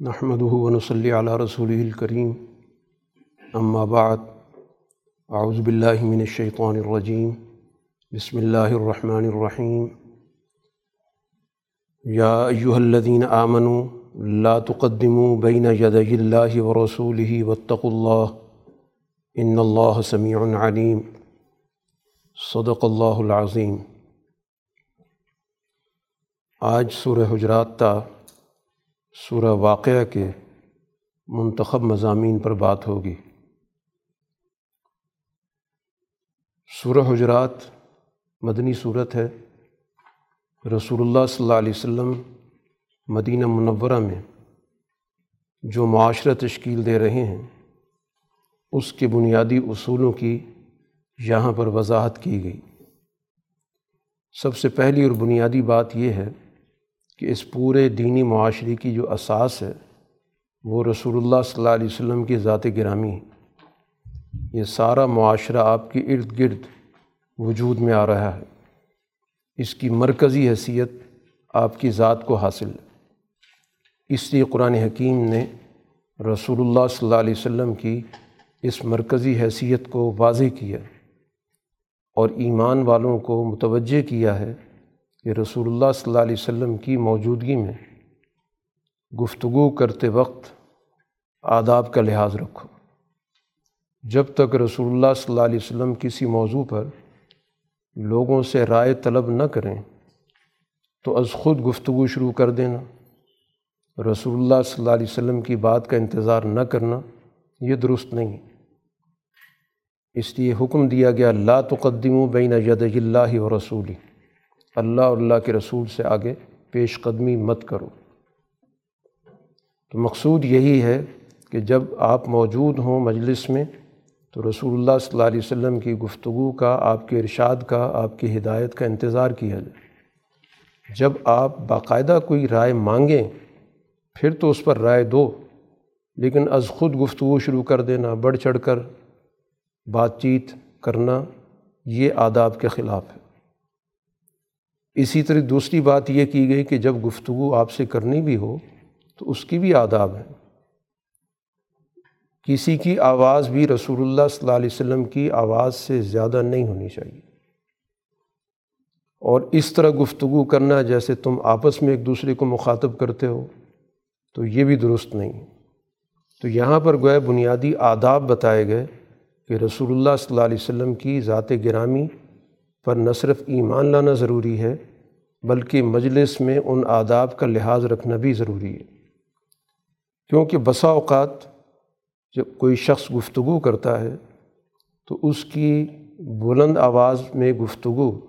نحمد ونصلی علی رسول الکریم اما بعد اعوذ باللہ من الشیطان الرجیم بسم اللہ الرحمن الرحیم یا ایہا الذین آمنوا، لا تقدموا بین یدی اللہ ورسولہ واتقوا اللہ ان اللہ سمیع علیم صدق اللہ العظیم آج سورہ حجرات تا سورہ واقعہ کے منتخب مضامین پر بات ہوگی۔ سورہ حجرات مدنی صورت ہے۔ رسول اللہ صلی اللہ علیہ وسلم مدینہ منورہ میں جو معاشرہ تشکیل دے رہے ہیں، اس کے بنیادی اصولوں کی یہاں پر وضاحت کی گئی۔ سب سے پہلی اور بنیادی بات یہ ہے کہ اس پورے دینی معاشرے کی جو اساس ہے، وہ رسول اللہ صلی اللہ علیہ وسلم کی ذات گرامی ہے۔ یہ سارا معاشرہ آپ کے ارد گرد وجود میں آ رہا ہے۔ اس کی مرکزی حیثیت آپ کی ذات کو حاصل ہے۔ اس لیے قرآن حکیم نے رسول اللہ صلی اللہ علیہ وسلم کی اس مرکزی حیثیت کو واضح کیا اور ایمان والوں کو متوجہ کیا ہے۔ کہ رسول اللہ صلی اللہ علیہ وسلم کی موجودگی میں گفتگو کرتے وقت آداب کا لحاظ رکھو۔ جب تک رسول اللہ صلی اللہ علیہ وسلم کسی موضوع پر لوگوں سے رائے طلب نہ کریں، تو از خود گفتگو شروع کر دینا، رسول اللہ صلی اللہ علیہ وسلم کی بات کا انتظار نہ کرنا، یہ درست نہیں۔ اس لیے حکم دیا گیا، لا تقدموا بین ید اللہ و رسولی۔ اللہ اور اللہ کے رسول سے آگے پیش قدمی مت کرو۔ تو مقصود یہی ہے کہ جب آپ موجود ہوں مجلس میں، تو رسول اللہ صلی اللہ علیہ وسلم کی گفتگو کا، آپ کے ارشاد کا، آپ کی ہدایت کا انتظار کیا جائے۔ جب آپ باقاعدہ کوئی رائے مانگیں، پھر تو اس پر رائے دو، لیکن از خود گفتگو شروع کر دینا، بڑھ چڑھ کر بات چیت کرنا، یہ آداب کے خلاف ہے۔ اسی طرح دوسری بات یہ کی گئی کہ جب گفتگو آپ سے کرنی بھی ہو تو اس کی بھی آداب ہے۔ کسی کی آواز بھی رسول اللہ صلی اللہ علیہ وسلم کی آواز سے زیادہ نہیں ہونی چاہیے۔ اور اس طرح گفتگو کرنا جیسے تم آپس میں ایک دوسرے کو مخاطب کرتے ہو تو یہ بھی درست نہیں۔ تو یہاں پر گویا بنیادی آداب بتائے گئے کہ رسول اللہ صلی اللہ علیہ وسلم کی ذات گرامی پر نہ صرف ایمان لانا ضروری ہے، بلکہ مجلس میں ان آداب کا لحاظ رکھنا بھی ضروری ہے۔ کیونکہ بسا اوقات جب کوئی شخص گفتگو کرتا ہے، تو اس کی بلند آواز میں گفتگو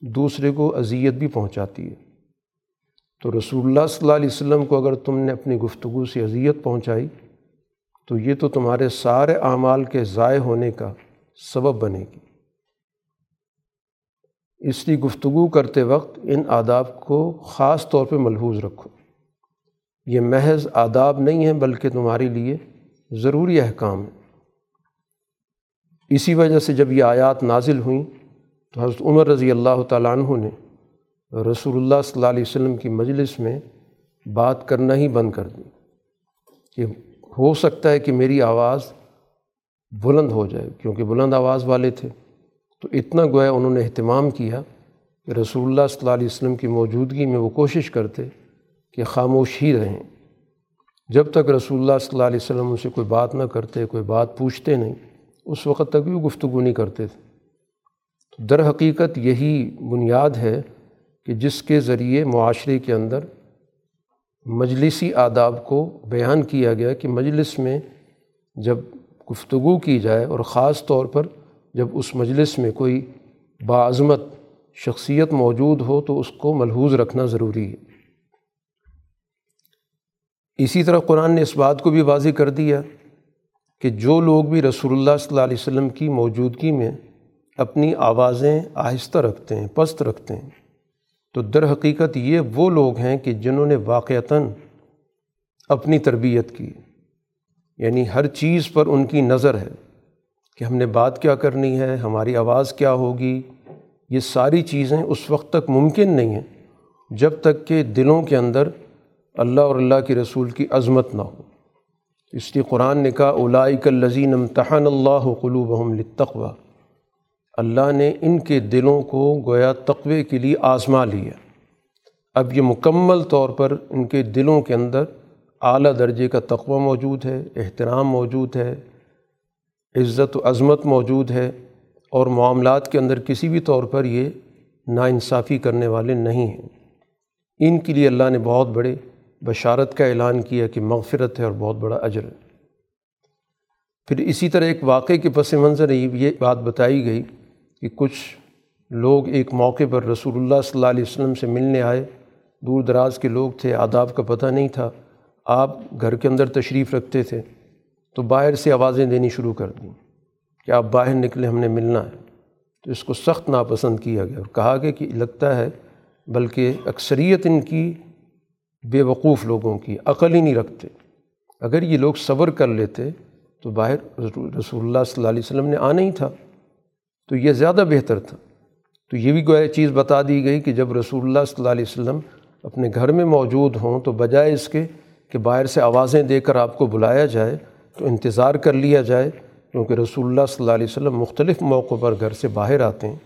دوسرے کو اذیت بھی پہنچاتی ہے۔ تو رسول اللہ صلی اللہ علیہ وسلم کو اگر تم نے اپنی گفتگو سے اذیت پہنچائی، تو یہ تو تمہارے سارے اعمال کے ضائع ہونے کا سبب بنے گی۔ اس لیے گفتگو کرتے وقت ان آداب کو خاص طور پہ ملحوظ رکھو۔ یہ محض آداب نہیں ہیں بلکہ تمہارے لیے ضروری احکام ہے اسی وجہ سے جب یہ آیات نازل ہوئیں تو حضرت عمر رضی اللہ تعالیٰ عنہ نے رسول اللہ صلی اللہ علیہ وسلم کی مجلس میں بات کرنا ہی بند کر دی۔ کہ ہو سکتا ہے کہ میری آواز بلند ہو جائے، کیونکہ بلند آواز والے تھے۔ تو اتنا گویا انہوں نے اہتمام کیا کہ رسول اللہ صلی اللہ علیہ وسلم کی موجودگی میں وہ کوشش کرتے کہ خاموش ہی رہیں۔ جب تک رسول اللہ صلی اللہ علیہ وسلم ان سے کوئی بات نہ کرتے، کوئی بات پوچھتے نہیں، اس وقت تک بھی وہ گفتگو نہیں کرتے تھے۔ تو در حقیقت یہی بنیاد ہے کہ جس کے ذریعے معاشرے کے اندر مجلسی آداب کو بیان کیا گیا کہ مجلس میں جب گفتگو کی جائے اور خاص طور پر جب اس مجلس میں کوئی باعظمت شخصیت موجود ہو تو اس کو ملحوظ رکھنا ضروری ہے۔ اسی طرح قرآن نے اس بات کو بھی واضح کر دیا کہ جو لوگ بھی رسول اللہ صلی اللہ علیہ وسلم کی موجودگی میں اپنی آوازیں آہستہ رکھتے ہیں، پست رکھتے ہیں، تو در حقیقت یہ وہ لوگ ہیں کہ جنہوں نے واقعتاً اپنی تربیت کی یعنی ہر چیز پر ان کی نظر ہے۔ کہ ہم نے بات کیا کرنی ہے، ہماری آواز کیا ہوگی؟ یہ ساری چیزیں اس وقت تک ممکن نہیں ہیں جب تک کہ دلوں کے اندر اللہ اور اللہ کے رسول کی عظمت نہ ہو۔ اس لیے قرآن نے کہا، اولائک الزین امتحان اللہ قلوب لتقوی اللہ نے ان کے دلوں کو گویا تقوے کے لیے آزما لیا۔ اب یہ مکمل طور پر ان کے دلوں کے اندر اعلیٰ درجے کا تقوی موجود ہے، احترام موجود ہے عزت و عظمت موجود ہے اور معاملات کے اندر کسی بھی طور پر یہ ناانصافی کرنے والے نہیں ہیں۔ ان کے لیے اللہ نے بہت بڑے بشارت کا اعلان کیا کہ مغفرت ہے اور بہت بڑا اجر ہے۔ پھر اسی طرح ایک واقعے کے پس منظر یہ بات بتائی گئی کہ کچھ لوگ ایک موقع پر رسول اللہ صلی اللہ علیہ وسلم سے ملنے آئے۔ دور دراز کے لوگ تھے، آداب کا پتہ نہیں تھا۔ آپ گھر کے اندر تشریف رکھتے تھے۔ تو باہر سے آوازیں دینی شروع کر دیں کہ آپ باہر نکلے، ہم نے ملنا ہے۔ تو اس کو سخت ناپسند کیا گیا اور کہا گیا کہ لگتا ہے بلکہ اکثریت ان کی بے وقوف لوگوں کی عقل ہی نہیں رکھتے۔ اگر یہ لوگ صبر کر لیتے تو باہر رسول اللہ صلی اللہ علیہ وسلم نے آنا ہی تھا۔ تو یہ زیادہ بہتر تھا۔ تو یہ بھی گویا چیز بتا دی گئی کہ جب رسول اللہ صلی اللہ علیہ وسلم اپنے گھر میں موجود ہوں تو بجائے اس کے کہ باہر سے آوازیں دے کر آپ کو بلایا جائے تو انتظار کر لیا جائے، کیونکہ رسول اللہ صلی اللہ علیہ وسلم مختلف موقعوں پر گھر سے باہر آتے ہیں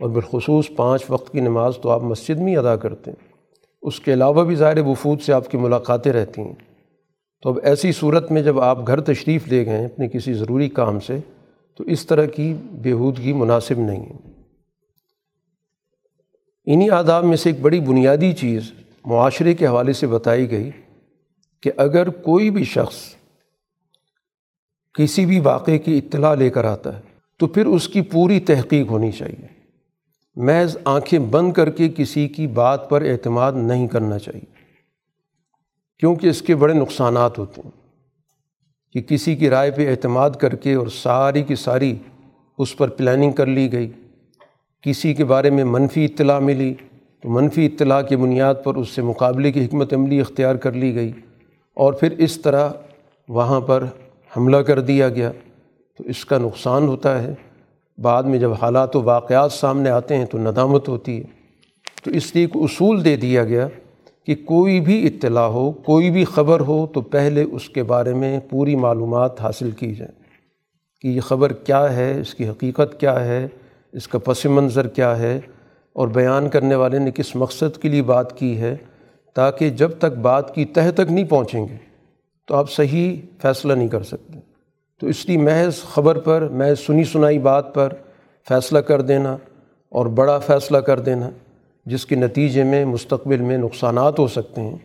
اور بالخصوص پانچ وقت کی نماز تو آپ مسجد میں ادا کرتے ہیں۔ اس کے علاوہ بھی ظاہر وفود سے آپ کی ملاقاتیں رہتی ہیں۔ تو اب ایسی صورت میں جب آپ گھر تشریف لے گئے اپنے کسی ضروری کام سے، تو اس طرح کی بیہودگی مناسب نہیں ہے۔ انہی آداب میں سے ایک بڑی بنیادی چیز معاشرے کے حوالے سے بتائی گئی کہ اگر کوئی بھی شخص کسی بھی واقعے کی اطلاع لے کر آتا ہے، تو پھر اس کی پوری تحقیق ہونی چاہیے۔ محض آنکھیں بند کر کے کسی کی بات پر اعتماد نہیں کرنا چاہیے، کیونکہ اس کے بڑے نقصانات ہوتے ہیں۔ کہ کسی کی رائے پہ اعتماد کر کے اور ساری کی ساری اس پر پلاننگ کر لی گئی، کسی کے بارے میں منفی اطلاع ملی، تو منفی اطلاع کی بنیاد پر اس سے مقابلے کی حکمت عملی اختیار کر لی گئی۔ اور پھر اس طرح وہاں پر حملہ کر دیا گیا تو اس کا نقصان ہوتا ہے۔ بعد میں جب حالات و واقعات سامنے آتے ہیں تو ندامت ہوتی ہے۔ تو اس لیے ایک اصول دے دیا گیا کہ کوئی بھی اطلاع ہو، کوئی بھی خبر ہو تو پہلے اس کے بارے میں پوری معلومات حاصل کی جائیں کہ یہ خبر کیا ہے، اس کی حقیقت کیا ہے، اس کا پس منظر کیا ہے اور بیان کرنے والے نے کس مقصد کے لیے بات کی ہے تاکہ جب تک بات کی تہ تک نہیں پہنچیں گے۔ تو آپ صحیح فیصلہ نہیں کر سکتے۔ تو اس لیے محض خبر پر، محض سنی سنائی بات پر فیصلہ کر دینا اور بڑا فیصلہ کر دینا، جس کے نتیجے میں مستقبل میں نقصانات ہو سکتے ہیں۔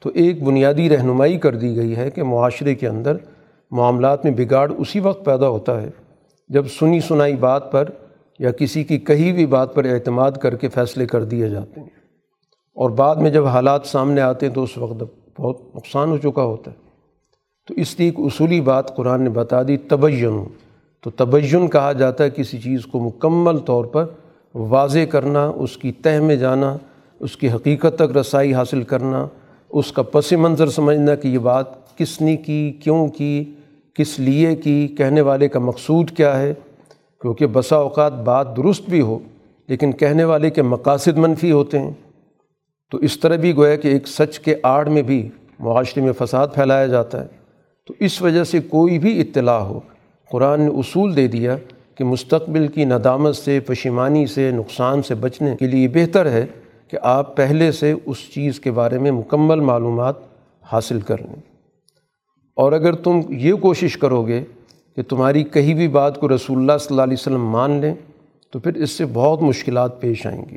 تو ایک بنیادی رہنمائی کر دی گئی ہے کہ معاشرے کے اندر معاملات میں بگاڑ اسی وقت پیدا ہوتا ہے جب سنی سنائی بات پر یا کسی کی کہی ہوئی بات پر اعتماد کر کے فیصلے کر دیے جاتے ہیں۔ اور بعد میں جب حالات سامنے آتے ہیں تو اس وقت بہت نقصان ہو چکا ہوتا ہے۔ تو اس لیے ایک اصولی بات قرآن نے بتا دی، تبین۔ تو تبین کہا جاتا ہے کسی چیز کو مکمل طور پر واضح کرنا، اس کی تہ میں جانا، اس کی حقیقت تک رسائی حاصل کرنا، اس کا پس منظر سمجھنا کہ یہ بات کس نے کی، کیوں کی، کس لیے کی، کہنے والے کا مقصود کیا ہے۔ کیونکہ بسا اوقات بات درست بھی ہو، لیکن کہنے والے کے مقاصد منفی ہوتے ہیں۔ تو اس طرح بھی گویا کہ ایک سچ کے آڑ میں بھی معاشرے میں فساد پھیلایا جاتا ہے۔ تو اس وجہ سے کوئی بھی اطلاع ہو۔ قرآن نے اصول دے دیا کہ مستقبل کی ندامت سے، پشیمانی سے، نقصان سے بچنے کے لیے بہتر ہے کہ آپ پہلے سے اس چیز کے بارے میں مکمل معلومات حاصل کر لیں۔ اور اگر تم یہ کوشش کرو گے کہ تمہاری کہیں بھی بات کو رسول اللہ صلی اللہ علیہ وسلم مان لیں، تو پھر اس سے بہت مشکلات پیش آئیں گی۔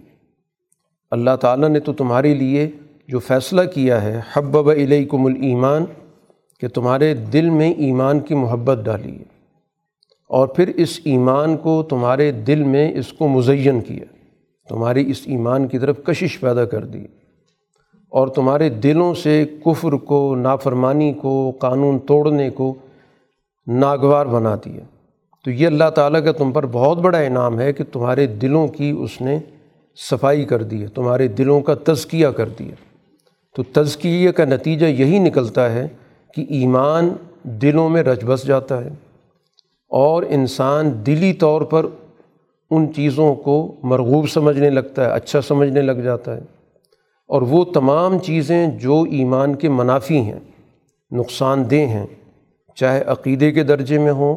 اللہ تعالیٰ نے تو تمہارے لیے جو فیصلہ کیا ہے، حبب علیکم الایمان کہ تمہارے دل میں ایمان کی محبت ڈالی ہے اور پھر اس ایمان کو تمہارے دل میں اس کو مزین کیا تمہاری اس ایمان کی طرف کشش پیدا کر دی اور تمہارے دلوں سے کفر کو، نافرمانی کو، قانون توڑنے کو ناگوار بنا دیا تو یہ اللہ تعالیٰ کا تم پر بہت بڑا انعام ہے کہ تمہارے دلوں کی اس نے صفائی کر دی ہے، تمہارے دلوں کا تزکیہ کر دیا تو تزکیہ کا نتیجہ یہی نکلتا ہے کہ ایمان دلوں میں رچ بس جاتا ہے اور انسان دلی طور پر ان چیزوں کو مرغوب سمجھنے لگتا ہے اچھا سمجھنے لگ جاتا ہے۔ اور وہ تمام چیزیں جو ایمان کے منافی ہیں، نقصان دہ ہیں، چاہے عقیدے کے درجے میں ہوں،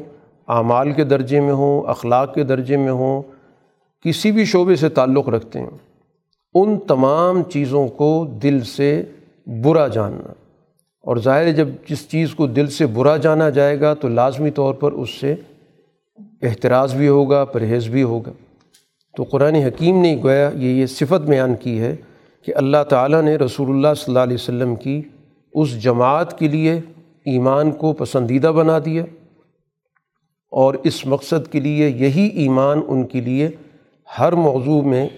اعمال کے درجے میں ہوں، اخلاق کے درجے میں ہوں، کسی بھی شعبے سے تعلق رکھتے ہیں۔ ان تمام چیزوں کو دل سے برا جاننا۔ اور ظاہر ہے جب جس چیز کو دل سے برا جانا جائے گا تو لازمی طور پر اس سے احتراز بھی ہوگا، پرہیز بھی ہوگا۔ تو قرآن حکیم نے گویا یہ یہ صفت بیان کی ہے کہ اللہ تعالیٰ نے رسول اللہ صلی اللہ علیہ وسلم کی اس جماعت کے لیے ایمان کو پسندیدہ بنا دیا اور اس مقصد کے لیے یہی ایمان ان کے لیے ہر موضوع میں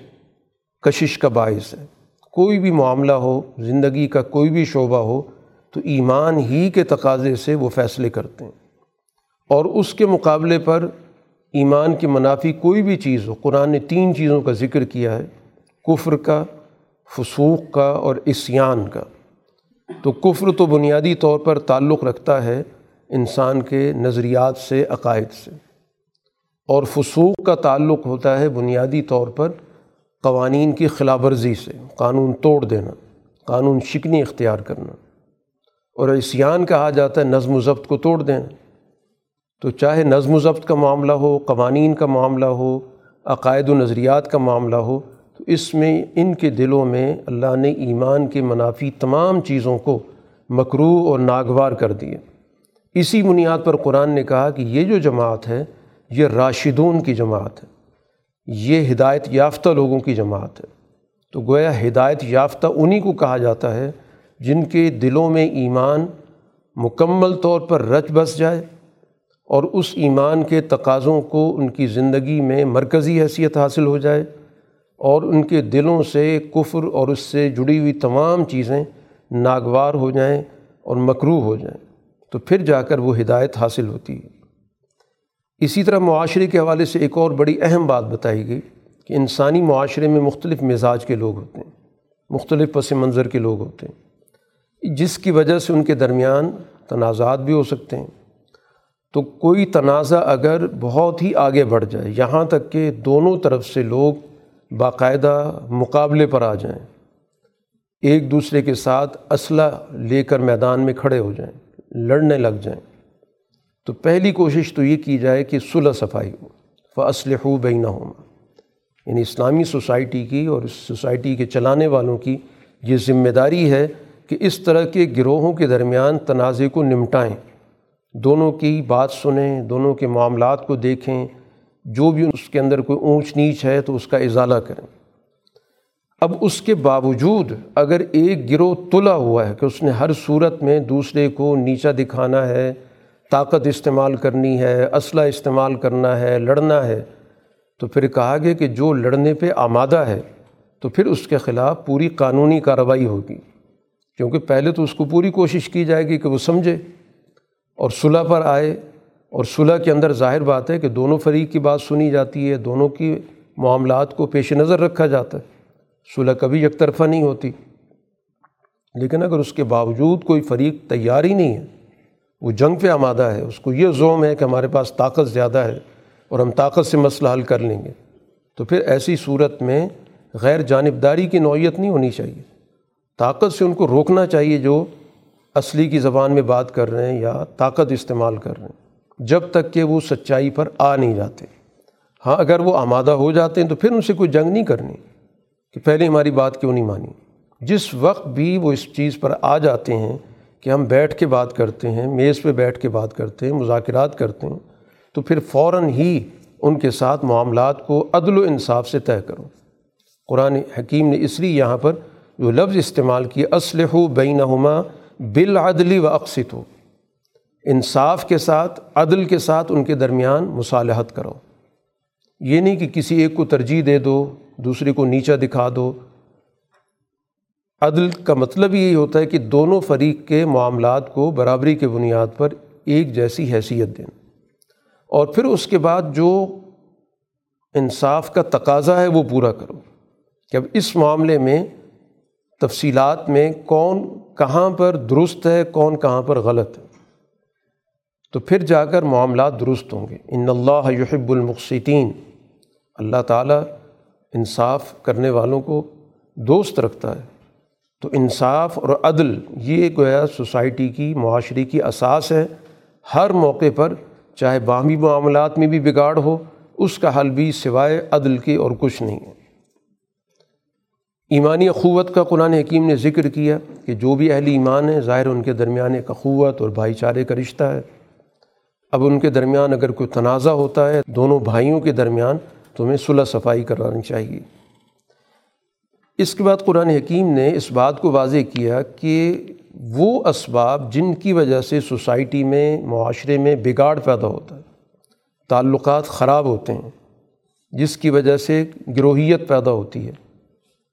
کشش کا باعث ہے۔ کوئی بھی معاملہ ہو، زندگی کا کوئی بھی شعبہ ہو تو ایمان ہی کے تقاضے سے وہ فیصلے کرتے ہیں۔ اور اس کے مقابلے پر ایمان کے منافی کوئی بھی چیز ہو، قرآن نے تین چیزوں کا ذکر کیا ہے، کفر کا، فسوق کا اور اسیان کا۔ تو کفر تو بنیادی طور پر تعلق رکھتا ہے انسان کے نظریات سے، عقائد سے۔ اور فسوق کا تعلق ہوتا ہے بنیادی طور پر قوانین کی خلاف ورزی سے، قانون توڑ دینا، قانون شکنی اختیار کرنا۔ اور اسیان کہا جاتا ہے، نظم و ضبط کو توڑ دینا تو چاہے نظم و ضبط کا معاملہ ہو، قوانین کا معاملہ ہو، عقائد و نظریات کا معاملہ ہو، تو اس میں ان کے دلوں میں اللہ نے ایمان کے منافی تمام چیزوں کو مکرو اور ناگوار کر دیے۔ اسی بنیاد پر قرآن نے کہا کہ یہ جو جماعت ہے، یہ راشدون کی جماعت ہے۔ یہ ہدایت یافتہ لوگوں کی جماعت ہے۔ تو گویا ہدایت یافتہ انہی کو کہا جاتا ہے جن کے دلوں میں ایمان مکمل طور پر رچ بس جائے اور اس ایمان کے تقاضوں کو ان کی زندگی میں مرکزی حیثیت حاصل ہو جائے اور ان کے دلوں سے کفر اور اس سے جڑی ہوئی تمام چیزیں ناگوار ہو جائیں اور مکرو ہو جائیں، تو پھر جا کر وہ ہدایت حاصل ہوتی ہے۔ اسی طرح معاشرے کے حوالے سے ایک اور بڑی اہم بات بتائی گئی کہ انسانی معاشرے میں مختلف مزاج کے لوگ ہوتے ہیں، مختلف پس منظر کے لوگ ہوتے ہیں۔ جس کی وجہ سے ان کے درمیان تنازعات بھی ہو سکتے ہیں۔ تو کوئی تنازع اگر بہت ہی آگے بڑھ جائے، یہاں تک کہ دونوں طرف سے لوگ باقاعدہ مقابلے پر آ جائیں، ایک دوسرے کے ساتھ اسلحہ لے کر میدان میں کھڑے ہو جائیں، لڑنے لگ جائیں۔ تو پہلی کوشش تو یہ کی جائے کہ صلح صفائی ہو فصلح بینہ ہونا یعنی اسلامی سوسائٹی کی اور اس سوسائٹی کے چلانے والوں کی یہ ذمہ داری ہے کہ اس طرح کے گروہوں کے درمیان تنازع کو نمٹائیں۔ دونوں کی بات سنیں، دونوں کے معاملات کو دیکھیں۔ جو بھی اس کے اندر کوئی اونچ نیچ ہے تو اس کا ازالہ کریں۔ اب اس کے باوجود اگر ایک گروہ تلا ہوا ہے کہ اس نے ہر صورت میں دوسرے کو نیچا دکھانا ہے، طاقت استعمال کرنی ہے، اسلحہ استعمال کرنا ہے، لڑنا ہے، تو پھر کہا گیا کہ جو لڑنے پہ آمادہ ہے تو پھر اس کے خلاف پوری قانونی کارروائی ہوگی۔ کیونکہ پہلے تو اس کو پوری کوشش کی جائے گی کہ وہ سمجھے اور صلح پر آئے اور صلح کے اندر ظاہر بات ہے کہ دونوں فریق کی بات سنی جاتی ہے، دونوں کی معاملات کو پیش نظر رکھا جاتا ہے۔ صلح کبھی یک طرفہ نہیں ہوتی۔ لیکن اگر اس کے باوجود کوئی فریق تیار ہی نہیں ہے، وہ جنگ پہ آمادہ ہے، اس کو یہ زوم ہے کہ ہمارے پاس طاقت زیادہ ہے اور ہم طاقت سے مسئلہ حل کر لیں گے۔ تو پھر ایسی صورت میں غیر جانبداری کی نوعیت نہیں ہونی چاہیے۔ طاقت سے ان کو روکنا چاہیے جو اصلی کی زبان میں بات کر رہے ہیں یا طاقت استعمال کر رہے ہیں۔ جب تک کہ وہ سچائی پر آ نہیں جاتے۔ ہاں اگر وہ آمادہ ہو جاتے ہیں تو پھر ان سے کوئی جنگ نہیں کرنی کہ پہلے ہماری بات کیوں نہیں مانی۔ جس وقت بھی وہ اس چیز پر آ جاتے ہیں کہ ہم بیٹھ کے بات کرتے ہیں، میز پہ بیٹھ کے بات کرتے ہیں، مذاکرات کرتے ہیں، تو پھر فوراً ہی ان کے ساتھ معاملات کو عدل و انصاف سے طے کرو۔ قرآن حکیم نے اس لیے یہاں پر جو لفظ استعمال کیا اسلح بینہما بالعدلی و اقسط ہو انصاف کے ساتھ، عدل کے ساتھ ان کے درمیان مصالحت کرو۔ یہ نہیں کہ کسی ایک کو ترجیح دے دو، دوسرے کو نیچا دکھا دو۔ عدل کا مطلب یہی ہوتا ہے کہ دونوں فریق کے معاملات کو برابری کے بنیاد پر ایک جیسی حیثیت دیں۔ اور پھر اس کے بعد جو انصاف کا تقاضا ہے، وہ پورا کرو۔ کہ اب اس معاملے میں تفصیلات میں کون کہاں پر درست ہے، کون کہاں پر غلط ہے۔ تو پھر جا کر معاملات درست ہوں گے۔ ان اللہ یحب المقصطین اللہ تعالیٰ انصاف کرنے والوں کو دوست رکھتا ہے۔ تو انصاف اور عدل، یہ گویا سوسائٹی کی، معاشرے کی اساس ہے۔ ہر موقع پر، چاہے باہمی معاملات میں بھی بگاڑ ہو، اس کا حل بھی سوائے عدل کے اور کچھ نہیں ہے۔ ایمانی اخوت کا قرآن حکیم نے ذکر کیا کہ جو بھی اہل ایمان ہیں، ظاہر ان کے درمیان ایک اخوت اور بھائی چارے کا رشتہ ہے۔ اب ان کے درمیان اگر کوئی تنازع ہوتا ہے، دونوں بھائیوں کے درمیان تمہیں صلح صفائی کرانی چاہیے۔ اس کے بعد قرآن حکیم نے اس بات کو واضح کیا کہ وہ اسباب جن کی وجہ سے سوسائٹی میں، معاشرے میں بگاڑ پیدا ہوتا ہے، تعلقات خراب ہوتے ہیں، جس کی وجہ سے گروہیت پیدا ہوتی ہے۔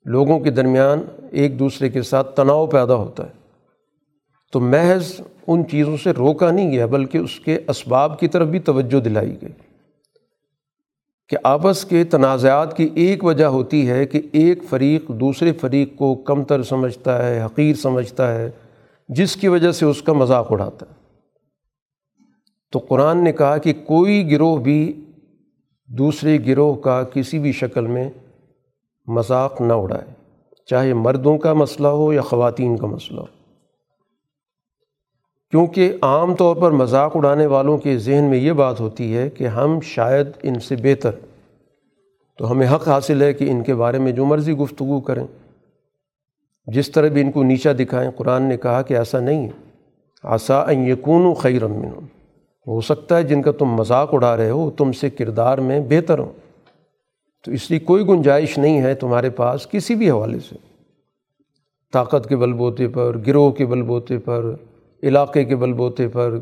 لوگوں کے درمیان ایک دوسرے کے ساتھ تناؤ پیدا ہوتا ہے۔ تو محض ان چیزوں سے روکا نہیں گیا، بلکہ اس کے اسباب کی طرف بھی توجہ دلائی گئی۔ کہ آپس کے تنازعات کی ایک وجہ ہوتی ہے کہ ایک فریق دوسرے فریق کو کم تر سمجھتا ہے، حقیر سمجھتا ہے، جس کی وجہ سے اس کا مذاق اڑاتا ہے۔ تو قرآن نے کہا کہ کوئی گروہ بھی دوسرے گروہ کا کسی بھی شکل میں مذاق نہ اڑائے، چاہے مردوں کا مسئلہ ہو یا خواتین کا مسئلہ ہو۔ کیونکہ عام طور پر مذاق اڑانے والوں کے ذہن میں یہ بات ہوتی ہے کہ ہم شاید ان سے بہتر تو ہمیں حق حاصل ہے کہ ان کے بارے میں جو مرضی گفتگو کریں۔ جس طرح بھی ان کو نیچا دکھائیں، قرآن نے کہا کہ ایسا نہیں ہے۔ آسا یقون و خیر ہو سکتا ہے جن کا تم مذاق اڑا رہے ہو، تم سے کردار میں بہتر ہوں۔ تو اس لیے کوئی گنجائش نہیں ہے تمہارے پاس کسی بھی حوالے سے۔ طاقت کے بل بوتے پر، گروہ کے بل بوتے پر، علاقے کے بل بوتے پر،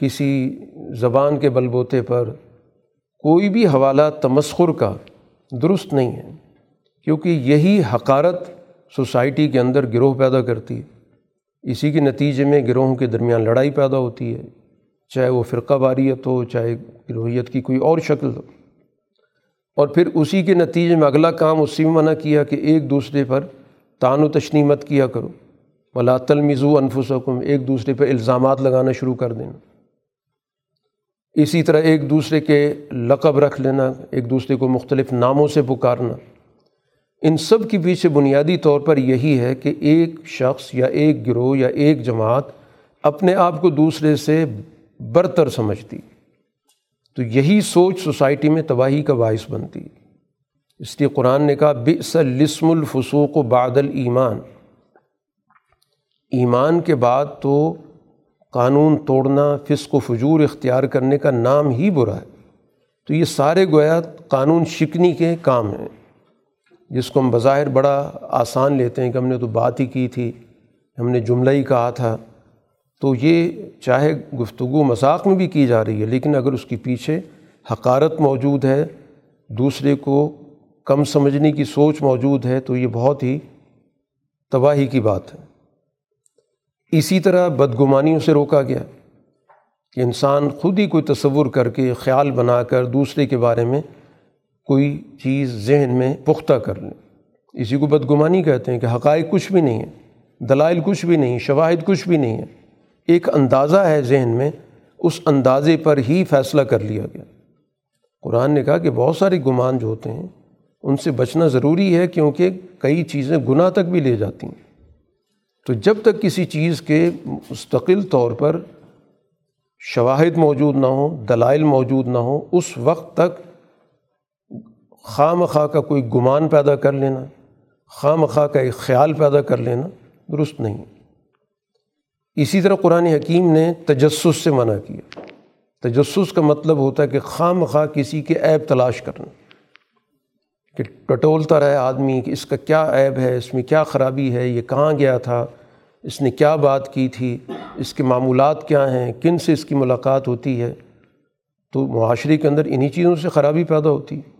کسی زبان کے بل بوتے پر کوئی بھی حوالہ تمسخر کا درست نہیں ہے، کیونکہ یہی حقارت سوسائٹی کے اندر گروہ پیدا کرتی ہے۔ اسی کے نتیجے میں گروہوں کے درمیان لڑائی پیدا ہوتی ہے، چاہے وہ فرقہ واریت ہو، چاہے گروہیت کی کوئی اور شکل ہو۔ اور پھر اسی کے نتیجے میں اگلا کام اسی میں منع کیا کہ ایک دوسرے پر تان و تشنی مت کیا کرو۔ ولا تلمزو انفسکم ایک دوسرے پہ الزامات لگانا شروع کر دینا۔ اسی طرح ایک دوسرے کے لقب رکھ لینا، ایک دوسرے کو مختلف ناموں سے پکارنا۔ ان سب کے پیچھے بنیادی طور پر یہی ہے کہ ایک شخص یا ایک گروہ یا ایک جماعت اپنے آپ کو دوسرے سے برتر سمجھتی۔ تو یہی سوچ سوسائٹی میں تباہی کا باعث بنتی اس لیے قرآن نے کہا بس لسم الفسوق و بادل ایمان ایمان کے بعد تو قانون توڑنا، فسق و فجور اختیار کرنے کا نام ہی برا ہے۔ تو یہ سارے گویا قانون شکنی کے کام ہیں۔ جس کو ہم بظاہر بڑا آسان لیتے ہیں کہ ہم نے تو بات ہی کی تھی، ہم نے جملہ ہی کہا تھا۔ تو یہ چاہے گفتگو مذاق میں بھی کی جا رہی ہے، لیکن اگر اس کے پیچھے حقارت موجود ہے، دوسرے کو کم سمجھنے کی سوچ موجود ہے، تو یہ بہت ہی تباہی کی بات ہے۔ اسی طرح بدگمانیوں سے روکا گیا کہ انسان خود ہی کوئی تصور کر کے، خیال بنا کر دوسرے کے بارے میں کوئی چیز ذہن میں پختہ کر لیں اسی کو بدگمانی کہتے ہیں کہ حقائق کچھ بھی نہیں ہے دلائل کچھ بھی نہیں، شواہد کچھ بھی نہیں ہے ایک اندازہ ہے ذہن میں، اس اندازے پر ہی فیصلہ کر لیا گیا۔ قرآن نے کہا کہ بہت سارے گمان جو ہوتے ہیں، ان سے بچنا ضروری ہے کیونکہ کئی چیزیں گناہ تک بھی لے جاتی ہیں۔ تو جب تک کسی چیز کے مستقل طور پر شواہد موجود نہ ہوں، دلائل موجود نہ ہوں، اس وقت تک خواہ مخواہ کا کوئی گمان پیدا کر لینا، خواہ مخواہ کا ایک خیال پیدا کر لینا درست نہیں۔ اسی طرح قرآن حکیم نے تجسس سے منع کیا۔ تجسس کا مطلب ہوتا ہے کہ خواہ مخواہ کسی کے عیب تلاش کرنا۔ کہ ٹٹولتا رہے آدمی کہ اس کا کیا عیب ہے، اس میں کیا خرابی ہے، یہ کہاں گیا تھا، اس نے کیا بات کی تھی، اس کے معمولات کیا ہیں، کن سے اس کی ملاقات ہوتی ہے۔ تو معاشرے کے اندر انہی چیزوں سے خرابی پیدا ہوتی۔ ہے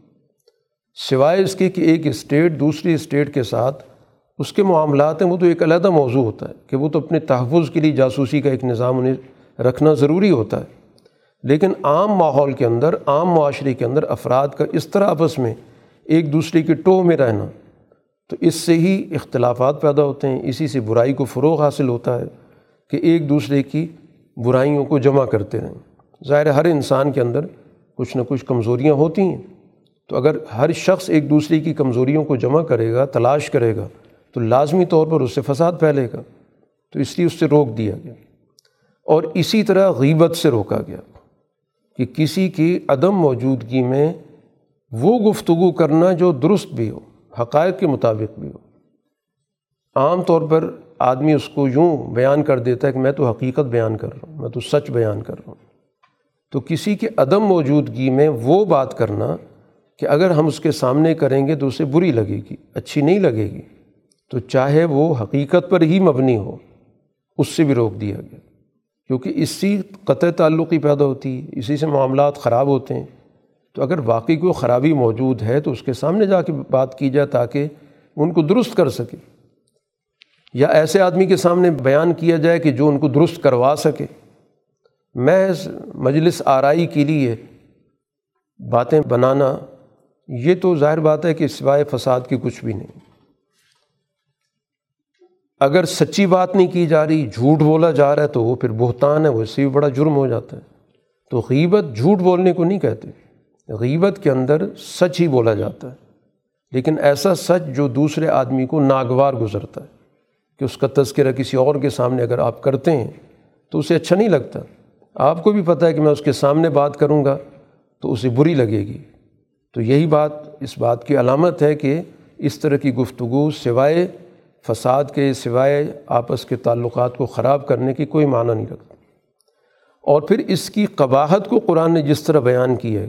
سوائے اس کے کہ ایک اسٹیٹ دوسری اسٹیٹ کے ساتھ اس کے معاملات ہیں، وہ تو ایک علیحدہ موضوع ہوتا ہے کہ وہ تو اپنے تحفظ کے لیے جاسوسی کا ایک نظام انہیں رکھنا ضروری ہوتا ہے۔ لیکن عام ماحول کے اندر، عام معاشرے کے اندر افراد کا اس طرح آپس میں ایک دوسرے کے ٹو میں رہنا، تو اس سے ہی اختلافات پیدا ہوتے ہیں۔ اسی سے برائی کو فروغ حاصل ہوتا ہے کہ ایک دوسرے کی برائیوں کو جمع کرتے رہیں۔ ظاہر ہر انسان کے اندر کچھ نہ کچھ کمزوریاں ہوتی ہیں۔ تو اگر ہر شخص ایک دوسرے کی کمزوریوں کو جمع کرے گا، تلاش کرے گا تو لازمی طور پر اس سے فساد پھیلے گا۔ تو اس لیے اس سے روک دیا گیا۔ اور اسی طرح غیبت سے روکا گیا کہ کسی کی عدم موجودگی میں وہ گفتگو کرنا جو درست بھی ہو، حقائق کے مطابق بھی ہو۔ عام طور پر آدمی اس کو یوں بیان کر دیتا ہے کہ میں تو حقیقت بیان کر رہا ہوں، میں تو سچ بیان کر رہا ہوں۔ تو کسی کے عدم موجودگی میں وہ بات کرنا کہ اگر ہم اس کے سامنے کریں گے تو اسے بری لگے گی، اچھی نہیں لگے گی۔ تو چاہے وہ حقیقت پر ہی مبنی ہو، اس سے بھی روک دیا گیا۔ کیونکہ اسی قطع تعلقی پیدا ہوتی ہے، اسی سے معاملات خراب ہوتے ہیں۔ تو اگر واقعی کوئی خرابی موجود ہے تو اس کے سامنے جا کے بات کی جائے تاکہ ان کو درست کر سکے۔ یا ایسے آدمی کے سامنے بیان کیا جائے کہ جو ان کو درست کروا سکے۔ محض مجلس آرائی کے لیے باتیں بنانا، یہ تو ظاہر بات ہے کہ سوائے فساد کی کچھ بھی نہیں۔ اگر سچی بات نہیں کی جا رہی، جھوٹ بولا جا رہا ہے تو وہ پھر بہتان ہے، وہ اس سے بھی بڑا جرم ہو جاتا ہے۔ تو غیبت جھوٹ بولنے کو نہیں کہتے۔ غیبت کے اندر سچ ہی بولا جاتا ہے۔ لیکن ایسا سچ جو دوسرے آدمی کو ناگوار گزرتا ہے کہ اس کا تذکرہ کسی اور کے سامنے اگر آپ کرتے ہیں تو اسے اچھا نہیں لگتا۔ آپ کو بھی پتہ ہے کہ میں اس کے سامنے بات کروں گا تو اسے بری لگے گی۔ تو یہی بات اس بات کی علامت ہے کہ اس طرح کی گفتگو سوائے فساد کے سوائے آپس کے تعلقات کو خراب کرنے کی کوئی معنی نہیں رکھتا۔ اور پھر اس کی قباحت کو قرآن نے جس طرح بیان کی ہے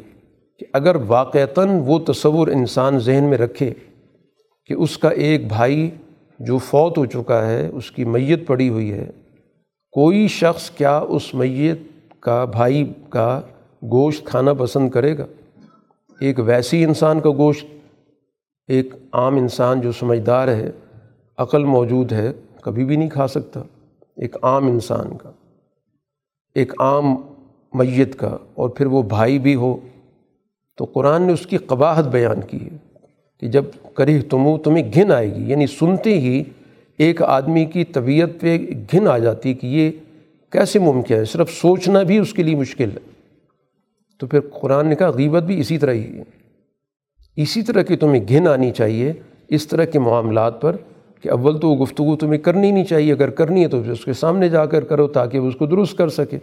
کہ اگر واقعتاً وہ تصور انسان ذہن میں رکھے کہ اس کا ایک بھائی جو فوت ہو چکا ہے، اس کی میت پڑی ہوئی ہے، کوئی شخص کیا اس میت کا بھائی کا گوشت کھانا پسند کرے گا؟ ایک ویسی انسان کا گوشت، ایک عام انسان جو سمجھدار ہے۔ عقل موجود ہے، کبھی بھی نہیں کھا سکتا۔ ایک عام انسان کا، ایک عام میت کا، اور پھر وہ بھائی بھی ہو۔ تو قرآن نے اس کی قباحت بیان کی ہے کہ جب کرے تمو، تمہیں گھن آئے گی یعنی سنتے ہی ایک آدمی کی طبیعت پہ گھن آ جاتی کہ یہ کیسے ممکن ہے؟ صرف سوچنا بھی اس کے لیے مشکل ہے۔ تو پھر قرآن نے کہا، غیبت بھی اسی طرح ہی ہے۔ اسی طرح کی تمہیں گھن آنی چاہیے، اس طرح کے معاملات پر کہ اول تو وہ گفتگو تمہیں کرنی نہیں چاہیے، اگر کرنی ہے تو پھر اس کے سامنے جا کر کرو تاکہ وہ اس کو درست کر سکے،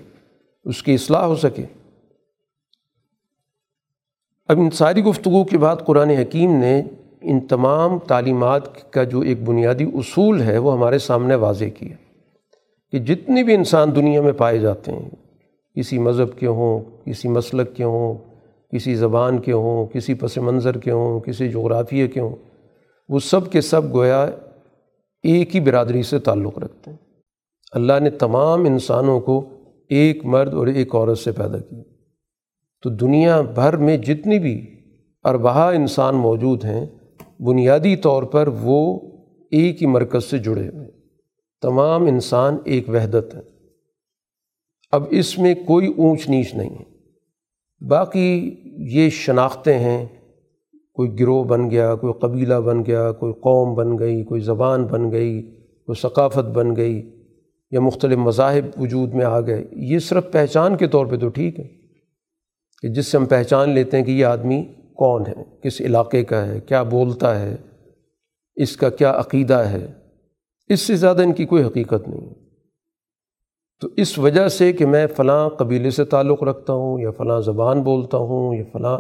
اس کی اصلاح ہو سکے۔ اب ان ساری گفتگو کے بعد قرآن حکیم نے ان تمام تعلیمات کا جو ایک بنیادی اصول ہے وہ ہمارے سامنے واضح کیا کہ جتنے بھی انسان دنیا میں پائے جاتے ہیں، کسی مذہب کے ہوں، کسی مسلک کے ہوں، کسی زبان کے ہوں، کسی پس منظر کے ہوں، کسی جغرافیے کے ہوں، وہ سب کے سب گویا ایک ہی برادری سے تعلق رکھتے ہیں۔ اللہ نے تمام انسانوں کو ایک مرد اور ایک عورت سے پیدا کیا تو دنیا بھر میں جتنی بھی اربہ انسان موجود ہیں، بنیادی طور پر وہ ایک ہی مرکز سے جڑے ہوئے تمام انسان ایک وحدت ہیں۔ اب اس میں کوئی اونچ نیچ نہیں ہے۔ باقی یہ شناختیں ہیں۔ کوئی گروہ بن گیا، کوئی قبیلہ بن گیا، کوئی قوم بن گئی، کوئی زبان بن گئی، کوئی ثقافت بن گئی یا مختلف مذاہب وجود میں آ گئے۔ یہ صرف پہچان کے طور پہ تو ٹھیک ہے کہ جس سے ہم پہچان لیتے ہیں کہ یہ آدمی کون ہے، کس علاقے کا ہے، کیا بولتا ہے، اس کا کیا عقیدہ ہے۔ اس سے زیادہ ان کی کوئی حقیقت نہیں۔ تو اس وجہ سے کہ میں فلاں قبیلے سے تعلق رکھتا ہوں یا فلاں زبان بولتا ہوں یا فلاں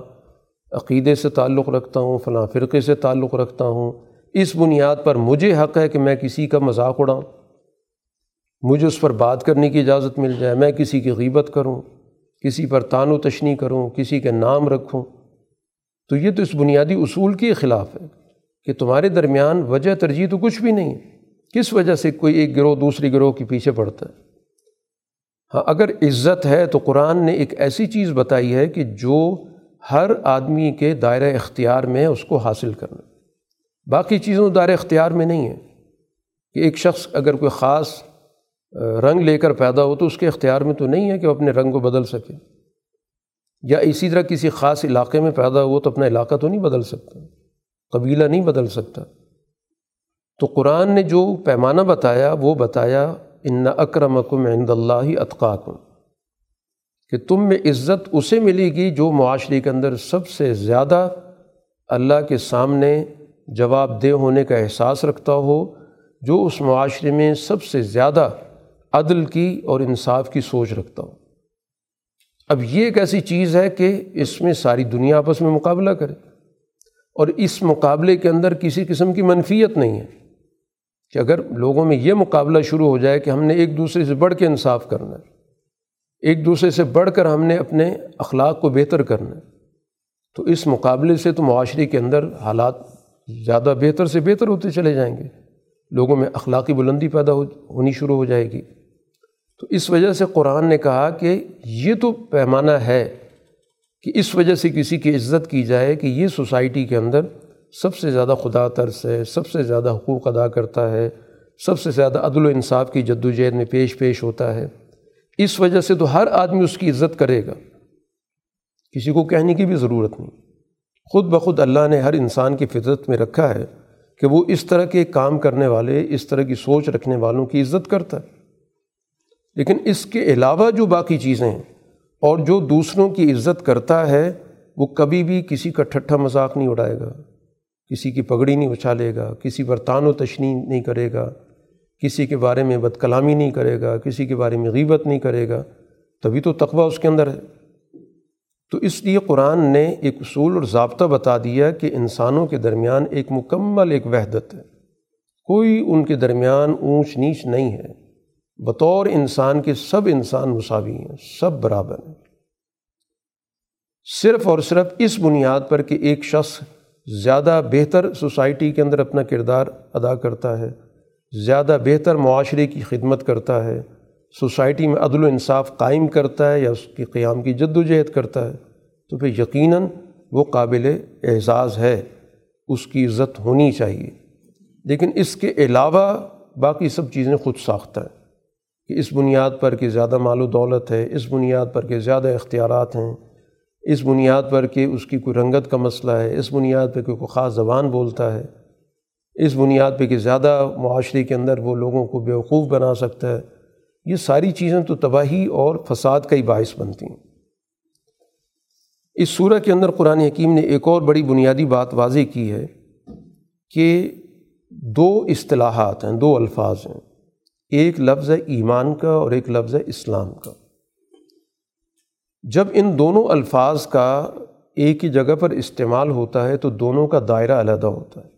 عقیدے سے تعلق رکھتا ہوں، فلاں فرقے سے تعلق رکھتا ہوں۔ اس بنیاد پر مجھے حق ہے کہ میں کسی کا مذاق اڑاؤں۔ مجھے اس پر بات کرنے کی اجازت مل جائے، میں کسی کی غیبت کروں، کسی پر تان و تشنی کروں، کسی کے نام رکھوں۔ تو یہ تو اس بنیادی اصول کے خلاف ہے کہ تمہارے درمیان وجہ ترجیح تو کچھ بھی نہیں کس وجہ سے کوئی ایک گروہ دوسری گروہ کے پیچھے پڑتا ہے؟ ہاں اگر عزت ہے تو قرآن نے ایک ایسی چیز بتائی ہے کہ جو ہر آدمی کے دائرۂ اختیار میں اس کو حاصل کرنا باقی چیزوں دائرۂ اختیار میں نہیں ہے۔ کہ ایک شخص اگر کوئی خاص رنگ لے کر پیدا ہو تو اس کے اختیار میں تو نہیں ہے کہ وہ اپنے رنگ کو بدل سکے۔ یا اسی طرح کسی خاص علاقے میں پیدا ہو تو اپنا علاقہ تو نہیں بدل سکتا۔ قبیلہ نہیں بدل سکتا۔ تو قرآن نے جو پیمانہ بتایا، وہ بتایا، ان اکرمکم عند اللہ اطقاکم کہ تم میں عزت اسے ملے گی جو معاشرے کے اندر سب سے زیادہ اللہ کے سامنے جواب دہ ہونے کا احساس رکھتا ہو، جو اس معاشرے میں سب سے زیادہ عدل کی اور انصاف کی سوچ رکھتا ہو۔ اب یہ ایک ایسی چیز ہے کہ اس میں ساری دنیا آپس میں مقابلہ کرے اور اس مقابلے کے اندر کسی قسم کی منفیت نہیں ہے کہ اگر لوگوں میں یہ مقابلہ شروع ہو جائے کہ ہم نے ایک دوسرے سے بڑھ کے انصاف کرنا ہے۔ ایک دوسرے سے بڑھ کر ہم نے اپنے اخلاق کو بہتر کرنا ہے۔ تو اس مقابلے سے تو معاشرے کے اندر حالات زیادہ بہتر سے بہتر ہوتے چلے جائیں گے۔ لوگوں میں اخلاقی بلندی پیدا ہو ہونی شروع ہو جائے گی۔ تو اس وجہ سے قرآن نے کہا کہ یہ تو پیمانہ ہے کہ اس وجہ سے کسی کی عزت کی جائے کہ یہ سوسائٹی کے اندر سب سے زیادہ خدا ترس ہے، سب سے زیادہ حقوق ادا کرتا ہے، سب سے زیادہ عدل و انصاف کی جد و جہد میں پیش پیش ہوتا ہے۔ اس وجہ سے تو ہر آدمی اس کی عزت کرے گا۔ کسی کو کہنے کی بھی ضرورت نہیں۔ خود بخود اللہ نے ہر انسان کی فطرت میں رکھا ہے کہ وہ اس طرح کے کام کرنے والے، اس طرح کی سوچ رکھنے والوں کی عزت کرتا ہے۔ لیکن اس کے علاوہ جو باقی چیزیں ہیں اور جو دوسروں کی عزت کرتا ہے، وہ کبھی بھی کسی کا ٹھٹھا مذاق نہیں اڑائے گا۔ کسی کی پگڑی نہیں اچھالے گا۔ کسی پر تان و تشنی نہیں کرے گا۔ کسی کے بارے میں بد کلامی نہیں کرے گا، کسی کے بارے میں غیبت نہیں کرے گا، تبھی تو تقوی اس کے اندر ہے۔ تو اس لیے قرآن نے ایک اصول اور ضابطہ بتا دیا کہ انسانوں کے درمیان ایک مکمل ایک وحدت ہے۔ کوئی ان کے درمیان اونچ نیچ نہیں ہے۔ بطور انسان کے سب انسان مساوی ہیں، سب برابر ہیں۔ صرف اور صرف اس بنیاد پر کہ ایک شخص زیادہ بہتر سوسائٹی کے اندر اپنا کردار ادا کرتا ہے۔ زیادہ بہتر معاشرے کی خدمت کرتا ہے، سوسائٹی میں عدل و انصاف قائم کرتا ہے یا اس کی قیام کی جد و جہد کرتا ہے۔ تو پھر یقیناً وہ قابل اعزاز ہے، اس کی عزت ہونی چاہیے۔ لیکن اس کے علاوہ باقی سب چیزیں خود ساختہ ہیں۔ کہ اس بنیاد پر کہ زیادہ مال و دولت ہے، اس بنیاد پر کہ زیادہ اختیارات ہیں، اس بنیاد پر کہ اس کی کوئی رنگت کا مسئلہ ہے، اس بنیاد پہ کہ کوئی خاص زبان بولتا ہے۔ اس بنیاد پہ کہ زیادہ معاشرے کے اندر وہ لوگوں کو بیوقوف بنا سکتا ہے، یہ ساری چیزیں تو تباہی اور فساد کا ہی باعث بنتی ہیں۔ اس صورح کے اندر قرآن حکیم نے ایک اور بڑی بنیادی بات واضح کی ہے کہ دو اصطلاحات ہیں، دو الفاظ ہیں۔ ایک لفظ ہے ایمان کا اور ایک لفظ ہے اسلام کا۔ جب ان دونوں الفاظ کا ایک ہی جگہ پر استعمال ہوتا ہے تو دونوں کا دائرہ علیحدہ ہوتا ہے۔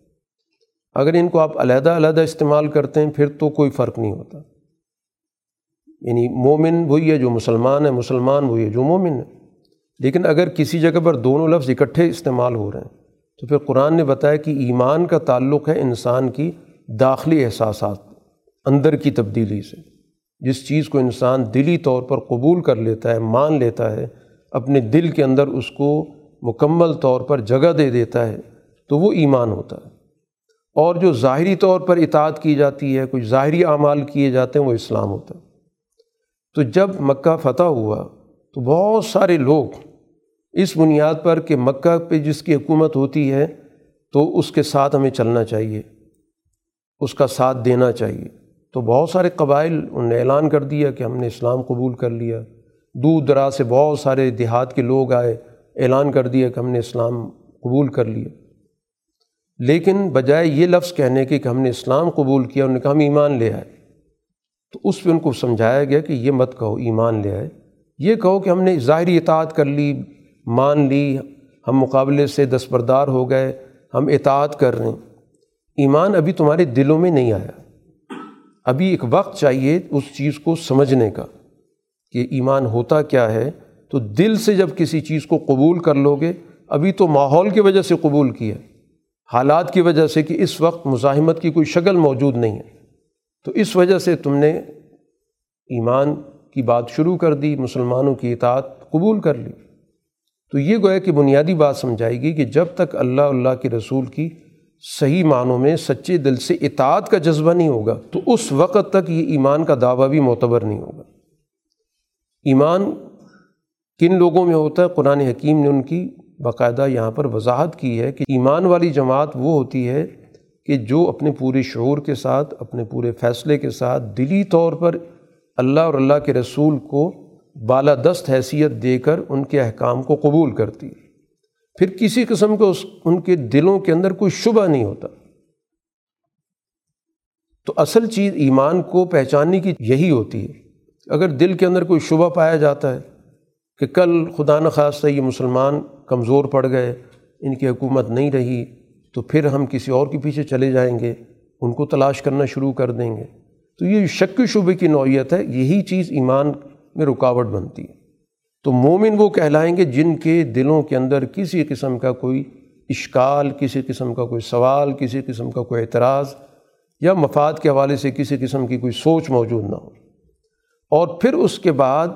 اگر ان کو آپ علیحدہ علیحدہ استعمال کرتے ہیں، پھر تو کوئی فرق نہیں ہوتا۔ یعنی مومن وہی ہے جو مسلمان ہے، مسلمان وہی ہے جو مومن ہے۔ لیکن اگر کسی جگہ پر دونوں لفظ اکٹھے استعمال ہو رہے ہیں، تو پھر قرآن نے بتایا کہ ایمان کا تعلق ہے انسان کی داخلی احساسات اندر کی تبدیلی سے۔ جس چیز کو انسان دلی طور پر قبول کر لیتا ہے، مان لیتا ہے، اپنے دل کے اندر اس کو مکمل طور پر جگہ دے دیتا ہے، تو وہ ایمان ہوتا ہے۔ اور جو ظاہری طور پر اطاعت کی جاتی ہے، کچھ ظاہری اعمال کیے جاتے ہیں، وہ اسلام ہوتا ہے۔ تو جب مکہ فتح ہوا، تو بہت سارے لوگ اس بنیاد پر کہ مکہ پہ جس کی حکومت ہوتی ہے، تو اس کے ساتھ ہمیں چلنا چاہیے، اس کا ساتھ دینا چاہیے۔ تو بہت سارے قبائل انہوں نے اعلان کر دیا کہ ہم نے اسلام قبول کر لیا۔ دور دراز سے بہت سارے دیہات کے لوگ آئے، اعلان کر دیا کہ ہم نے اسلام قبول کر لیا۔ لیکن بجائے یہ لفظ کہنے کے کہ ہم نے اسلام قبول کیا، انہوں نے کہا ہم ایمان لے آئے۔ تو اس پہ ان کو سمجھایا گیا کہ یہ مت کہو، ایمان لے آئے۔ یہ کہو کہ ہم نے ظاہری اطاعت کر لی، مان لی، ہم مقابلے سے دستبردار ہو گئے، ہم اطاعت کر رہے ہیں۔ ایمان ابھی تمہارے دلوں میں نہیں آیا۔ ابھی ایک وقت چاہیے اس چیز کو سمجھنے کا کہ ایمان ہوتا کیا ہے۔ تو دل سے جب کسی چیز کو قبول کر لو گے ابھی تو ماحول کی وجہ سے قبول کیا۔ حالات کی وجہ سے کہ اس وقت مزاحمت کی کوئی شکل موجود نہیں ہے۔ تو اس وجہ سے تم نے ایمان کی بات شروع کر دی، مسلمانوں کی اطاعت قبول کر لی۔ تو یہ گویا کہ بنیادی بات سمجھائے گی کہ جب تک اللہ اللہ کے رسول کی صحیح معنوں میں سچے دل سے اطاعت کا جذبہ نہیں ہوگا، تو اس وقت تک یہ ایمان کا دعویٰ بھی معتبر نہیں ہوگا۔ ایمان کن لوگوں میں ہوتا ہے؟ قرآن حکیم نے ان کی باقاعدہ یہاں پر وضاحت کی ہے کہ ایمان والی جماعت وہ ہوتی ہے کہ جو اپنے پورے شعور کے ساتھ، اپنے پورے فیصلے کے ساتھ دلی طور پر اللہ اور اللہ کے رسول کو بالادست حیثیت دے کر ان کے احکام کو قبول کرتی ہے۔ پھر کسی قسم کا اس، ان کے دلوں کے اندر کوئی شبہ نہیں ہوتا۔ تو اصل چیز ایمان کو پہچاننے کی یہی ہوتی ہے۔ اگر دل کے اندر کوئی شبہ پایا جاتا ہے کہ کل خدا نخواستہ یہ مسلمان کمزور پڑ گئے، ان کی حکومت نہیں رہی، تو پھر ہم کسی اور کے پیچھے چلے جائیں گے، ان کو تلاش کرنا شروع کر دیں گے۔ تو یہ شک شبے کی نوعیت ہے، یہی چیز ایمان میں رکاوٹ بنتی ہے۔ تو مومن وہ کہلائیں گے جن کے دلوں کے اندر کسی قسم کا کوئی اشکال، کسی قسم کا کوئی سوال، کسی قسم کا کوئی اعتراض یا مفاد کے حوالے سے کسی قسم کی کوئی سوچ موجود نہ ہو۔ اور پھر اس کے بعد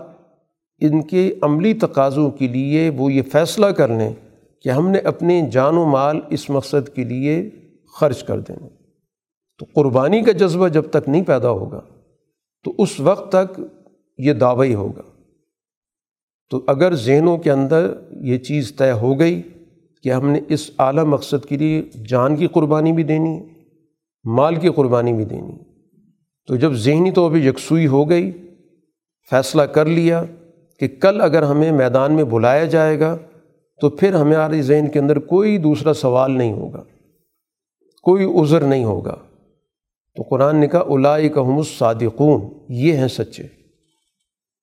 ان کے عملی تقاضوں کے لیے وہ یہ فیصلہ کر لیں کہ ہم نے اپنے جان و مال اس مقصد کے لیے خرچ کر دیں۔ تو قربانی کا جذبہ جب تک نہیں پیدا ہوگا، تو اس وقت تک یہ دعوی ہوگا۔ تو اگر ذہنوں کے اندر یہ چیز طے ہو گئی کہ ہم نے اس اعلیٰ مقصد کے لیے جان کی قربانی بھی دینی ہے مال کی قربانی بھی دینی، تو جب ذہنی طور پہ یکسوئی ہو گئی، فیصلہ کر لیا کہ کل اگر ہمیں میدان میں بلایا جائے گا تو پھر ہمارے ذہن کے اندر کوئی دوسرا سوال نہیں ہوگا، کوئی عذر نہیں ہوگا۔ تو قرآن نے کہا الائی کا الصادقون، یہ ہیں سچے۔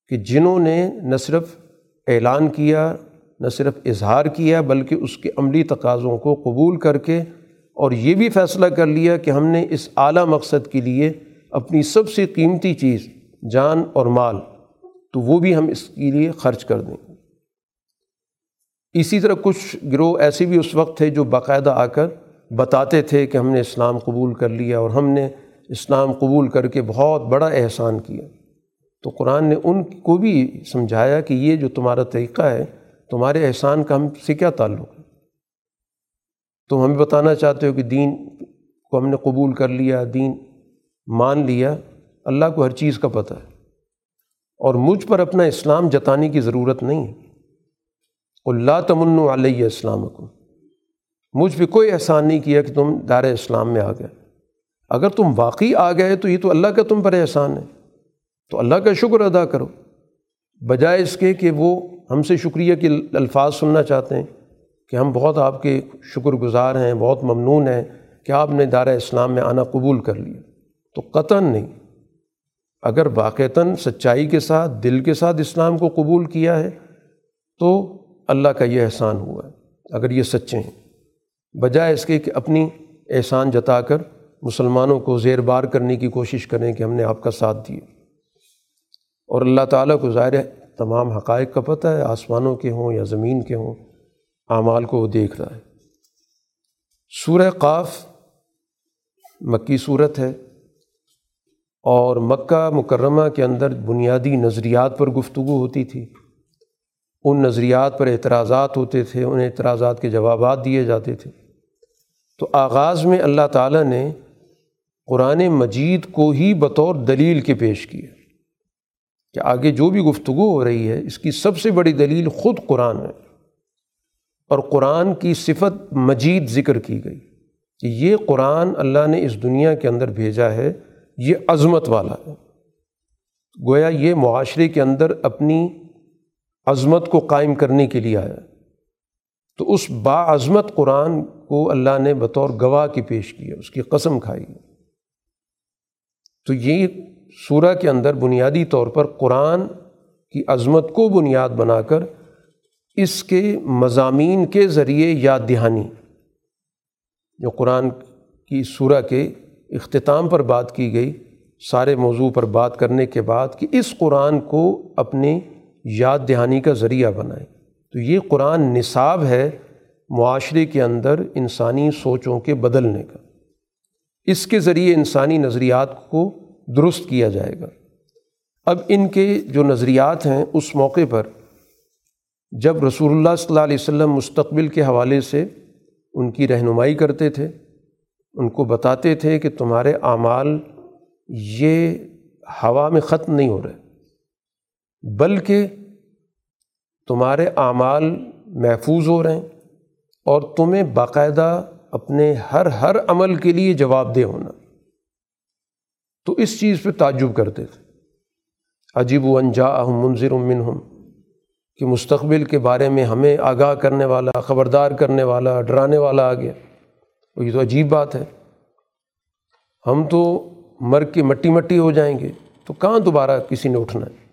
کہ جنہوں نے نہ صرف اعلان کیا، نہ صرف اظہار کیا، بلکہ اس کے عملی تقاضوں کو قبول کر کے اور یہ بھی فیصلہ کر لیا کہ ہم نے اس اعلیٰ مقصد کے لیے اپنی سب سے قیمتی چیز، جان اور مال تو وہ بھی ہم اس کے لیے خرچ کر دیں۔ گے اسی طرح کچھ گروہ ایسے بھی اس وقت تھے جو باقاعدہ آ کر بتاتے تھے کہ ہم نے اسلام قبول کر لیا اور ہم نے اسلام قبول کر کے بہت بڑا احسان کیا۔ تو قرآن نے ان کو بھی سمجھایا کہ یہ جو تمہارا طریقہ ہے، تمہارے احسان کا ہم سے کیا تعلق ہے؟ تم ہمیں بتانا چاہتے ہو کہ دین کو ہم نے قبول کر لیا، دین مان لیا، اللہ کو ہر چیز کا پتہ ہے۔ اور مجھ پر اپنا اسلام جتانے کی ضرورت نہیں ہے۔ اللہ تمن علیہ السلام کو مجھ پہ کوئی احسان نہیں کیا کہ تم دار اسلام میں آ گئے۔ اگر تم واقعی آ گئے تو یہ تو اللہ کا تم پر احسان ہے۔ تو اللہ کا شکر ادا کرو۔ بجائے اس کے کہ وہ ہم سے شکریہ کے الفاظ سننا چاہتے ہیں کہ ہم بہت آپ کے شکر گزار ہیں، بہت ممنون ہیں کہ آپ نے دارہ اسلام میں آنا قبول کر لیا۔ تو قطن نہیں۔ اگر واقعتاً سچائی کے ساتھ، دل کے ساتھ اسلام کو قبول کیا ہے، تو اللہ کا یہ احسان ہوا ہے، اگر یہ سچے ہیں۔ بجائے اس کے کہ اپنی احسان جتا کر مسلمانوں کو زیر بار کرنے کی کوشش کریں کہ ہم نے آپ کا ساتھ دیا۔ اور اللہ تعالیٰ کو ظاہر ہے، تمام حقائق کا پتہ ہے، آسمانوں کے ہوں یا زمین کے ہوں، اعمال کو وہ دیکھ رہا ہے۔ سورہ قاف مکی صورت ہے۔ اور مکہ مکرمہ کے اندر بنیادی نظریات پر گفتگو ہوتی تھی۔ ان نظریات پر اعتراضات ہوتے تھے، ان اعتراضات کے جوابات دیے جاتے تھے۔ تو آغاز میں اللہ تعالیٰ نے قرآن مجید کو ہی بطور دلیل کے پیش کیا کہ آگے جو بھی گفتگو ہو رہی ہے، اس کی سب سے بڑی دلیل خود قرآن ہے۔ اور قرآن کی صفت مجید ذکر کی گئی کہ یہ قرآن اللہ نے اس دنیا کے اندر بھیجا ہے۔ یہ عظمت والا ہے۔ گویا یہ معاشرے کے اندر اپنی عظمت کو قائم کرنے کے لیے آیا تو اس باعظمت قرآن کو اللہ نے بطور گواہ کی پیش کیا اس کی قسم کھائی تو یہ سورہ کے اندر بنیادی طور پر قرآن کی عظمت کو بنیاد بنا کر اس کے مضامین کے ذریعے یاد دہانی، جو قرآن کی سورہ کے اختتام پر بات کی گئی، سارے موضوع پر بات کرنے کے بعد کہ اس قرآن کو اپنے یاد دہانی کا ذریعہ بنائیں۔ تو یہ قرآن نصاب ہے معاشرے کے اندر انسانی سوچوں کے بدلنے کا۔ اس کے ذریعے انسانی نظریات کو درست کیا جائے گا۔ اب ان کے جو نظریات ہیں اس موقع پر، جب رسول اللہ صلی اللہ علیہ وسلم مستقبل کے حوالے سے ان کی رہنمائی کرتے تھے ان کو بتاتے تھے کہ تمہارے اعمال یہ ہوا میں ختم نہیں ہو رہے، بلکہ تمہارے اعمال محفوظ ہو رہے ہیں اور تمہیں باقاعدہ اپنے ہر ہر عمل کے لیے جواب دہ ہونا۔ تو اس چیز پہ تعجب کرتے تھے۔ عجیب و انجا منظر منہم، کہ مستقبل کے بارے میں ہمیں آگاہ کرنے والا، خبردار کرنے والا، ڈرانے والا آ گیا۔ یہ تو عجیب بات ہے۔ ہم تو مر کے مٹی مٹی ہو جائیں گے، تو کہاں دوبارہ کسی نے اٹھنا ہے؟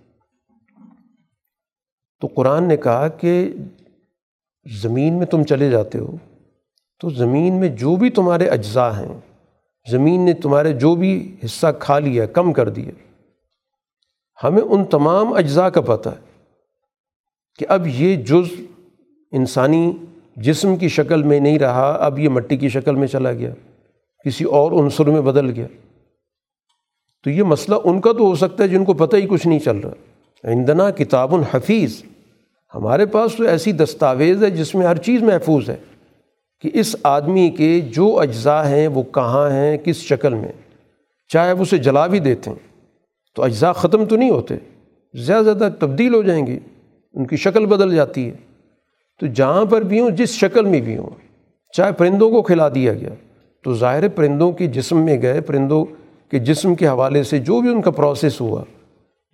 تو قرآن نے کہا کہ زمین میں تم چلے جاتے ہو، تو زمین میں جو بھی تمہارے اجزاء ہیں، زمین نے تمہارے جو بھی حصہ کھا لیا کم کر دیا ہمیں ان تمام اجزاء کا پتہ ہے کہ اب یہ جز انسانی جسم کی شکل میں نہیں رہا، اب یہ مٹی کی شکل میں چلا گیا، کسی اور عنصر میں بدل گیا۔ تو یہ مسئلہ ان کا تو ہو سکتا ہے جن کو پتہ ہی کچھ نہیں چل رہا۔ عندنا کتاب الحفیظ ہمارے پاس تو ایسی دستاویز ہے جس میں ہر چیز محفوظ ہے کہ اس آدمی کے جو اجزاء ہیں وہ کہاں ہیں، کس شکل میں۔ چاہے وہ اسے جلا بھی دیتے ہیں، تو اجزاء ختم تو نہیں ہوتے، زیادہ زیادہ تبدیل ہو جائیں گی ان کی شکل بدل جاتی ہے۔ تو جہاں پر بھی ہوں، جس شکل میں بھی ہوں، چاہے پرندوں کو کھلا دیا گیا، تو ظاہر پرندوں کے جسم میں گئے، پرندوں کے جسم کے حوالے سے جو بھی ان کا پروسیس ہوا،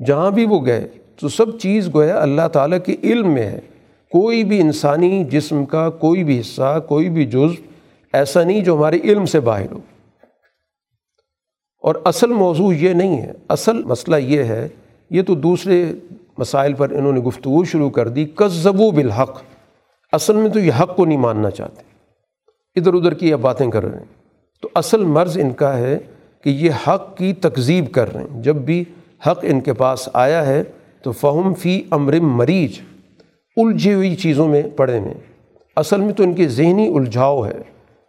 جہاں بھی وہ گئے، تو سب چیز گویا اللہ تعالیٰ کے علم میں ہے۔ کوئی بھی انسانی جسم کا کوئی بھی حصہ، کوئی بھی جز ایسا نہیں جو ہمارے علم سے باہر ہو۔ اور اصل موضوع یہ نہیں ہے، اصل مسئلہ یہ ہے، یہ تو دوسرے مسائل پر انہوں نے گفتگو شروع کر دی کذبو بالحق۔ اصل میں تو یہ حق کو نہیں ماننا چاہتے۔ ادھر ادھر کی یہ باتیں کر رہے ہیں۔ تو اصل مرض ان کا ہے کہ یہ حق کی تکذیب کر رہے ہیں۔ جب بھی حق ان کے پاس آیا ہے تو فہم فی امرم مریض الجھی ہوئی چیزوں میں پڑے ہوئے اصل میں تو ان کے ذہنی الجھاؤ ہے۔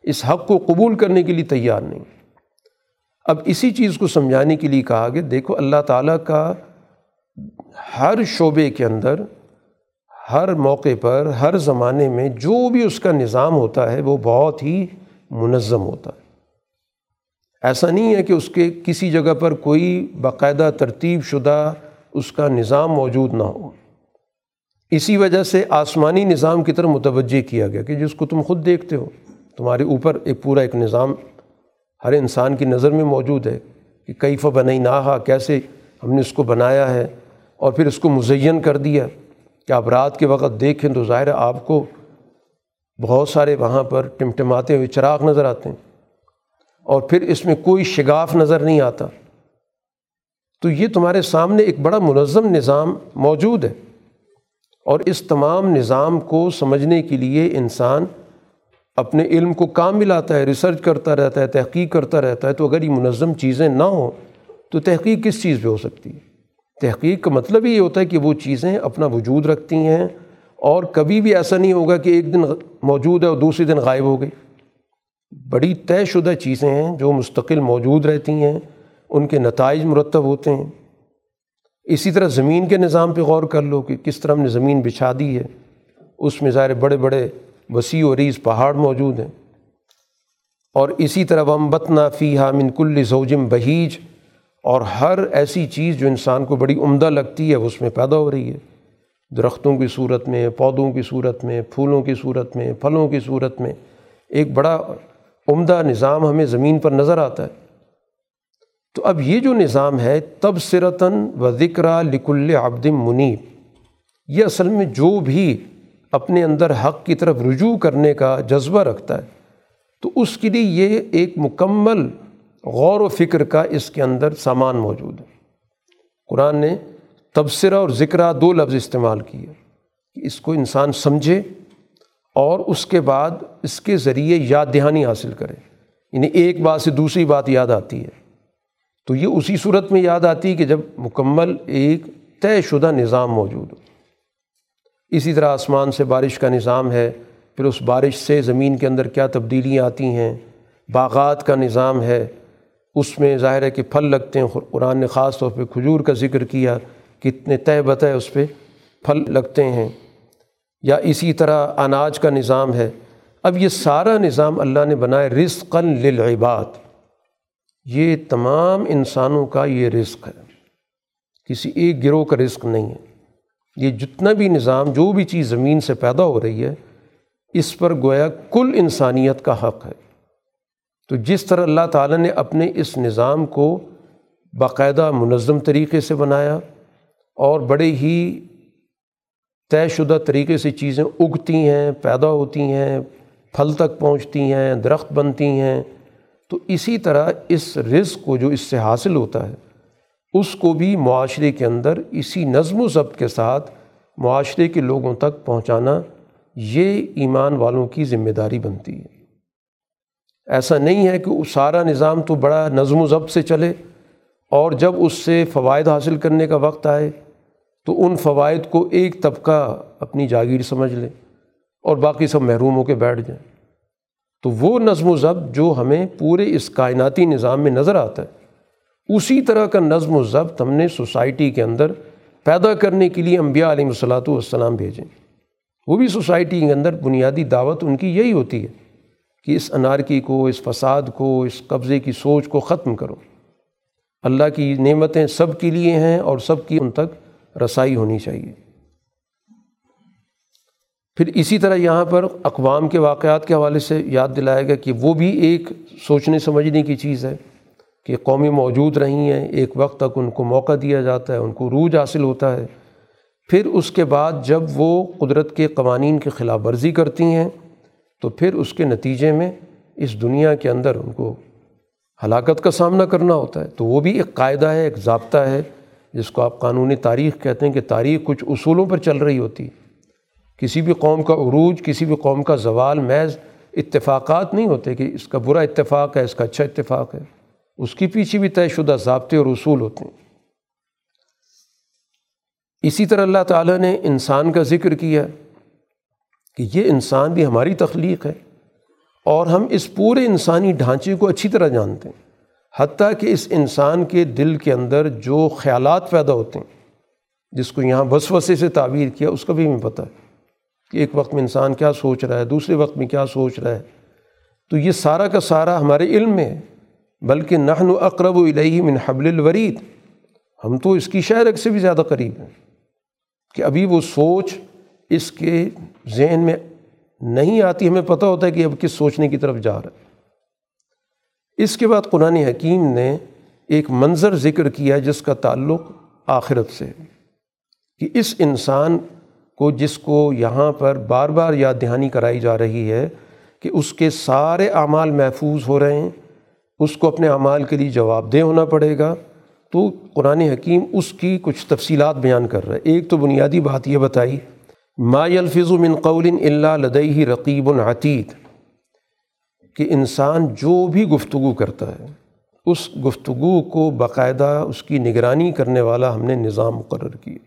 اس حق کو قبول کرنے کے لیے تیار نہیں۔ اب اسی چیز کو سمجھانے کے لیے کہا کہ دیکھو اللہ تعالیٰ کا ہر شعبے کے اندر ہر موقع پر، ہر زمانے میں جو بھی اس کا نظام ہوتا ہے، وہ بہت ہی منظم ہوتا ہے۔ ایسا نہیں ہے کہ اس کے کسی جگہ پر کوئی باقاعدہ ترتیب شدہ اس کا نظام موجود نہ ہو۔ اسی وجہ سے آسمانی نظام کی طرف متوجہ کیا گیا کہ جس کو تم خود دیکھتے ہو، تمہارے اوپر ایک پورا ایک نظام ہر انسان کی نظر میں موجود ہے کہ کئی بنائی نہ کیسے ہم نے اس کو بنایا ہے اور پھر اس کو مزین کر دیا۔ کہ آپ رات کے وقت دیکھیں تو ظاہر ہے آپ کو بہت سارے وہاں پر ٹمٹماتے ہوئے چراغ نظر آتے ہیں اور پھر اس میں کوئی شگاف نظر نہیں آتا۔ تو یہ تمہارے سامنے ایک بڑا منظم نظام موجود ہے اور اس تمام نظام کو سمجھنے کے لیے انسان اپنے علم کو کام ملاتا ہے ریسرچ کرتا رہتا ہے، تحقیق کرتا رہتا ہے۔ تو اگر یہ منظم چیزیں نہ ہوں تو تحقیق کس چیز پہ ہو سکتی ہے؟ تحقیق کا مطلب یہ ہوتا ہے کہ وہ چیزیں اپنا وجود رکھتی ہیں اور کبھی بھی ایسا نہیں ہوگا کہ ایک دن موجود ہے اور دوسرے دن غائب ہو گئی۔ بڑی طے شدہ چیزیں ہیں جو مستقل موجود رہتی ہیں، ان کے نتائج مرتب ہوتے ہیں۔ اسی طرح زمین کے نظام پہ غور کر لو کہ کس طرح ہم نے زمین بچھا دی ہے۔ اس میں ظاہر بڑے بڑے وسیع و ریز پہاڑ موجود ہیں۔ اور اسی طرح وم بتنا فی من کل زوجم بہیج اور ہر ایسی چیز جو انسان کو بڑی عمدہ لگتی ہے، اس میں پیدا ہو رہی ہے۔ درختوں کی صورت میں، پودوں کی صورت میں، پھولوں کی صورت میں، پھلوں کی صورت میں ایک بڑا عمدہ نظام ہمیں زمین پر نظر آتا ہے۔ تو اب یہ جو نظام ہے تب سرتاً و ذکر لکل عبدم منیب۔ یہ اصل میں جو بھی اپنے اندر حق کی طرف رجوع کرنے کا جذبہ رکھتا ہے، تو اس کے لیے یہ ایک مکمل غور و فکر کا اس کے اندر سامان موجود ہے۔ قرآن نے تبصرہ اور ذکرہ دو لفظ استعمال کیے کہ اس کو انسان سمجھے اور اس کے بعد اس کے ذریعے یاد دہانی حاصل کرے۔ یعنی ایک بات سے دوسری بات یاد آتی ہے۔ تو یہ اسی صورت میں یاد آتی ہے کہ جب مکمل ایک طے شدہ نظام موجود ہو۔ اسی طرح آسمان سے بارش کا نظام ہے، پھر اس بارش سے زمین کے اندر کیا تبدیلیاں آتی ہیں؟ باغات کا نظام ہے اس میں ظاہر ہے کہ پھل لگتے ہیں، قرآن نے خاص طور پہ کھجور کا ذکر کیا، کتنے طے بتہ اس پہ پھل لگتے ہیں۔ یا اسی طرح اناج کا نظام ہے۔ اب یہ سارا نظام اللہ نے بنایا رزقاً للعباد۔ یہ تمام انسانوں کا یہ رزق ہے۔ کسی ایک گروہ کا رزق نہیں ہے۔ یہ جتنا بھی نظام، جو بھی چیز زمین سے پیدا ہو رہی ہے، اس پر گویا کل انسانیت کا حق ہے۔ تو جس طرح اللہ تعالیٰ نے اپنے اس نظام کو باقاعدہ منظم طریقے سے بنایا اور بڑے ہی طے شدہ طریقے سے چیزیں اگتی ہیں، پیدا ہوتی ہیں، پھل تک پہنچتی ہیں، درخت بنتی ہیں، تو اسی طرح اس رزق کو جو اس سے حاصل ہوتا ہے، اس کو بھی معاشرے کے اندر اسی نظم و ضبط کے ساتھ معاشرے کے لوگوں تک پہنچانا یہ ایمان والوں کی ذمہ داری بنتی ہے۔ ایسا نہیں ہے کہ سارا نظام تو بڑا نظم و ضبط سے چلے اور جب اس سے فوائد حاصل کرنے کا وقت آئے تو ان فوائد کو ایک طبقہ اپنی جاگیر سمجھ لے اور باقی سب محروم ہو کے بیٹھ جائیں۔ تو وہ نظم و ضبط جو ہمیں پورے اس کائناتی نظام میں نظر آتا ہے، اسی طرح کا نظم و ضبط ہم نے سوسائٹی کے اندر پیدا کرنے کے لیے انبیاء علیہ الصلاۃ والسلام بھیجیں وہ بھی سوسائٹی کے اندر بنیادی دعوت ان کی یہی ہوتی ہے کہ اس انارکی کو، اس فساد کو، اس قبضے کی سوچ کو ختم کرو۔ اللہ کی نعمتیں سب کے لیے ہیں اور سب کی ان تک رسائی ہونی چاہیے۔ پھر اسی طرح یہاں پر اقوام کے واقعات کے حوالے سے یاد دلایا گیا کہ وہ بھی ایک سوچنے، سمجھنے کی چیز ہے کہ قومی موجود رہی ہیں، ایک وقت تک ان کو موقع دیا جاتا ہے، ان کو روج حاصل ہوتا ہے۔ پھر اس کے بعد جب وہ قدرت کے قوانین کی خلاف ورزی کرتی ہیں تو پھر اس کے نتیجے میں اس دنیا کے اندر ان کو ہلاکت کا سامنا کرنا ہوتا ہے۔ تو وہ بھی ایک قاعدہ ہے، ایک ضابطہ ہے، جس کو آپ قانونی تاریخ کہتے ہیں کہ تاریخ کچھ اصولوں پر چل رہی ہوتی۔ ہے کسی بھی قوم کا عروج، کسی بھی قوم کا زوال، محض اتفاقات نہیں ہوتے کہ اس کا برا اتفاق ہے، اس کا اچھا اتفاق ہے۔ اس کی پیچھے بھی طے شدہ ضابطے اور اصول ہوتے ہیں۔ اسی طرح اللہ تعالیٰ نے انسان کا ذکر کیا۔ کہ یہ انسان بھی ہماری تخلیق ہے اور ہم اس پورے انسانی ڈھانچے کو اچھی طرح جانتے ہیں، حتیٰ کہ اس انسان کے دل کے اندر جو خیالات پیدا ہوتے ہیں، جس کو یہاں وسوسے سے تعبیر کیا، اس کا بھی ہمیں پتہ ہے کہ ایک وقت میں انسان کیا سوچ رہا ہے، دوسرے وقت میں کیا سوچ رہا ہے۔ تو یہ سارا کا سارا ہمارے علم میں ہے، بلکہ نحن و اقرب و الہی من حبل الورید۔ ہم تو اس کی شہرک سے بھی زیادہ قریب ہیں کہ ابھی وہ سوچ اس کے ذہن میں نہیں آتی، ہمیں پتہ ہوتا ہے کہ اب کس سوچنے کی طرف جا رہا ہے۔ اس کے بعد قرآن حکیم نے ایک منظر ذکر کیا جس کا تعلق آخرت سے کہ اس انسان کو جس کو یہاں پر بار بار یاد دہانی کرائی جا رہی ہے کہ اس کے سارے اعمال محفوظ ہو رہے ہیں، اس کو اپنے اعمال کے لیے جواب دہ ہونا پڑے گا۔ تو قرآن حکیم اس کی کچھ تفصیلات بیان کر رہا ہے۔ ایک تو بنیادی بات یہ بتائی ما الفظ من قول اللہ لدئی رقیب العتید کہ انسان جو بھی گفتگو کرتا ہے، اس گفتگو کو باقاعدہ اس کی نگرانی کرنے والا ہم نے نظام مقرر کیا۔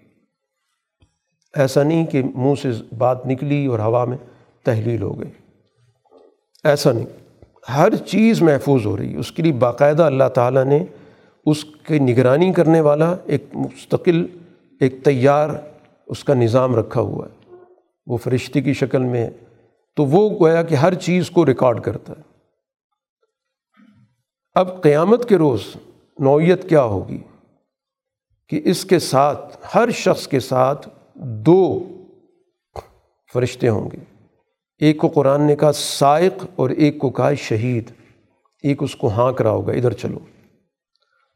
ایسا نہیں کہ منہ سے بات نکلی اور ہوا میں تحلیل ہو گئی۔ ایسا نہیں۔ ہر چیز محفوظ ہو رہی اس کے لیے باقاعدہ اللہ تعالیٰ نے اس کی نگرانی کرنے والا ایک مستقل، ایک تیار اس کا نظام رکھا ہوا ہے، وہ فرشتے کی شکل میں، تو وہ گویا کہ ہر چیز کو ریکارڈ کرتا ہے۔ اب قیامت کے روز نوعیت کیا ہوگی؟ کہ اس کے ساتھ، ہر شخص کے ساتھ دو فرشتے ہوں گے۔ ایک کو قرآن نے کہا، سائق، اور ایک کو کہا، شہید۔ ایک اس کو ہانک رہا ہوگا، ادھر چلو۔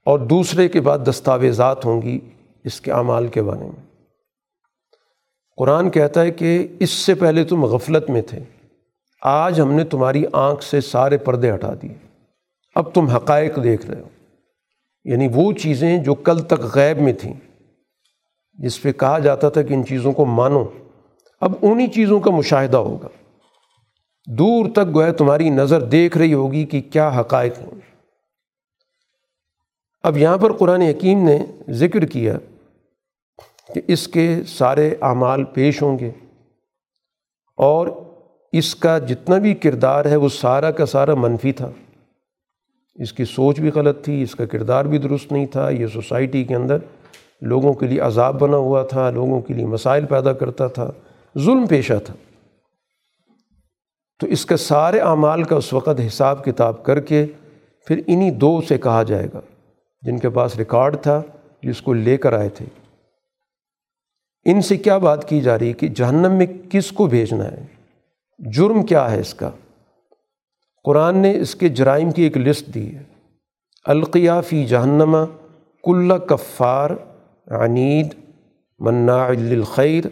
اور دوسرے کے بعد دستاویزات ہوں گی اس کے اعمال کے بارے میں۔ قرآن کہتا ہے کہ اس سے پہلے تم غفلت میں تھے۔ آج ہم نے تمہاری آنکھ سے سارے پردے ہٹا دیے۔ اب تم حقائق دیکھ رہے ہو۔ یعنی وہ چیزیں جو کل تک غیب میں تھیں۔ جس پہ کہا جاتا تھا کہ ان چیزوں کو مانو۔ اب انہی چیزوں کا مشاہدہ ہوگا۔ دور تک گویا تمہاری نظر دیکھ رہی ہوگی کہ کیا حقائق ہیں۔ اب یہاں پر قرآن حکیم نے ذکر کیا کہ اس کے سارے اعمال پیش ہوں گے اور اس کا جتنا بھی کردار ہے وہ سارا کا سارا منفی تھا۔ اس کی سوچ بھی غلط تھی، اس کا کردار بھی درست نہیں تھا۔ یہ سوسائٹی کے اندر لوگوں کے لیے عذاب بنا ہوا تھا، لوگوں کے لیے مسائل پیدا کرتا تھا، ظلم پیشہ تھا۔ تو اس کے سارے اعمال کا اس وقت حساب کتاب کر کے پھر انہی دو سے کہا جائے گا، جن کے پاس ریکارڈ تھا، جس کو لے کر آئے تھے۔ ان سے کیا بات کی جا رہی ہے کہ جہنم میں کس کو بھیجنا ہے؟ جرم کیا ہے اس کا؟ قرآن نے اس کے جرائم کی ایک لسٹ دی ہے۔ القیہ فی جہنما کل کفار، عنید منا الخیر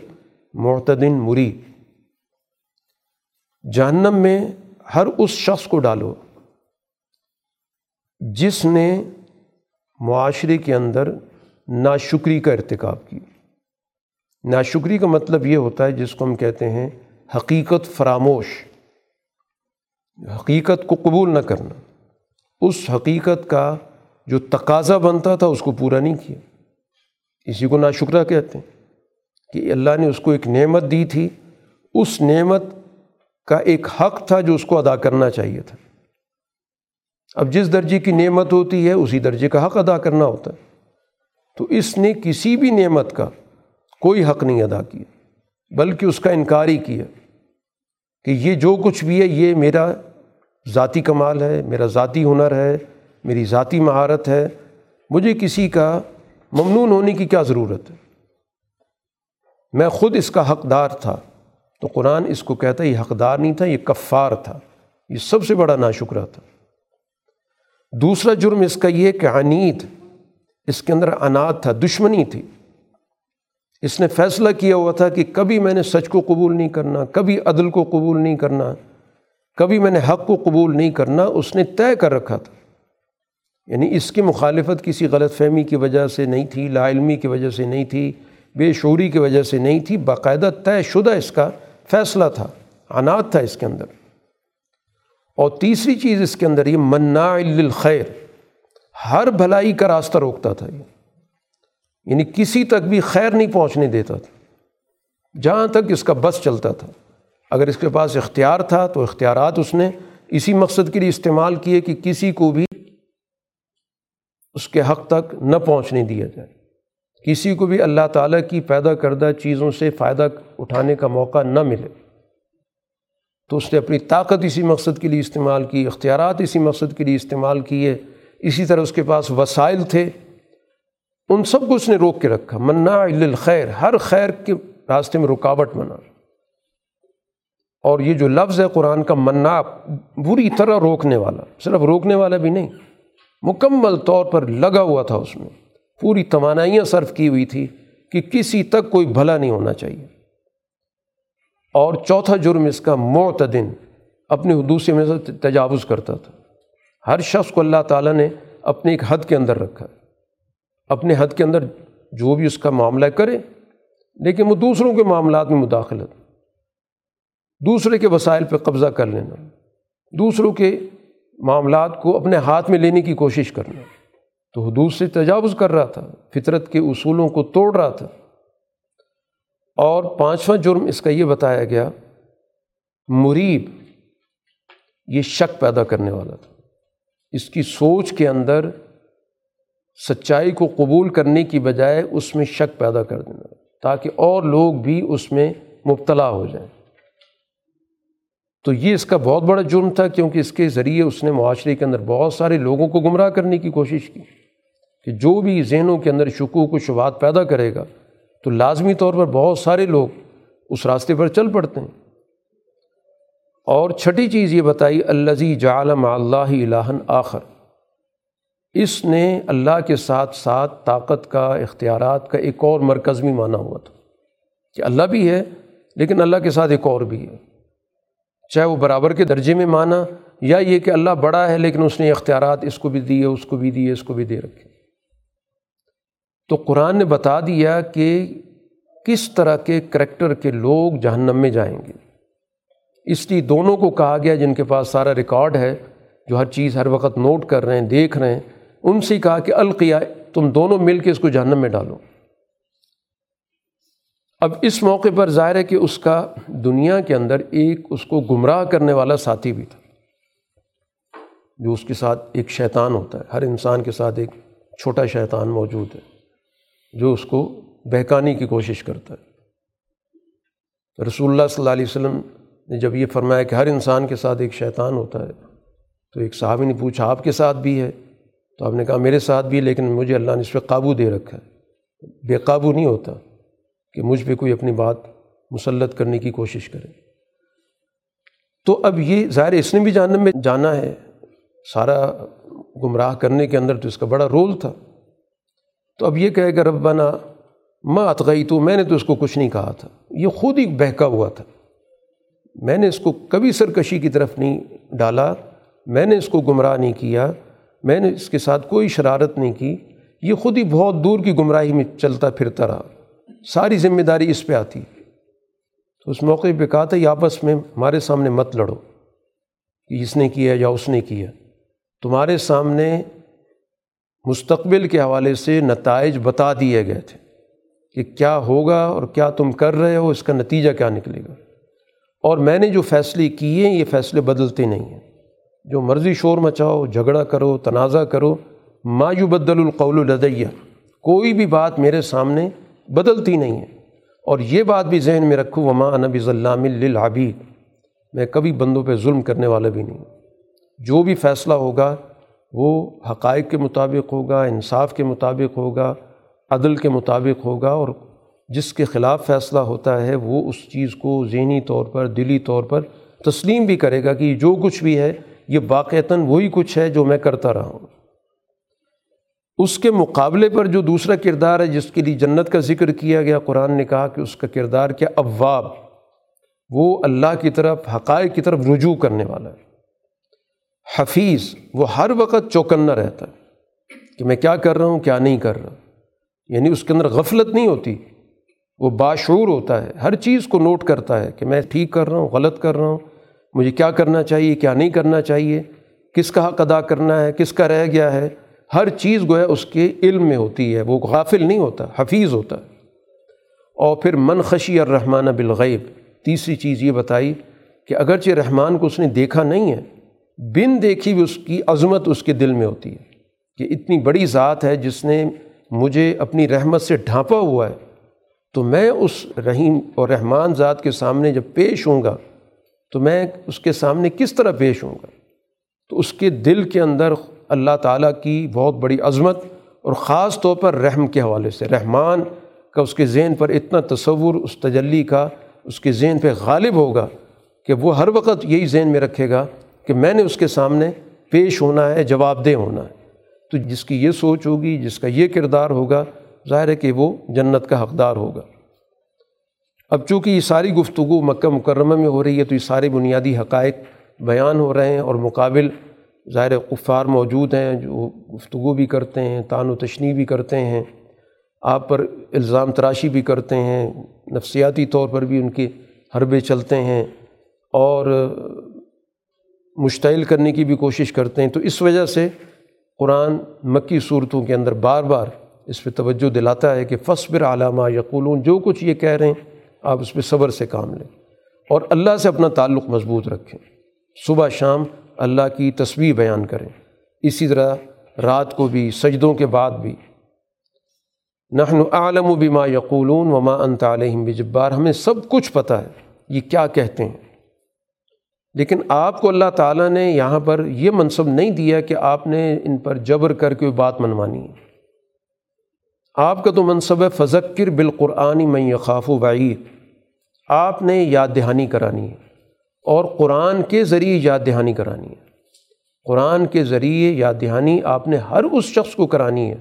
معتدن مری جہنم میں ہر اس شخص کو ڈالو جس نے معاشرے کے اندر ناشکری کا ارتکاب کی ناشکری کا مطلب یہ ہوتا ہے جس کو ہم کہتے ہیں حقیقت فراموش، حقیقت کو قبول نہ کرنا۔ اس حقیقت کا جو تقاضا بنتا تھا اس کو پورا نہیں کیا۔ اسی کو ناشکرہ کہتے ہیں کہ اللہ نے اس کو ایک نعمت دی تھی۔ اس نعمت کا ایک حق تھا جو اس کو ادا کرنا چاہیے تھا۔ اب جس درجے کی نعمت ہوتی ہے، اسی درجے کا حق ادا کرنا ہوتا ہے۔ تو اس نے کسی بھی نعمت کا کوئی حق نہیں ادا کیا بلکہ اس کا انکار ہی کیا کہ یہ جو کچھ بھی ہے، یہ میرا ذاتی کمال ہے، میرا ذاتی ہنر ہے، میری ذاتی مہارت ہے۔ مجھے کسی کا ممنون ہونے کی کیا ضرورت ہے؟ میں خود اس کا حقدار تھا۔ تو قرآن اس کو کہتا ہے، یہ حقدار نہیں تھا، یہ کفار تھا۔ یہ سب سے بڑا ناشکرہ تھا۔ دوسرا جرم اس کا یہ کہ عنید، اس کے اندر انات تھا، دشمنی تھی۔ اس نے فیصلہ کیا ہوا تھا کہ کبھی میں نے سچ کو قبول نہیں کرنا، کبھی عدل کو قبول نہیں کرنا، کبھی میں نے حق کو قبول نہیں کرنا، اس نے طے کر رکھا تھا۔ یعنی اس کی مخالفت کسی غلط فہمی کی وجہ سے نہیں تھی، لا علمی کی وجہ سے نہیں تھی، بے شعوری کی وجہ سے نہیں تھی، باقاعدہ طے شدہ اس کا فیصلہ تھا عنات تھا اس کے اندر۔ اور تیسری چیز اس کے اندر یہ منا للخیر، ہر بھلائی کا راستہ روکتا تھا یہ۔ یعنی کسی تک بھی خیر نہیں پہنچنے دیتا تھا۔ جہاں تک اس کا بس چلتا تھا۔ اگر اس کے پاس اختیار تھا تو اختیارات اس نے اسی مقصد کے لیے استعمال کیے کہ کسی کو بھی اس کے حق تک نہ پہنچنے دیا جائے۔ کسی کو بھی اللہ تعالیٰ کی پیدا کردہ چیزوں سے فائدہ اٹھانے کا موقع نہ ملے۔ تو اس نے اپنی طاقت اسی مقصد کے لیے استعمال کی، اختیارات اسی مقصد کے لیے استعمال کیے۔ اسی طرح اس کے پاس وسائل تھے۔ ان سب کو اس نے روک کے رکھا۔ منا الخیر ہر خیر کے راستے میں رکاوٹ بنا۔ اور یہ جو لفظ ہے قرآن کا منا بری طرح روکنے والا، صرف روکنے والا بھی نہیں، مکمل طور پر لگا ہوا تھا اس میں۔ پوری توانائیاں صرف کی ہوئی تھی کہ کسی تک کوئی بھلا نہیں ہونا چاہیے۔ اور چوتھا جرم اس کا، معتدن، اپنے حدود سے میں سے تجاوز کرتا تھا۔ ہر شخص کو اللہ تعالیٰ نے اپنے ایک حد کے اندر رکھا۔ اپنے حد کے اندر جو بھی اس کا معاملہ کرے، لیکن وہ دوسروں کے معاملات میں مداخلت۔ دوسرے کے وسائل پہ قبضہ کر لینا۔ دوسروں کے معاملات کو اپنے ہاتھ میں لینے کی کوشش کرنا۔ تو حدود سے تجاوز کر رہا تھا، فطرت کے اصولوں کو توڑ رہا تھا۔ اور پانچواں جرم اس کا یہ بتایا گیا مریب یہ شک پیدا کرنے والا تھا۔ اس کی سوچ کے اندر سچائی کو قبول کرنے کی بجائے اس میں شک پیدا کر دینا، تاکہ اور لوگ بھی اس میں مبتلا ہو جائیں۔ تو یہ اس کا بہت بڑا جرم تھا، کیونکہ اس کے ذریعے اس نے معاشرے کے اندر بہت سارے لوگوں کو گمراہ کرنے کی کوشش کی۔ کہ جو بھی ذہنوں کے اندر شکوک و شبات پیدا کرے گا، تو لازمی طور پر بہت سارے لوگ اس راستے پر چل پڑتے ہیں۔ اور چھٹی چیز یہ بتائی الزی جعلم اللہ الہن آخر۔ اس نے اللہ کے ساتھ ساتھ طاقت کا، اختیارات کا ایک اور مرکز بھی مانا ہوا تھا کہ اللہ بھی ہے، لیکن اللہ کے ساتھ ایک اور بھی ہے۔ چاہے وہ برابر کے درجے میں مانا یا یہ کہ اللہ بڑا ہے، لیکن اس نے اختیارات اس کو بھی دیے، اس کو بھی دیے، اس کو بھی دے رکھے۔ تو قرآن نے بتا دیا کہ کس طرح کے کریکٹر کے لوگ جہنم میں جائیں گے۔ اس لیے دونوں کو کہا گیا جن کے پاس سارا ریکارڈ ہے، جو ہر چیز ہر وقت نوٹ کر رہے ہیں، دیکھ رہے ہیں۔ ان سے کہا کہ القیا تم دونوں مل کے اس کو جہنم میں ڈالو۔ اب اس موقع پر ظاہر ہے کہ اس کا دنیا کے اندر ایک اس کو گمراہ کرنے والا ساتھی بھی تھا۔ جو اس کے ساتھ ایک شیطان ہوتا ہے، ہر انسان کے ساتھ ایک چھوٹا شیطان موجود ہے، جو اس کو بہکانے کی کوشش کرتا ہے۔ رسول اللہ صلی اللہ علیہ وسلم نے جب یہ فرمایا کہ ہر انسان کے ساتھ ایک شیطان ہوتا ہے، تو ایک صحابی نے پوچھا، آپ کے ساتھ بھی ہے؟ تو آپ نے کہا میرے ساتھ بھی لیکن مجھے اللہ نے اس پہ قابو دے رکھا ہے۔ بے قابو نہیں ہوتا کہ مجھ پہ کوئی اپنی بات مسلط کرنے کی کوشش کرے۔ تو اب یہ ظاہر اس نے بھی جاننے میں جانا ہے۔ سارا گمراہ کرنے کے اندر تو اس کا بڑا رول تھا۔ تو اب یہ کہے گا، ربنا ماں اتغئی تو میں نے تو اس کو کچھ نہیں کہا تھا۔ یہ خود ہی بہکا ہوا تھا۔ میں نے اس کو کبھی سرکشی کی طرف نہیں ڈالا، میں نے اس کو گمراہ نہیں کیا۔ میں نے اس کے ساتھ کوئی شرارت نہیں کی، یہ خود ہی بہت دور کی گمراہی میں چلتا پھرتا رہا۔ ساری ذمہ داری اس پہ آتی۔ تو اس موقع پہ کہا تھا، یہ آپس میں ہمارے سامنے مت لڑو۔ کہ اس نے کیا یا اس نے کیا؟ تمہارے سامنے مستقبل کے حوالے سے نتائج بتا دیے گئے تھے کہ کیا ہوگا اور کیا تم کر رہے ہو، اس کا نتیجہ کیا نکلے گا۔ اور میں نے جو فیصلے کیے یہ فیصلے بدلتے نہیں ہیں۔ جو مرضی شور مچاؤ، جھگڑا کرو، تنازع کرو، ما بدل القول لدیہ کوئی بھی بات میرے سامنے بدلتی نہیں ہے۔ اور یہ بات بھی ذہن میں رکھوں وما نبی ضلع للعبید۔ میں کبھی بندوں پہ ظلم کرنے والا بھی نہیں۔ جو بھی فیصلہ ہوگا، وہ حقائق کے مطابق ہوگا، انصاف کے مطابق ہوگا، عدل کے مطابق ہوگا، اور جس کے خلاف فیصلہ ہوتا ہے، وہ اس چیز کو ذہنی طور پر، دلی طور پر تسلیم بھی کرے گا کہ جو کچھ بھی ہے یہ واقعتاً وہی کچھ ہے جو میں کرتا رہا ہوں۔ اس کے مقابلے پر جو دوسرا کردار ہے جس کے لیے جنت کا ذکر کیا گیا، قرآن نے کہا کہ اس کا کردار کیا؟ اواب وہ اللہ کی طرف، حقائق کی طرف رجوع کرنے والا ہے۔ حفیظ، وہ ہر وقت چوکنا رہتا ہے کہ میں کیا کر رہا ہوں، کیا نہیں کر رہا۔ یعنی اس کے اندر غفلت نہیں ہوتی۔ وہ باشعور ہوتا ہے، ہر چیز کو نوٹ کرتا ہے کہ میں ٹھیک کر رہا ہوں، غلط کر رہا ہوں۔ مجھے کیا کرنا چاہیے، کیا نہیں کرنا چاہیے؟ کس کا حق ادا کرنا ہے؟ کس کا رہ گیا ہے؟ ہر چیز گویا اس کے علم میں ہوتی ہے، وہ غافل نہیں ہوتا، حفیظ ہوتا۔ اور پھر من خشی الرحمٰن بالغیب، تیسری چیز یہ بتائی کہ اگرچہ رحمان کو اس نے دیکھا نہیں ہے، بن دیکھی بھی اس کی عظمت اس کے دل میں ہوتی ہے کہ اتنی بڑی ذات ہے جس نے مجھے اپنی رحمت سے ڈھانپا ہوا ہے۔ تو میں اس رحیم اور رحمان ذات کے سامنے جب پیش ہوں گا تو میں اس کے سامنے کس طرح پیش ہوں گا؟ تو اس کے دل کے اندر اللہ تعالیٰ کی بہت بڑی عظمت اور خاص طور پر رحم کے حوالے سے، رحمان کا اس کے ذہن پر اتنا تصور، اس تجلی کا اس کے ذہن پہ غالب ہوگا کہ وہ ہر وقت یہی ذہن میں رکھے گا کہ میں نے اس کے سامنے پیش ہونا ہے، جواب دہ ہونا ہے۔ تو جس کی یہ سوچ ہوگی، جس کا یہ کردار ہوگا، ظاہر ہے کہ وہ جنت کا حقدار ہوگا۔ اب چونکہ یہ ساری گفتگو مکہ مکرمہ میں ہو رہی ہے تو یہ سارے بنیادی حقائق بیان ہو رہے ہیں اور مقابل ظاہر قفار موجود ہیں جو گفتگو بھی کرتے ہیں، تان و تشنی بھی کرتے ہیں، آپ پر الزام تراشی بھی کرتے ہیں، نفسیاتی طور پر بھی ان کے حربے چلتے ہیں اور مشتعل کرنے کی بھی کوشش کرتے ہیں۔ تو اس وجہ سے قرآن مکی صورتوں کے اندر بار بار اس پہ توجہ دلاتا ہے کہ فصبر علامہ یقولون، جو کچھ یہ کہہ رہے ہیں آپ اس پہ صبر سے کام لیں اور اللہ سے اپنا تعلق مضبوط رکھیں۔ صبح شام اللہ کی تصویر بیان کریں۔ اسی طرح رات کو بھی، سجدوں کے بعد بھی۔ نحن عالم و بما یقولون وما انت علیہم بجبار۔ ہمیں سب کچھ پتہ ہے یہ کیا کہتے ہیں۔ لیکن آپ کو اللہ تعالیٰ نے یہاں پر یہ منصب نہیں دیا کہ آپ نے ان پر جبر کر کے بات منوانی۔ ہے آپ کا تو منصب ہے، فذکر بالقرآن میں یخاف و بعید آپ نے یاد دہانی کرانی ہے اور قرآن کے ذریعے یاد دہانی کرانی ہے۔ قرآن کے ذریعے یاد دہانی آپ نے ہر اس شخص کو کرانی ہے۔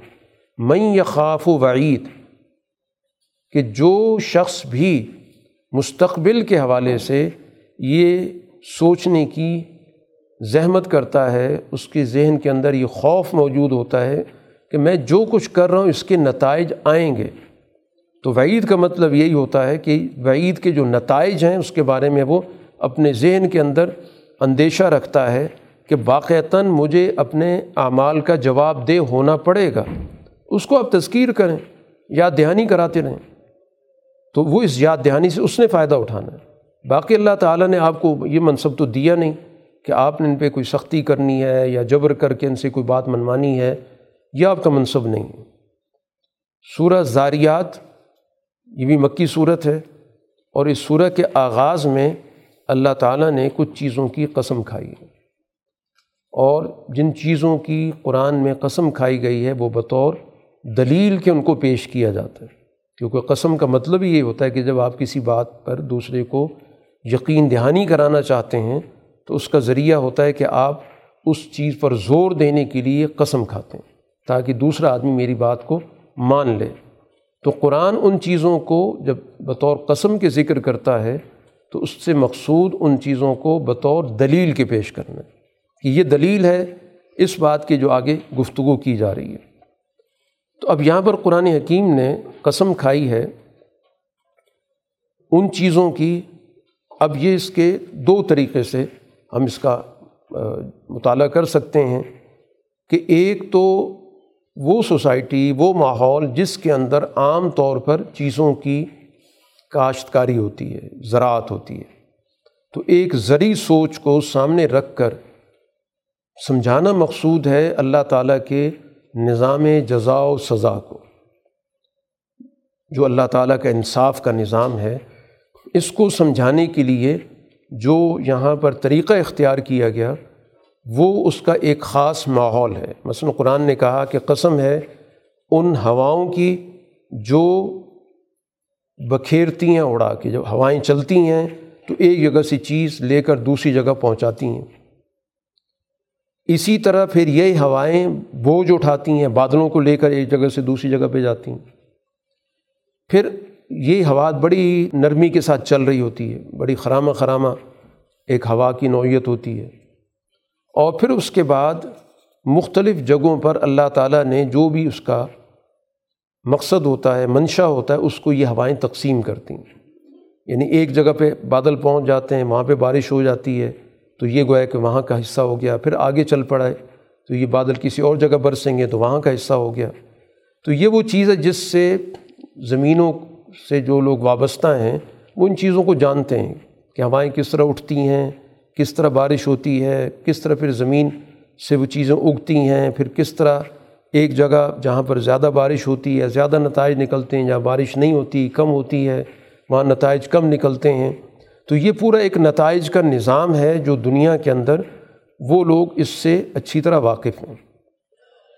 میں یخاف و وعید، کہ جو شخص بھی مستقبل کے حوالے سے یہ سوچنے کی زحمت کرتا ہے، اس کے ذہن کے اندر یہ خوف موجود ہوتا ہے کہ میں جو کچھ کر رہا ہوں، اس کے نتائج آئیں گے۔ تو وعید کا مطلب یہی ہوتا ہے کہ وعید کے جو نتائج ہیں اس کے بارے میں وہ اپنے ذہن کے اندر اندیشہ رکھتا ہے کہ واقعتاً مجھے اپنے اعمال کا جواب دہ ہونا پڑے گا۔ اس کو آپ تذکیر کریں، یاد دہانی کراتے رہیں۔ تو وہ اس یاد دہانی سے اس نے فائدہ اٹھانا ہے۔ باقی اللہ تعالیٰ نے آپ کو یہ منصب تو دیا نہیں کہ آپ نے ان پہ کوئی سختی کرنی ہے یا جبر کر کے ان سے کوئی بات منوانی ہے، یہ آپ کا منصب نہیں سورہ زاریات یہ بھی مکی صورت ہے اور اس سورہ کے آغاز میں اللہ تعالیٰ نے کچھ چیزوں کی قسم کھائی ہے۔ اور جن چیزوں کی قرآن میں قسم کھائی گئی ہے وہ بطور دلیل کے ان کو پیش کیا جاتا ہے۔ کیونکہ قسم کا مطلب ہی یہ ہوتا ہے کہ جب آپ کسی بات پر دوسرے کو یقین دہانی کرانا چاہتے ہیں تو اس کا ذریعہ ہوتا ہے کہ آپ اس چیز پر زور دینے کے لیے قسم کھاتے ہیں تاکہ دوسرا آدمی میری بات کو مان لے۔ تو قرآن ان چیزوں کو جب بطور قسم کے ذکر کرتا ہے، تو اس سے مقصود ان چیزوں کو بطور دلیل کے پیش کرنا کہ یہ دلیل ہے اس بات کی جو آگے گفتگو کی جا رہی ہے۔ تو اب یہاں پر قرآن حکیم نے قسم کھائی ہے ان چیزوں کی۔ اب یہ اس کے دو طریقے سے ہم اس کا مطالعہ کر سکتے ہیں کہ ایک تو وہ سوسائٹی، وہ ماحول جس کے اندر عام طور پر چیزوں کی کاشتکاری ہوتی ہے، زراعت ہوتی ہے۔ تو ایک زرعی سوچ کو سامنے رکھ کر سمجھانا مقصود ہے اللہ تعالیٰ کے نظام جزا و سزا کو۔ جو اللہ تعالیٰ کا انصاف کا نظام ہے، اس کو سمجھانے کے لیے جو یہاں پر طریقہ اختیار کیا گیا وہ اس کا ایک خاص ماحول ہے۔ مثلاً قرآن نے کہا کہ قسم ہے ان ہواؤں کی جو بکھیرتی ہیں اڑا کے، جب ہوائیں چلتی ہیں تو ایک جگہ سے چیز لے کر دوسری جگہ پہنچاتی ہیں۔ اسی طرح پھر یہ ہوائیں بوجھ اٹھاتی ہیں، بادلوں کو لے کر ایک جگہ سے دوسری جگہ پہ جاتی ہیں۔ پھر یہ ہوا بڑی نرمی کے ساتھ چل رہی ہوتی ہے، بڑی خرامہ خرامہ ایک ہوا کی نوعیت ہوتی ہے۔ اور پھر اس کے بعد مختلف جگہوں پر اللہ تعالیٰ نے جو بھی اس کا مقصد ہوتا ہے، منشا ہوتا ہے، اس کو یہ ہوائیں تقسیم کرتی ہیں یعنی ایک جگہ پہ بادل پہنچ جاتے ہیں، وہاں پہ بارش ہو جاتی ہے، تو یہ گویا کہ وہاں کا حصہ ہو گیا۔ پھر آگے چل پڑا ہے، تو یہ بادل کسی اور جگہ برسیں گے، تو وہاں کا حصہ ہو گیا۔ تو یہ وہ چیز ہے جس سے زمینوں سے جو لوگ وابستہ ہیں، وہ ان چیزوں کو جانتے ہیں کہ ہوائیں کس طرح اٹھتی ہیں کس طرح بارش ہوتی ہے، کس طرح پھر زمین سے وہ چیزیں اگتی ہیں، پھر کس طرح ایک جگہ جہاں پر زیادہ بارش ہوتی ہے، زیادہ نتائج نکلتے ہیں، جہاں بارش نہیں ہوتی، کم ہوتی ہے، وہاں نتائج کم نکلتے ہیں۔ تو یہ پورا ایک نتائج کا نظام ہے جو دنیا کے اندر وہ لوگ اس سے اچھی طرح واقف ہیں۔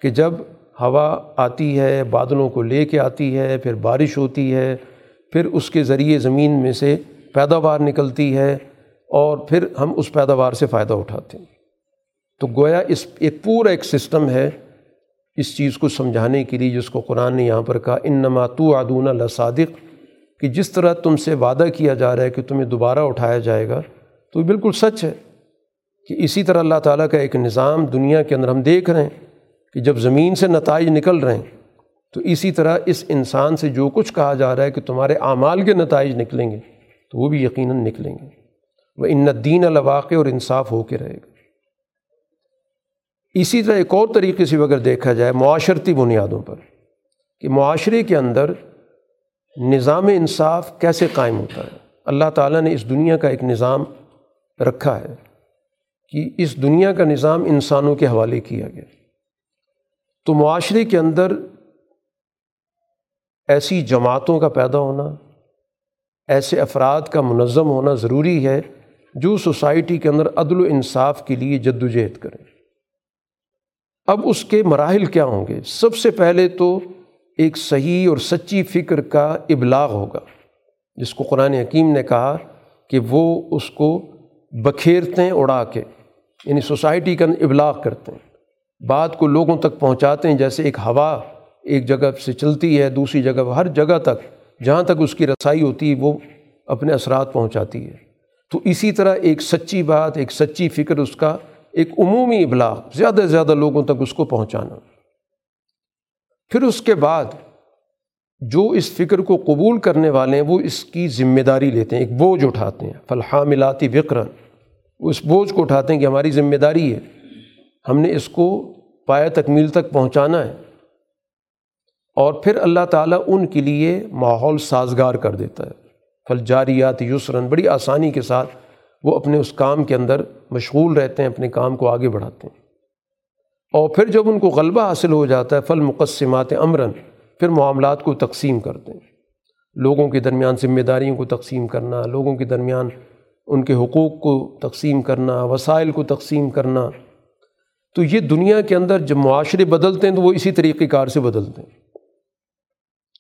کہ جب ہوا آتی ہے، بادلوں کو لے کے آتی ہے، پھر بارش ہوتی ہے، پھر اس کے ذریعے زمین میں سے پیداوار نکلتی ہے اور پھر ہم اس پیداوار سے فائدہ اٹھاتے ہیں۔ تو گویا اس ایک پورا ایک سسٹم ہے اس چیز کو سمجھانے کے لیے جس کو قرآن نے یہاں پر کہا ان نماتو ادون الصادق کہ جس طرح تم سے وعدہ کیا جا رہا ہے کہ تمہیں دوبارہ اٹھایا جائے گا، تو بالکل سچ ہے کہ اسی طرح اللہ تعالیٰ کا ایک نظام دنیا کے اندر ہم دیکھ رہے ہیں کہ جب زمین سے نتائج نکل رہے ہیں، تو اسی طرح اس انسان سے جو کچھ کہا جا رہا ہے کہ تمہارے اعمال کے نتائج نکلیں گے، تو وہ بھی یقیناً نکلیں گے۔ وہ ان دین الواقع اور انصاف ہو کے رہے گا۔ اسی طرح ایک اور طریقے سے اگر دیکھا جائے معاشرتی بنیادوں پر، کہ معاشرے کے اندر نظام انصاف کیسے قائم ہوتا ہے۔ اللہ تعالیٰ نے اس دنیا کا ایک نظام رکھا ہے کہ اس دنیا کا نظام انسانوں کے حوالے کیا گیا۔ تو معاشرے کے اندر ایسی جماعتوں کا پیدا ہونا، ایسے افراد کا منظم ہونا ضروری ہے جو سوسائٹی کے اندر عدل و انصاف کے لیے جد و جہد کریں۔ اب اس کے مراحل کیا ہوں گے؟ سب سے پہلے تو ایک صحیح اور سچی فکر کا ابلاغ ہوگا، جس کو قرآن حکیم نے کہا کہ وہ اس کو بکھیرتے ہیں اڑا کے یعنی سوسائٹی کا ابلاغ کرتے ہیں۔ بات کو لوگوں تک پہنچاتے ہیں، جیسے ایک ہوا ایک جگہ سے چلتی ہے، دوسری جگہ، ہر جگہ تک، جہاں تک اس کی رسائی ہوتی ہے، وہ اپنے اثرات پہنچاتی ہے۔ تو اسی طرح ایک سچی بات، ایک سچی فکر اس کا ایک عمومی ابلاغ، زیادہ سے زیادہ لوگوں تک اس کو پہنچانا۔ پھر اس کے بعد جو اس فکر کو قبول کرنے والے ہیں، وہ اس کی ذمہ داری لیتے ہیں، ایک بوجھ اٹھاتے ہیں۔ فلاں ملاتی وکرن وہ اس بوجھ کو اٹھاتے ہیں کہ ہماری ذمہ داری ہے، ہم نے اس کو پایا تکمیل تک پہنچانا ہے۔ اور پھر اللہ تعالیٰ ان کے لیے ماحول سازگار کر دیتا ہے۔ پھل جاریات یسرن بڑی آسانی کے ساتھ وہ اپنے اس کام کے اندر مشغول رہتے ہیں، اپنے کام کو آگے بڑھاتے ہیں۔ اور پھر جب ان کو غلبہ حاصل ہو جاتا ہے فل مقصمات امراً پھر معاملات کو تقسیم کرتے ہیں۔ لوگوں کے درمیان ذمہ داریوں کو تقسیم کرنا، لوگوں کے درمیان ان کے حقوق کو تقسیم کرنا، وسائل کو تقسیم کرنا۔ تو یہ دنیا کے اندر جب معاشرے بدلتے ہیں تو وہ اسی طریقۂ کار سے بدلتے ہیں۔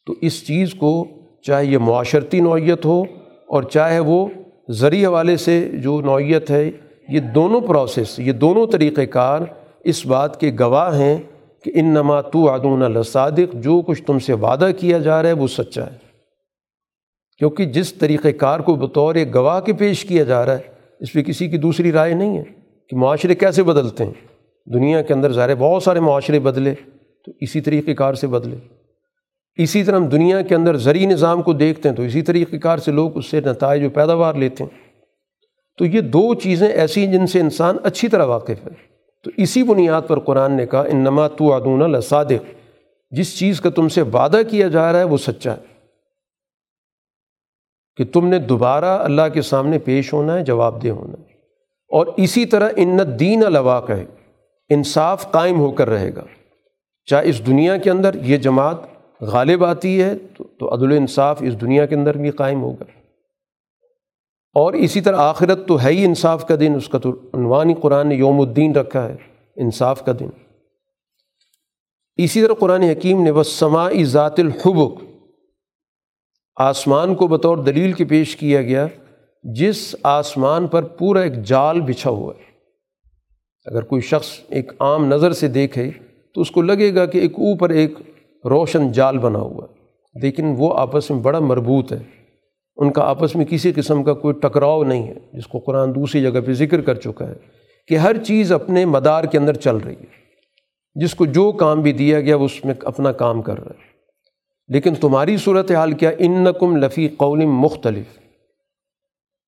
تو اس چیز کو چاہے یہ معاشرتی نوعیت ہو اور چاہے وہ زرعی حوالے سے جو نوعیت ہے، یہ دونوں پروسیس، یہ دونوں طریقۂ کار اس بات کے گواہ ہیں کہ ان نما تو عدون الصادق جو کچھ تم سے وعدہ کیا جا رہا ہے، وہ سچا ہے۔ کیونکہ جس طریقۂ کار کو بطور ایک گواہ کے پیش کیا جا رہا ہے، اس پہ کسی کی دوسری رائے نہیں ہے کہ معاشرے کیسے بدلتے ہیں۔ دنیا کے اندر ظاہر بہت سارے معاشرے بدلے، تو اسی طریقۂ کار سے بدلے۔ اسی طرح ہم دنیا کے اندر زرعی نظام کو دیکھتے ہیں تو اسی طریقۂ کار سے لوگ اس سے نتائج و پیداوار لیتے ہیں۔ تو یہ دو چیزیں ایسی ہیں جن سے انسان اچھی طرح واقف ہے۔ تو اسی بنیاد پر قرآن نے کہا ان نما تو ادون الصادق جس چیز کا تم سے وعدہ کیا جا رہا ہے وہ سچا ہے۔ کہ تم نے دوبارہ اللہ کے سامنے پیش ہونا ہے، جواب دہ ہونا ہے۔ اور اسی طرح ان دین الواقع ہے انصاف قائم ہو کر رہے گا۔ چاہے اس دنیا کے اندر یہ جماعت غالب آتی ہے تو عدل انصاف اس دنیا کے اندر بھی قائم ہوگا۔ اور اسی طرح آخرت تو ہے ہی انصاف کا دن، اس کا تو عنوانی قرآن نے یوم الدین رکھا ہے، انصاف کا دن۔ اسی طرح قرآن حکیم نے بس ذات الحبک آسمان کو بطور دلیل کے پیش کیا گیا، جس آسمان پر پورا ایک جال بچھا ہوا ہے۔ اگر کوئی شخص ایک عام نظر سے دیکھے تو اس کو لگے گا کہ ایک اوپر ایک روشن جال بنا ہوا ہے۔ لیکن وہ آپس میں بڑا مربوط ہے۔ ان کا آپس میں کسی قسم کا کوئی ٹکراؤ نہیں ہے، جس کو قرآن دوسری جگہ پہ ذکر کر چکا ہے کہ ہر چیز اپنے مدار کے اندر چل رہی ہے۔ جس کو جو کام بھی دیا گیا، وہ اس میں اپنا کام کر رہا ہے۔ لیکن تمہاری صورت حال کیا؟ ان نقم لفی قول مختلف۔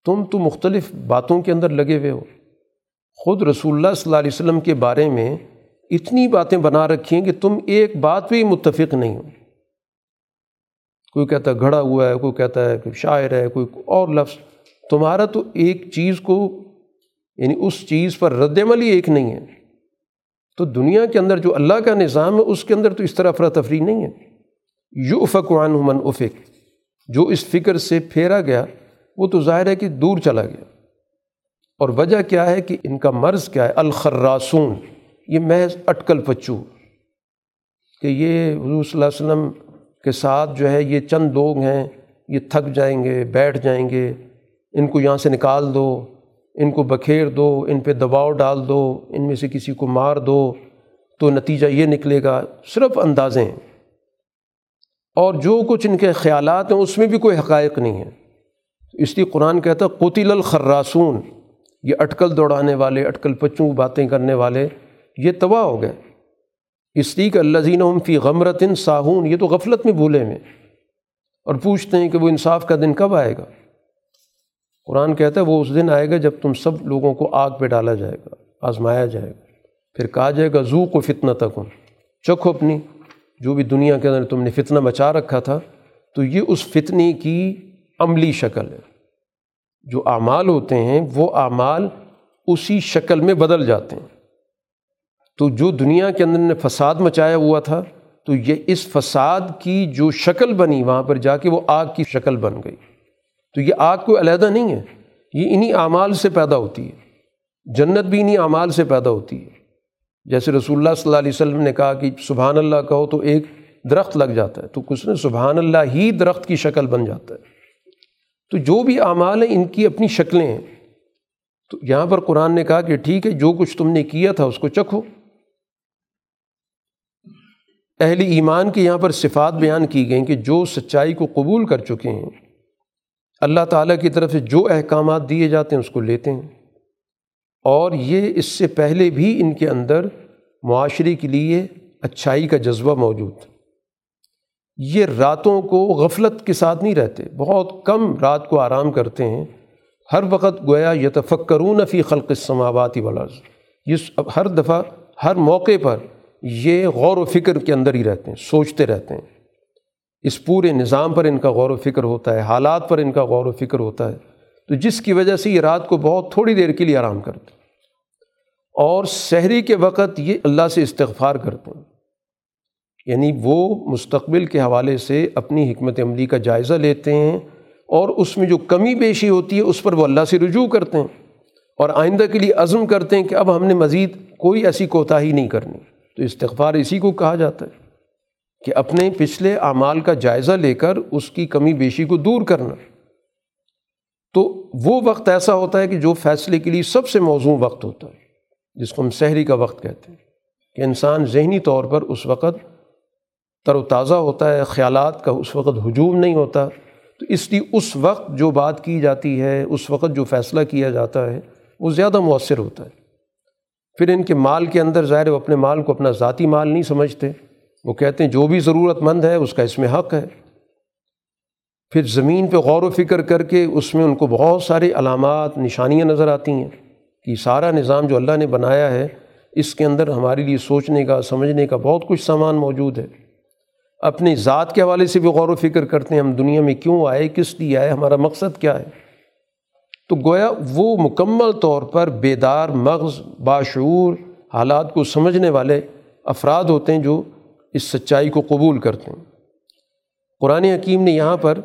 تم تو مختلف باتوں کے اندر لگے ہوئے ہو۔ خود رسول اللہ صلی اللہ علیہ وسلم کے بارے میں اتنی باتیں بنا رکھی ہیں کہ تم ایک بات پہ متفق نہیں ہو۔ کوئی کہتا ہے گھڑا ہوا ہے، کوئی کہتا ہے کہ شاعر ہے، کوئی اور لفظ۔ تمہارا تو ایک چیز کو یعنی اس چیز پر رد عمل ہی ایک نہیں ہے۔ تو دنیا کے اندر جو اللہ کا نظام ہے، اس کے اندر تو اس طرح افراتفری نہیں ہے۔ یو افق وان من افق جو اس فکر سے پھیرا گیا، وہ تو ظاہر ہے کہ دور چلا گیا۔ اور وجہ کیا ہے کہ ان کا مرض کیا ہے؟ الخراسون۔ یہ محض اٹکل پچو کہ یہ حضور صلی اللہ علیہ وسلم کے ساتھ جو ہے یہ چند لوگ ہیں، یہ تھک جائیں گے، بیٹھ جائیں گے، ان کو یہاں سے نکال دو، ان کو بکھیر دو، ان پہ دباؤ ڈال دو، ان میں سے کسی کو مار دو، تو نتیجہ یہ نکلے گا صرف اندازیں ہیں۔ اور جو کچھ ان کے خیالات ہیں، اس میں بھی کوئی حقائق نہیں ہے۔ اس لیے قرآن کہتا ہے قطل الخراسون یہ اٹکل دوڑانے والے، اٹکل پچوں باتیں کرنے والے یہ تباہ ہو گئے۔ اس لیے کہ اللہ زین فی غمرت ساہون، یہ تو غفلت میں بھولے ہوئے اور پوچھتے ہیں کہ وہ انصاف کا دن کب آئے گا؟ قرآن کہتا ہے وہ اس دن آئے گا جب تم سب لوگوں کو آگ پہ ڈالا جائے گا، آزمایا جائے گا۔ پھر کہا جائے گا زو کو فتنہ تک چکھو اپنی۔ جو بھی دنیا کے اندر تم نے فتنہ مچا رکھا تھا، تو یہ اس فتنے کی عملی شکل ہے۔ جو اعمال ہوتے ہیں، وہ اعمال اسی شکل میں بدل جاتے ہیں۔ تو جو دنیا کے اندر نے فساد مچایا ہوا تھا، تو یہ اس فساد کی جو شکل بنی وہاں پر جا کے وہ آگ کی شکل بن گئی۔ تو یہ آگ کوئی علیحدہ نہیں ہے، یہ انہیں اعمال سے پیدا ہوتی ہے۔ جنت بھی انہیں اعمال سے پیدا ہوتی ہے۔ جیسے رسول اللہ صلی اللہ علیہ وسلم نے کہا کہ سبحان اللہ کہو تو ایک درخت لگ جاتا ہے، تو کچھ نے سبحان اللہ ہی درخت کی شکل بن جاتا ہے۔ تو جو بھی اعمال ہیں، ان کی اپنی شکلیں ہیں۔ تو یہاں پر قرآن نے کہا کہ ٹھیک ہے، جو کچھ تم نے کیا تھا اس کو چکھو۔ اہل ایمان کی یہاں پر صفات بیان کی گئیں کہ جو سچائی کو قبول کر چکے ہیں، اللہ تعالیٰ کی طرف سے جو احکامات دیے جاتے ہیں، اس کو لیتے ہیں۔ اور یہ اس سے پہلے بھی ان کے اندر معاشرے کے لیے اچھائی کا جذبہ موجود یہ راتوں کو غفلت کے ساتھ نہیں رہتے، بہت کم رات کو آرام کرتے ہیں۔ ہر وقت گویا یتفکرون فی خلق السماوات والارض۔ یہ ہر دفعہ، ہر موقع پر یہ غور و فکر کے اندر ہی رہتے ہیں، سوچتے رہتے ہیں۔ اس پورے نظام پر ان کا غور و فکر ہوتا ہے، حالات پر ان کا غور و فکر ہوتا ہے۔ تو جس کی وجہ سے یہ رات کو بہت تھوڑی دیر کے لیے آرام کرتے ہیں۔ اور شہری کے وقت یہ اللہ سے استغفار کرتے ہیں۔ یعنی وہ مستقبل کے حوالے سے اپنی حکمت عملی کا جائزہ لیتے ہیں اور اس میں جو کمی بیشی ہوتی ہے، اس پر وہ اللہ سے رجوع کرتے ہیں۔ اور آئندہ کے لیے عزم کرتے ہیں کہ اب ہم نے مزید کوئی ایسی کوتاہی نہیں کرنی۔ تو استغفار اسی کو کہا جاتا ہے کہ اپنے پچھلے اعمال کا جائزہ لے کر اس کی کمی بیشی کو دور کرنا۔ تو وہ وقت ایسا ہوتا ہے کہ جو فیصلے کے لیے سب سے موزوں وقت ہوتا ہے، جس کو ہم سحری کا وقت کہتے ہیں۔ کہ انسان ذہنی طور پر اس وقت تر و تازہ ہوتا ہے، خیالات کا اس وقت ہجوم نہیں ہوتا۔ تو اس لیے اس وقت جو بات کی جاتی ہے، اس وقت جو فیصلہ کیا جاتا ہے، وہ زیادہ مؤثر ہوتا ہے۔ پھر ان کے مال کے اندر ظاہر وہ اپنے مال کو اپنا ذاتی مال نہیں سمجھتے۔ وہ کہتے ہیں جو بھی ضرورت مند ہے اس کا اس میں حق ہے۔ پھر زمین پہ غور و فکر کر کے اس میں ان کو بہت سارے علامات، نشانیاں نظر آتی ہیں کہ سارا نظام جو اللہ نے بنایا ہے، اس کے اندر ہمارے لیے سوچنے کا، سمجھنے کا بہت کچھ سامان موجود ہے۔ اپنی ذات کے حوالے سے بھی غور و فکر کرتے ہیں، ہم دنیا میں کیوں آئے، کس لیے آئے، ہمارا مقصد کیا ہے؟ تو گویا وہ مکمل طور پر بیدار، مغز، باشعور حالات کو سمجھنے والے افراد ہوتے ہیں جو اس سچائی کو قبول کرتے ہیں۔ قرآن حکیم نے یہاں پر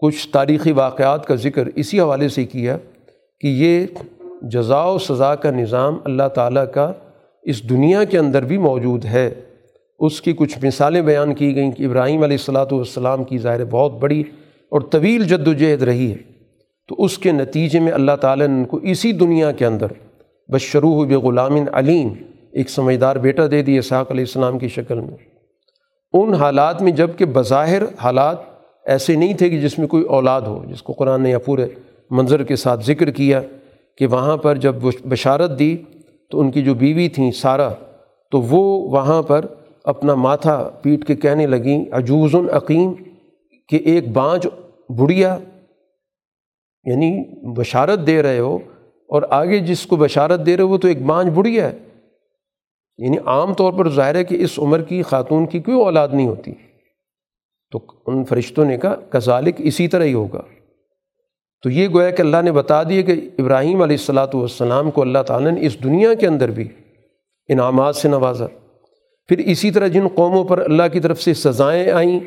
کچھ تاریخی واقعات کا ذکر اسی حوالے سے کیا کہ یہ جزا و سزا کا نظام اللہ تعالیٰ کا اس دنیا کے اندر بھی موجود ہے۔ اس کی کچھ مثالیں بیان کی گئیں کہ ابراہیم علیہ السلاۃ والسلام کی ظاہر بہت بڑی اور طویل جد و جہد رہی ہے۔ تو اس کے نتیجے میں اللہ تعالیٰ نے ان کو اسی دنیا کے اندر بشروح بے غلام علیم، ایک سمجھدار بیٹا دے دی اسحاق علیہ السلام کی شکل میں۔ ان حالات میں جبکہ بظاہر حالات ایسے نہیں تھے کہ جس میں کوئی اولاد ہو، جس کو قرآن نے پورے منظر کے ساتھ ذکر کیا کہ وہاں پر جب بشارت دی تو ان کی جو بیوی تھیں سارا تو وہ وہاں پر اپنا ماتھا پیٹ کے کہنے لگیں، عجوز العقیم کہ ایک بانج بڑھیا یعنی بشارت دے رہے ہو اور آگے جس کو بشارت دے رہے ہو وہ تو ایک بانج بڑھیا ہے۔ یعنی عام طور پر ظاہر ہے کہ اس عمر کی خاتون کی کوئی اولاد نہیں ہوتی۔ تو ان فرشتوں نے کہا، کذالک اسی طرح ہی ہوگا۔ تو یہ گویا کہ اللہ نے بتا دیا کہ ابراہیم علیہ السلاۃ والسلام کو اللہ تعالیٰ نے اس دنیا کے اندر بھی انعامات سے نوازا۔ پھر اسی طرح جن قوموں پر اللہ کی طرف سے سزائیں آئیں،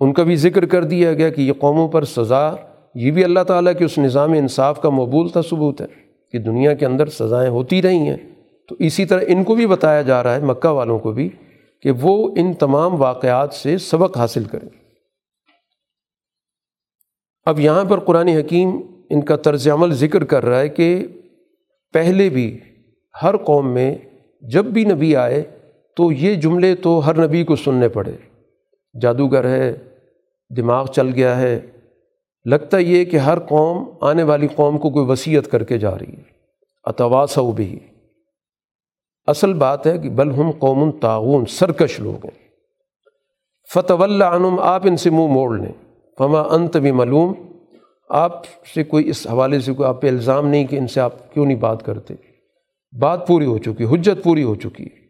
ان کا بھی ذکر کر دیا گیا کہ یہ قوموں پر سزا یہ بھی اللہ تعالیٰ کے اس نظام انصاف کا مبول تھا ثبوت ہے کہ دنیا کے اندر سزائیں ہوتی رہی ہیں۔ تو اسی طرح ان کو بھی بتایا جا رہا ہے، مکہ والوں کو بھی، کہ وہ ان تمام واقعات سے سبق حاصل کریں۔ اب یہاں پر قرآن حکیم ان کا طرز عمل ذکر کر رہا ہے کہ پہلے بھی ہر قوم میں جب بھی نبی آئے تو یہ جملے تو ہر نبی کو سننے پڑے۔ جادوگر ہے، دماغ چل گیا ہے لگتا یہ کہ ہر قوم آنے والی قوم کو کوئی وصیت کر کے جا رہی ہے۔ اتواس بھی اصل بات ہے کہ بل ہم قوم تعاون سرکش لوگ ہیں۔ فتح اللہ عنم آپ ان سے منہ موڑ لیں۔ فما انت بھی معلوم آپ سے کوئی اس حوالے سے کوئی آپ پہ الزام نہیں کہ ان سے آپ کیوں نہیں بات کرتے۔ بات پوری ہو چکی، حجت پوری ہو چکی۔ ہے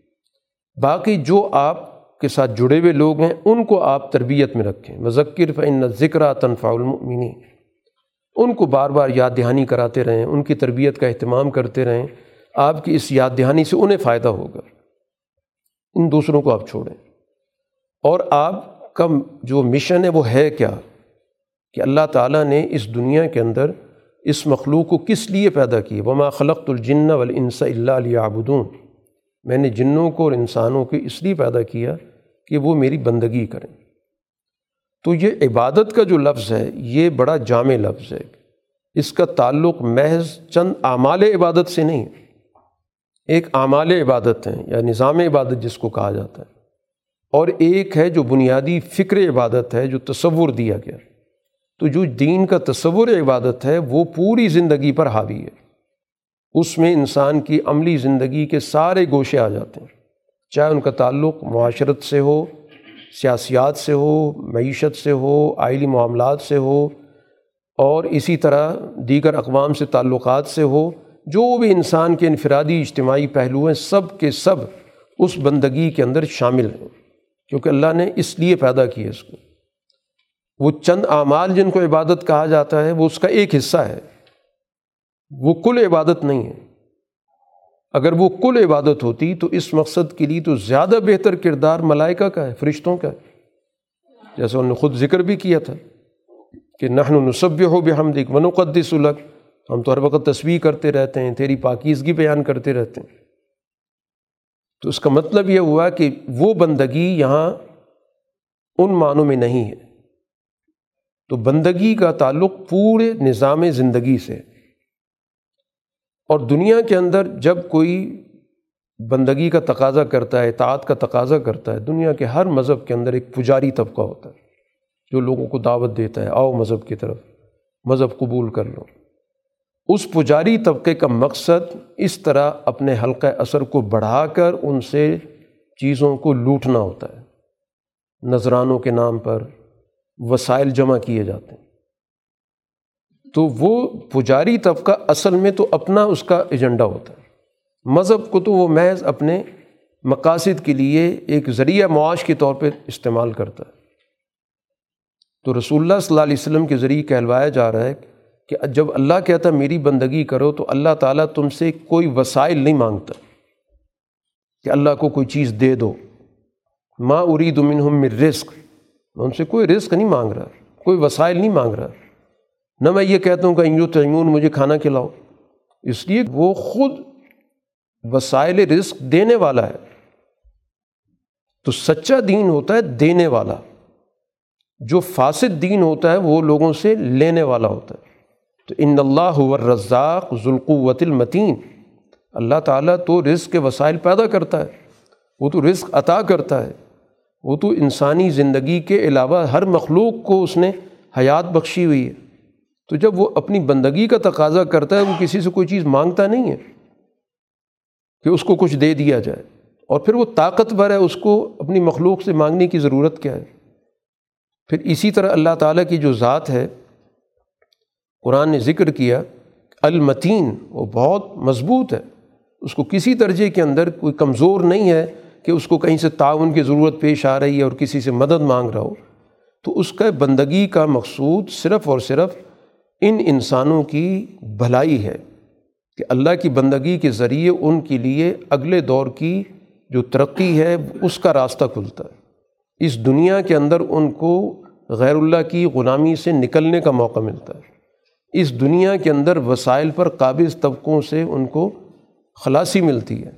باقی جو آپ کے ساتھ جڑے ہوئے لوگ ہیں، ان کو آپ تربیت میں رکھیں۔ مذکر فن ذکر تنفع المنی ان کو بار بار یاد دہانی کراتے رہیں، ان کی تربیت کا اہتمام کرتے رہیں۔ آپ کی اس یاد دہانی سے انہیں فائدہ ہوگا۔ ان دوسروں کو آپ چھوڑیں۔ اور آپ کا جو مشن ہے، وہ ہے کیا؟ کہ اللہ تعالیٰ نے اس دنیا کے اندر اس مخلوق کو کس لیے پیدا کی؟ وما خلقت الجن والانس الا ليعبدون۔ میں نے جنوں کو اور انسانوں کو اس لیے پیدا کیا کہ وہ میری بندگی کریں۔ تو یہ عبادت کا جو لفظ ہے، یہ بڑا جامع لفظ ہے۔ اس کا تعلق محض چند اعمال عبادت سے نہیں ہے۔ ایک اعمال عبادت ہیں، یا نظام عبادت جس کو کہا جاتا ہے۔ اور ایک ہے جو بنیادی فکر عبادت ہے، جو تصور دیا گیا۔ تو جو دین کا تصور عبادت ہے، وہ پوری زندگی پر حاوی ہے۔ اس میں انسان کی عملی زندگی کے سارے گوشے آ جاتے ہیں۔ چاہے ان کا تعلق معاشرت سے ہو، سیاسیات سے ہو، معیشت سے ہو، آئلی معاملات سے ہو، اور اسی طرح دیگر اقوام سے تعلقات سے ہو، جو بھی انسان کے انفرادی اجتماعی پہلو ہیں، سب کے سب اس بندگی کے اندر شامل ہیں۔ کیونکہ اللہ نے اس لیے پیدا کیا اس کو۔ وہ چند اعمال جن کو عبادت کہا جاتا ہے، وہ اس کا ایک حصہ ہے۔ وہ کل عبادت نہیں ہے۔ اگر وہ کل عبادت ہوتی تو اس مقصد کے لیے تو زیادہ بہتر کردار ملائکہ کا ہے، فرشتوں کا ہے۔ جیسے انہوں نے خود ذکر بھی کیا تھا کہ نحن نصب ہو بے ہم دیکھ منوقدس الگ ہم تو ہر وقت تصویر کرتے رہتے ہیں، تیری پاکیزگی بیان کرتے رہتے ہیں۔ تو اس کا مطلب یہ ہوا کہ وہ بندگی یہاں ان معنوں میں نہیں ہے۔ تو بندگی کا تعلق پورے نظام زندگی سے ہے۔ اور دنیا کے اندر جب کوئی بندگی کا تقاضا کرتا ہے، اطاعت کا تقاضا کرتا ہے، دنیا کے ہر مذہب کے اندر ایک پجاری طبقہ ہوتا ہے جو لوگوں کو دعوت دیتا ہے، آؤ مذہب کی طرف، مذہب قبول کر لو۔ اس پجاری طبقے کا مقصد اس طرح اپنے حلقہ اثر کو بڑھا کر ان سے چیزوں کو لوٹنا ہوتا ہے۔ نذرانوں کے نام پر وسائل جمع کیے جاتے ہیں۔ تو وہ پجاری طبقہ اصل میں تو اپنا اس کا ایجنڈا ہوتا ہے۔ مذہب کو تو وہ محض اپنے مقاصد کے لیے ایک ذریعہ معاش کے طور پہ استعمال کرتا ہے۔ تو رسول اللہ صلی اللہ علیہ وسلم کے ذریعے کہلوایا جا رہا ہے کہ جب اللہ کہتا میری بندگی کرو تو اللہ تعالیٰ تم سے کوئی وسائل نہیں مانگتا کہ اللہ کو کوئی چیز دے دو۔ ماں ارید منہم من رزق۔ میں ان سے کوئی رزق نہیں مانگ رہا، کوئی وسائل نہیں مانگ رہا۔ نہ میں یہ کہتا ہوں کہ یوں تیمون مجھے کھانا کھلاؤ۔ اس لیے وہ خود وسائل رزق دینے والا ہے۔ تو سچا دین ہوتا ہے دینے والا۔ جو فاسد دین ہوتا ہے وہ لوگوں سے لینے والا ہوتا ہے۔ تو ان اللہ رزاق ذوالقوت المتین۔ اللہ تعالیٰ تو رزق کے وسائل پیدا کرتا ہے۔ وہ تو رزق عطا کرتا ہے۔ وہ تو انسانی زندگی کے علاوہ ہر مخلوق کو اس نے حیات بخشی ہوئی ہے۔ تو جب وہ اپنی بندگی کا تقاضا کرتا ہے، وہ کسی سے کوئی چیز مانگتا نہیں ہے کہ اس کو کچھ دے دیا جائے۔ اور پھر وہ طاقتور ہے، اس کو اپنی مخلوق سے مانگنے کی ضرورت کیا ہے۔ پھر اسی طرح اللہ تعالیٰ کی جو ذات ہے، قرآن نے ذکر کیا، المتین، وہ بہت مضبوط ہے۔ اس کو کسی درجے کے اندر کوئی کمزور نہیں ہے کہ اس کو کہیں سے تعاون کی ضرورت پیش آ رہی ہے اور کسی سے مدد مانگ رہا ہو۔ تو اس کا بندگی کا مقصود صرف اور صرف ان انسانوں کی بھلائی ہے کہ اللہ کی بندگی کے ذریعے ان کے لیے اگلے دور کی جو ترقی ہے اس کا راستہ کھلتا ہے۔ اس دنیا کے اندر ان کو غیر اللہ کی غلامی سے نکلنے کا موقع ملتا ہے۔ اس دنیا کے اندر وسائل پر قابض طبقوں سے ان کو خلاصی ملتی ہے۔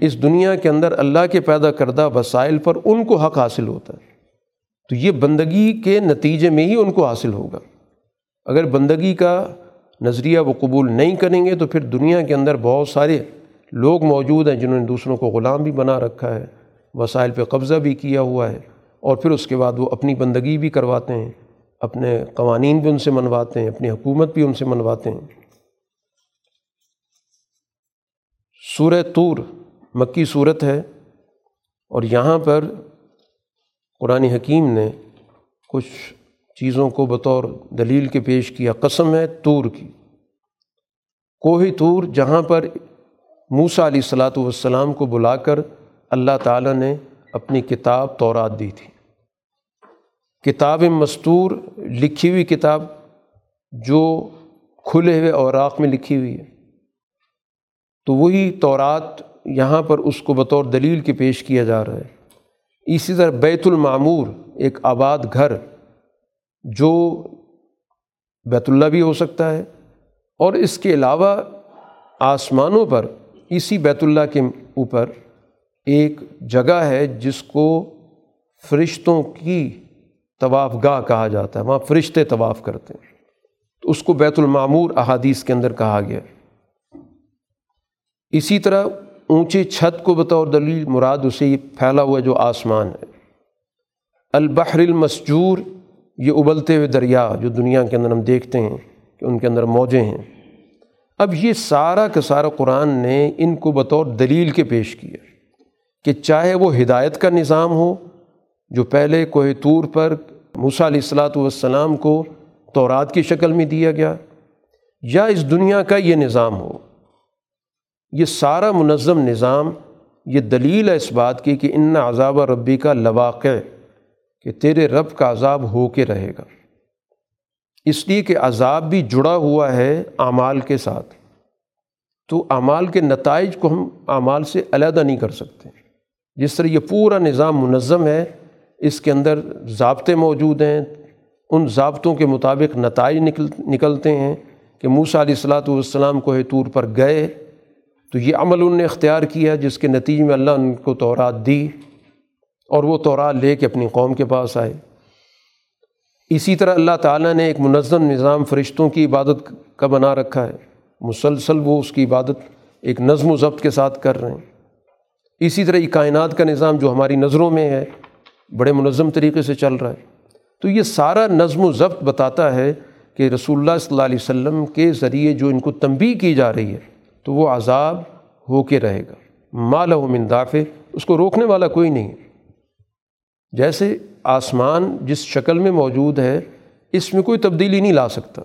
اس دنیا کے اندر اللہ کے پیدا کردہ وسائل پر ان کو حق حاصل ہوتا ہے۔ تو یہ بندگی کے نتیجے میں ہی ان کو حاصل ہوگا۔ اگر بندگی کا نظریہ وہ قبول نہیں کریں گے تو پھر دنیا کے اندر بہت سارے لوگ موجود ہیں جنہوں نے دوسروں کو غلام بھی بنا رکھا ہے، وسائل پہ قبضہ بھی کیا ہوا ہے، اور پھر اس کے بعد وہ اپنی بندگی بھی کرواتے ہیں، اپنے قوانین بھی ان سے منواتے ہیں، اپنی حکومت بھی ان سے منواتے ہیں۔ سورہ طور مکی صورت ہے اور یہاں پر قرآن حکیم نے کچھ چیزوں کو بطور دلیل کے پیش کیا، قسم ہے طور کی۔ کوہ طور جہاں پر موسا علیہ السلاۃ والسلام کو بلا کر اللہ تعالیٰ نے اپنی کتاب تورات دی تھی۔ کتاب مستور لکھی ہوئی کتاب جو کھلے ہوئے اوراق میں لکھی ہوئی ہے۔ تو وہی تورات یہاں پر اس کو بطور دلیل کے پیش کیا جا رہا ہے۔ اسی طرح بیت المعمور، ایک آباد گھر۔ جو بیت اللہ بھی ہو سکتا ہے اور اس کے علاوہ آسمانوں پر اسی بیت اللہ کے اوپر ایک جگہ ہے جس کو فرشتوں کی طواف گاہ کہا جاتا ہے، وہاں فرشتے طواف کرتے ہیں۔ تو اس کو بیت المعمور احادیث کے اندر کہا گیا۔ اسی طرح اونچی چھت کو بطور دلیل مراد اسے یہ پھیلا ہوا جو آسمان ہے۔ البحر المسجور یہ ابلتے ہوئے دریا جو دنیا کے اندر ہم دیکھتے ہیں کہ ان کے اندر موجیں ہیں۔ اب یہ سارا کا سارا قرآن نے ان کو بطور دلیل کے پیش کیا کہ چاہے وہ ہدایت کا نظام ہو، جو پہلے کوہ طور پر موسیٰ علیہ السلاۃ والسلام کو تورات کی شکل میں دیا گیا، یا اس دنیا کا یہ نظام ہو۔ یہ سارا منظم نظام، یہ دلیل ہے اس بات کی کہ ان عذاب ربی کا لواقع۔ کہ تیرے رب کا عذاب ہو کے رہے گا۔ اس لیے کہ عذاب بھی جڑا ہوا ہے اعمال کے ساتھ۔ تو اعمال کے نتائج کو ہم اعمال سے علیحدہ نہیں کر سکتے۔ جس طرح یہ پورا نظام منظم ہے، اس کے اندر ضابطے موجود ہیں۔ ان ضابطوں کے مطابق نتائج نکل، نکلتے ہیں کہ موسیٰ علیہ السلاۃ والسلام کو طور پر گئے۔ تو یہ عمل ان نے اختیار کیا، جس کے نتیجے میں اللہ ان کو تورات دی۔ اور وہ تورات لے کے اپنی قوم کے پاس آئے۔ اسی طرح اللہ تعالیٰ نے ایک منظم نظام فرشتوں کی عبادت کا بنا رکھا ہے۔ مسلسل وہ اس کی عبادت ایک نظم و ضبط کے ساتھ کر رہے ہیں۔ اسی طرح یہ کائنات کا نظام جو ہماری نظروں میں ہے، بڑے منظم طریقے سے چل رہا ہے۔ تو یہ سارا نظم و ضبط بتاتا ہے کہ رسول اللہ صلی اللہ علیہ وسلم کے ذریعے جو ان کو تنبیہ کی جا رہی ہے، تو وہ عذاب ہو کے رہے گا۔ مال و منداف اس کو روکنے والا کوئی نہیں جیسے آسمان جس شکل میں موجود ہے، اس میں کوئی تبدیلی نہیں لا سکتا۔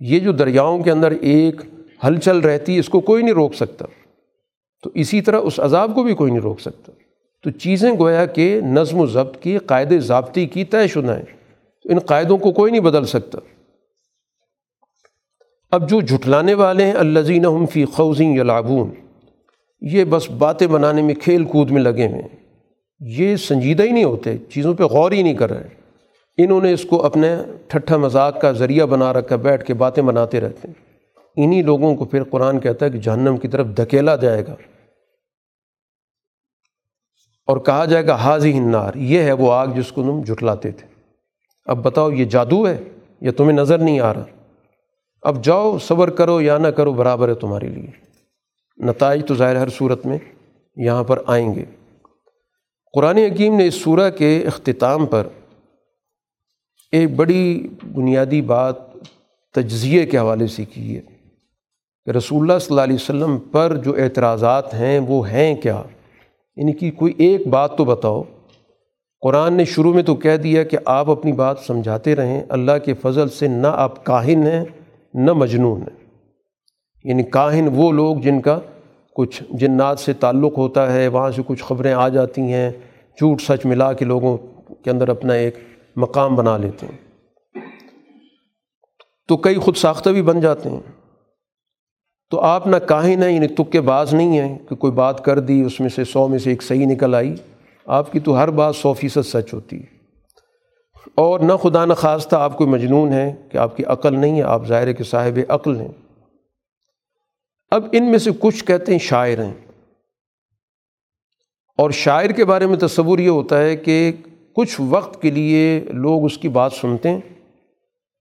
یہ جو دریاؤں کے اندر ایک ہلچل رہتی ہے اس کو کوئی نہیں روک سکتا۔ تو اسی طرح اس عذاب کو بھی کوئی نہیں روک سکتا۔ تو چیزیں گویا کہ نظم و ضبط کی، قاعدے ضابطی کی طے شدہ ہیں۔ ان قاعدوں کو کوئی نہیں بدل سکتا۔ اب جو جھٹلانے والے ہیں الزین فی خوزیں یا لابون یہ بس باتیں بنانے میں کھیل کود میں لگے ہوئے ہیں۔ یہ سنجیدہ ہی نہیں ہوتے، چیزوں پہ غور ہی نہیں کر رہے۔ انہوں نے اس کو اپنے ٹھٹھا مذاق کا ذریعہ بنا رکھا، بیٹھ کے باتیں بناتے رہتے ہیں۔ انہی لوگوں کو پھر قرآن کہتا ہے کہ جہنم کی طرف دھکیلا جائے گا۔ اور کہا جائے گا حاضی ہنار یہ ہے وہ آگ جس کو تم جھٹلاتے تھے۔ اب بتاؤ، یہ جادو ہے یا تمہیں نظر نہیں آ رہا؟ اب جاؤ، صبر کرو یا نہ کرو، برابر ہے تمہارے لیے۔ نتائج تو ظاہر ہر صورت میں یہاں پر آئیں گے۔ قرآن حکیم نے اس صورح کے اختتام پر ایک بڑی بنیادی بات تجزیے کے حوالے سے کی ہے کہ رسول اللہ صلی اللہ علیہ وسلم پر جو اعتراضات ہیں وہ ہیں کیا؟ یعنی کہ کوئی ایک بات تو بتاؤ۔ قرآن نے شروع میں تو کہہ دیا کہ آپ اپنی بات سمجھاتے رہیں۔ اللہ کے فضل سے نہ آپ کاہن ہیں، نہ مجنون ہیں۔ یعنی کاہن وہ لوگ جن کا کچھ جنات سے تعلق ہوتا ہے، وہاں سے کچھ خبریں آ جاتی ہیں، جھوٹ سچ ملا کے لوگوں کے اندر اپنا ایک مقام بنا لیتے ہیں۔ تو کئی خود ساختہ بھی بن جاتے ہیں۔ تو آپ نہ کاہن ہیں یعنی تک کے باز نہیں ہیں کہ کوئی بات کر دی، اس میں سے سو میں سے ایک صحیح نکل آئی۔ آپ کی تو ہر بات سو فیصد سچ ہوتی۔ ہے اور نہ خدا نہ خواستہ آپ کوئی مجنون ہے کہ آپ کی عقل نہیں ہے، آپ ظاہر کے صاحب عقل ہیں۔ اب ان میں سے کچھ کہتے ہیں شاعر ہیں۔ اور شاعر کے بارے میں تصور یہ ہوتا ہے کہ کچھ وقت کے لیے لوگ اس کی بات سنتے ہیں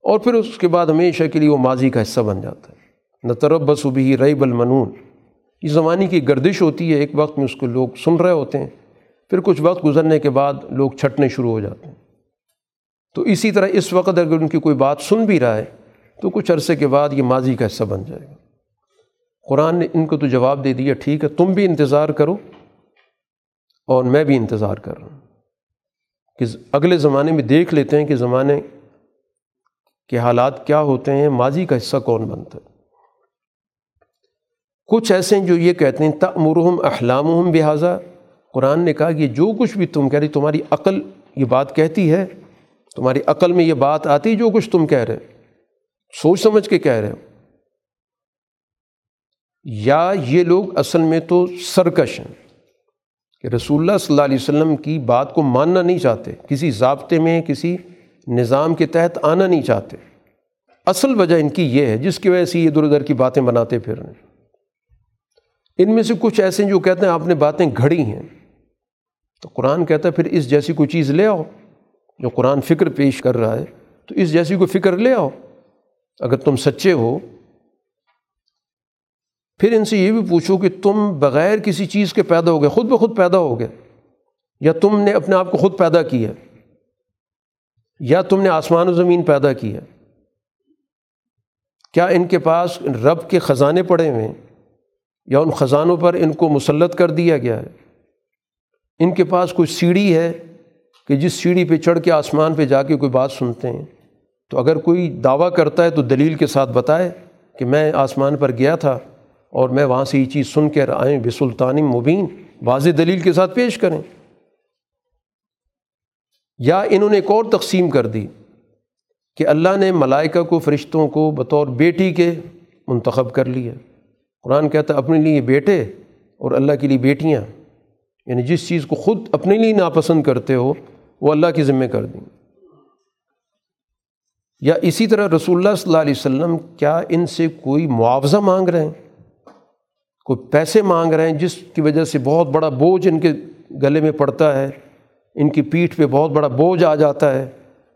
اور پھر اس کے بعد ہمیشہ کے لیے وہ ماضی کا حصہ بن جاتا ہے۔ نہ ترب بس بھی رئی المنون۔ یہ زمانے کی گردش ہوتی ہے، ایک وقت میں اس کو لوگ سن رہے ہوتے ہیں، پھر کچھ وقت گزرنے کے بعد لوگ چھٹنے شروع ہو جاتے ہیں۔ تو اسی طرح اس وقت اگر ان کی کوئی بات سن بھی رہا ہے، تو کچھ عرصے کے بعد یہ ماضی کا حصہ بن جائے گا۔ قرآن نے ان کو تو جواب دے دیا، ٹھیک ہے، تم بھی انتظار کرو اور میں بھی انتظار کر رہا ہوں۔ کہ اگلے زمانے میں دیکھ لیتے ہیں کہ زمانے کے حالات کیا ہوتے ہیں، ماضی کا حصہ کون بنتا ہے۔ کچھ ایسے ہیں جو یہ کہتے ہیں تمرحم احلام لہٰذا قرآن نے کہا کہ جو کچھ بھی تم کہہ رہی تمہاری عقل یہ بات کہتی ہے، تمہاری عقل میں یہ بات آتی جو کچھ تم کہہ رہے سوچ سمجھ کے کہہ رہے ہو یا یہ لوگ اصل میں تو سرکش ہیں کہ رسول اللہ صلی اللہ علیہ وسلم کی بات کو ماننا نہیں چاہتے، کسی ضابطے میں، کسی نظام کے تحت آنا نہیں چاہتے۔ اصل وجہ ان کی یہ ہے، جس کی وجہ سے یہ ادھر ادھر کی باتیں بناتے پھر رہے ہیں۔ ان میں سے کچھ ایسے جو کہتے ہیں آپ نے باتیں گھڑی ہیں۔ تو قرآن کہتا ہے، پھر اس جیسی کوئی چیز لے آؤ، جو قرآن فکر پیش کر رہا ہے، تو اس جیسی کوئی فکر لے آؤ۔ اگر تم سچے ہو پھر ان سے یہ بھی پوچھو کہ تم بغیر کسی چیز کے پیدا ہو گئے خود بخود پیدا ہو گئے یا تم نے اپنے آپ کو خود پیدا کیا یا تم نے آسمان و زمین پیدا کیا کیا ان کے پاس رب کے خزانے پڑے ہوئے ہیں، یا ان خزانوں پر ان کو مسلط کر دیا گیا ہے؟ ان کے پاس کوئی سیڑھی ہے کہ جس سیڑھی پہ چڑھ کے آسمان پہ جا کے کوئی بات سنتے ہیں؟ تو اگر کوئی دعویٰ کرتا ہے تو دلیل کے ساتھ بتائے کہ میں آسمان پر گیا تھا۔ اور میں وہاں سے یہ چیز سن کے آئیں بے سلطان مبین، واضح دلیل کے ساتھ پیش کریں۔ یا انہوں نے ایک اور تقسیم کر دی کہ اللہ نے ملائکہ کو، فرشتوں کو بطور بیٹی کے منتخب کر لیا۔ قرآن کہتا ہے، اپنے لیے بیٹے اور اللہ کے لیے بیٹیاں۔ یعنی جس چیز کو خود اپنے لیے ناپسند کرتے ہو، وہ اللہ کی ذمہ کر دیں یا اسی طرح رسول اللہ صلی اللہ علیہ وسلم، کیا ان سے کوئی معاوضہ مانگ رہے ہیں؟ کوئی پیسے مانگ رہے ہیں، جس کی وجہ سے بہت بڑا بوجھ ان کے گلے میں پڑتا ہے، ان کی پیٹھ پہ بہت بڑا بوجھ آ جاتا ہے،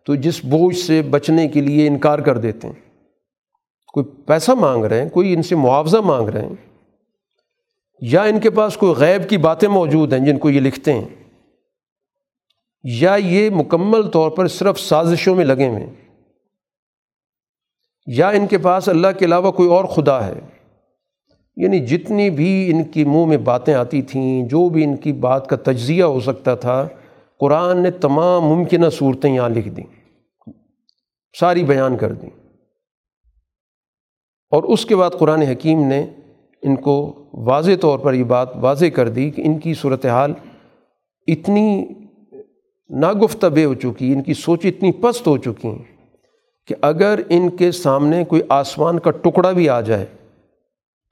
تو جس بوجھ سے بچنے کے لیے انکار کر دیتے ہیں۔ کوئی پیسہ مانگ رہے ہیں، کوئی ان سے معاوضہ مانگ رہے ہیں، یا ان کے پاس کوئی غیب کی باتیں موجود ہیں جن کو یہ لکھتے ہیں، یا یہ مکمل طور پر صرف سازشوں میں لگے ہوئے یا ان کے پاس اللہ کے علاوہ کوئی اور خدا ہے۔ یعنی جتنی بھی ان کی منہ میں باتیں آتی تھیں، جو بھی ان کی بات کا تجزیہ ہو سکتا تھا، قرآن نے تمام ممکنہ صورتیں یہاں لکھ دیں، ساری بیان کر دیں۔ اور اس کے بعد قرآن حکیم نے ان کو واضح طور پر یہ بات واضح کر دی کہ ان کی صورت حال اتنی ناگفتبے ہو چکی، ان کی سوچ اتنی پست ہو چکی ہیں کہ اگر ان کے سامنے کوئی آسمان کا ٹکڑا بھی آ جائے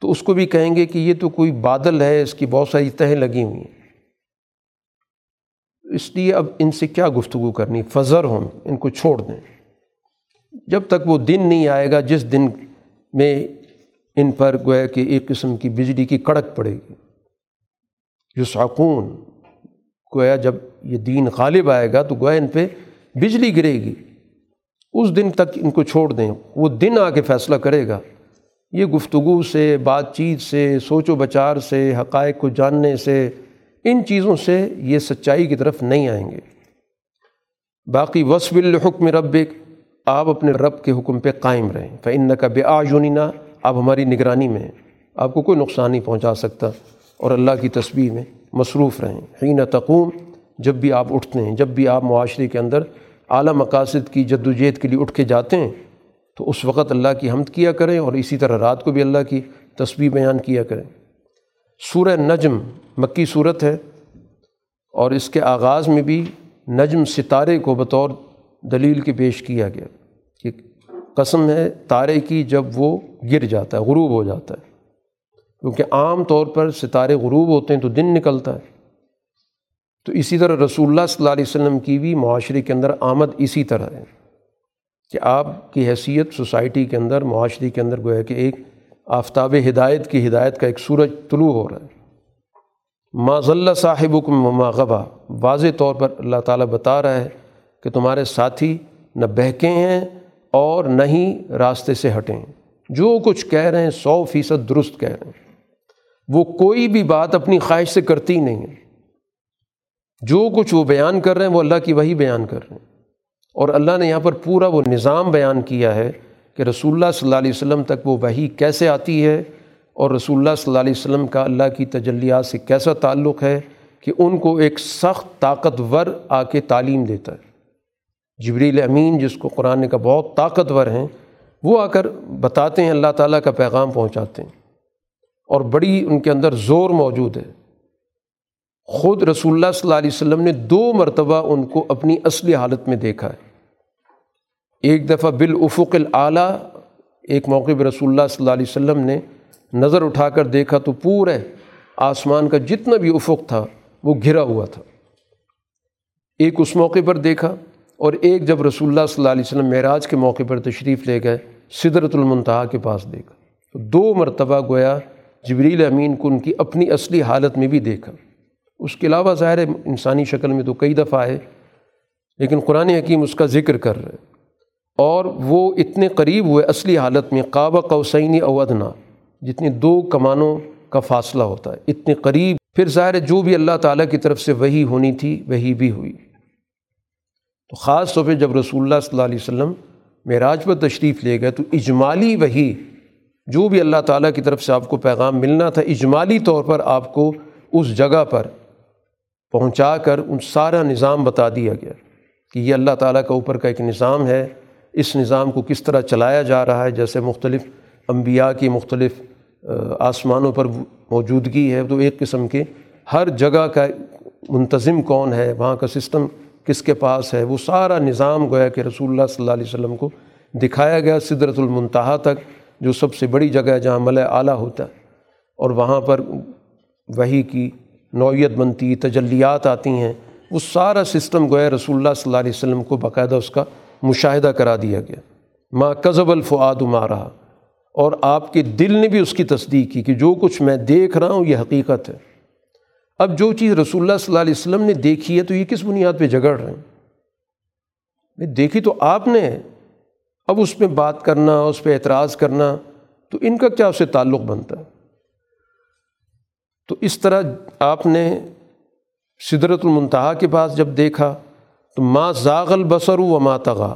تو اس کو بھی کہیں گے کہ یہ تو کوئی بادل ہے، اس کی بہت ساری تہیں لگی ہوئی ہیں۔ اس لیے اب ان سے کیا گفتگو کرنی؟ فضر ہوں، ان کو چھوڑ دیں۔ جب تک وہ دن نہیں آئے گا، جس دن میں ان پر گویا کہ ایک قسم کی بجلی کی کڑک پڑے گی۔ جو سکون گویا جب یہ دین غالب آئے گا تو گویا ان پہ بجلی گرے گی۔ اس دن تک ان کو چھوڑ دیں۔ وہ دن آ کے فیصلہ کرے گا۔ یہ گفتگو سے، بات چیت سے، سوچ و بچار سے، حقائق کو جاننے سے، ان چیزوں سے یہ سچائی کی طرف نہیں آئیں گے۔ باقی وصف الحکم رب آپ اپنے رب کے حکم پہ قائم رہیں۔ فن کا بے آجونینا آپ ہماری نگرانی میں ہیں۔ آپ کو کوئی نقصان نہیں پہنچا سکتا اور اللہ کی تصویر میں مصروف رہیں۔ حین تقوم، جب بھی آپ اٹھتے ہیں، جب بھی آپ معاشرے کے اندر اعلیٰ مقاصد کی جد و جہد کے لیے اٹھ کے جاتے ہیں تو اس وقت اللہ کی حمد کیا کریں اور اسی طرح رات کو بھی اللہ کی تصویر بیان کیا کریں۔ سورہ نجم مکی صورت ہے اور اس کے آغاز میں بھی نجم ستارے کو بطور دلیل کے پیش کیا گیا۔ کہ قسم ہے تارے کی جب وہ گر جاتا ہے، غروب ہو جاتا ہے۔ کیونکہ عام طور پر ستارے غروب ہوتے ہیں تو دن نکلتا ہے۔ تو اسی طرح رسول اللہ صلی اللہ علیہ وسلم کی بھی معاشرے کے اندر آمد اسی طرح ہے۔ کہ آپ کی حیثیت سوسائٹی کے اندر، معاشرے کے اندر گویا کہ ایک آفتاب ہدایت کی ہدایت کا ایک سورج طلوع ہو رہا ہے۔ ما ذلّہ صاحب ما غبا۔ واضح طور پر اللہ تعالیٰ بتا رہا ہے کہ تمہارے ساتھی نہ بہکے ہیں اور نہ ہی راستے سے ہٹیں۔ جو کچھ کہہ رہے ہیں سو فیصد درست کہہ رہے ہیں۔ وہ کوئی بھی بات اپنی خواہش سے کرتی نہیں ہے۔ جو کچھ وہ بیان کر رہے ہیں وہ اللہ کی وہی بیان کر رہے ہیں۔ اور اللہ نے یہاں پر پورا وہ نظام بیان کیا ہے کہ رسول اللہ صلی اللہ علیہ وسلم تک وہ وہی کیسے آتی ہے اور رسول اللہ صلی اللہ علیہ وسلم کا اللہ کی تجلیات سے کیسا تعلق ہے کہ ان کو ایک سخت طاقتور آ کے تعلیم دیتا ہے۔ جبریل امین جس کو قرآن کا بہت طاقتور ہیں، وہ آ کر بتاتے ہیں، اللہ تعالیٰ کا پیغام پہنچاتے ہیں۔ اور بڑی ان کے اندر زور موجود ہے۔ خود رسول اللہ صلی اللہ علیہ وسلم نے دو مرتبہ ان کو اپنی اصلی حالت میں دیکھا ہے۔ ایک دفعہ بالافق العلیٰ ایک موقع پہ رسول اللہ صلی اللہ علیہ وسلم نے نظر اٹھا کر دیکھا تو پورے آسمان کا جتنا بھی افق تھا، وہ گھرا ہوا تھا۔ ایک اس موقع پر دیکھا اور ایک جب رسول اللہ صلی اللہ علیہ وسلم معراج کے موقع پر تشریف لے گئے صدرت المنتہا کے پاس دیکھا۔ تو دو مرتبہ گویا جبریل امین کو ان کی اپنی اصلی حالت میں بھی دیکھا۔ اس کے علاوہ ظاہر انسانی شکل میں تو کئی دفعہ ہے، لیکن قرآن حکیم اس کا ذکر کر رہے اور وہ اتنے قریب ہوئے اصلی حالت میں قابہ قوسینی اودنا جتنی دو کمانوں کا فاصلہ ہوتا ہے، اتنے قریب۔ پھر ظاہر جو بھی اللہ تعالیٰ کی طرف سے وہی ہونی تھی وہی بھی ہوئی۔ تو خاص طور پہ جب رسول اللہ صلی اللہ علیہ وسلم معراج پر تشریف لے گئے، تو اجمالی وہی جو بھی اللہ تعالیٰ کی طرف سے آپ کو پیغام ملنا تھا، اجمالی طور پر آپ کو اس جگہ پر پہنچا کر ان سارا نظام بتا دیا گیا کہ یہ اللہ تعالیٰ کا اوپر کا ایک نظام ہے۔ اس نظام کو کس طرح چلایا جا رہا ہے؟ جیسے مختلف انبیاء کی مختلف آسمانوں پر موجودگی ہے، تو ایک قسم کے ہر جگہ کا منتظم کون ہے؟ وہاں کا سسٹم کس کے پاس ہے؟ وہ سارا نظام گویا کہ رسول اللہ صلی اللہ علیہ وسلم کو دکھایا گیا صدرت المنتہا تک، جو سب سے بڑی جگہ ہے جہاں ملع اعلیٰ ہوتا ہے۔ اور وہاں پر وہی کی نوعیت بنتی، تجلیات آتی ہیں۔ وہ سارا سسٹم گویا رسول اللہ صلی اللہ علیہ وسلم کو باقاعدہ اس کا مشاہدہ کرا دیا گیا۔ ماں قزب الفعاد ما رہا۔ اور آپ کے دل نے بھی اس کی تصدیق کی کہ جو کچھ میں دیکھ رہا ہوں یہ حقیقت ہے۔ اب جو چیز رسول اللہ صلی اللہ علیہ وسلم نے دیکھی ہے تو یہ کس بنیاد پہ جگڑ رہے ہیں؟ دیکھی تو آپ نے۔ اب اس پہ بات کرنا، اس پہ اعتراض کرنا تو ان کا کیا اس سے تعلق بنتا ہے؟ تو اس طرح آپ نے صدرت المنتہا کے پاس جب دیکھا تو ماں زاغل بسر و ماں تغا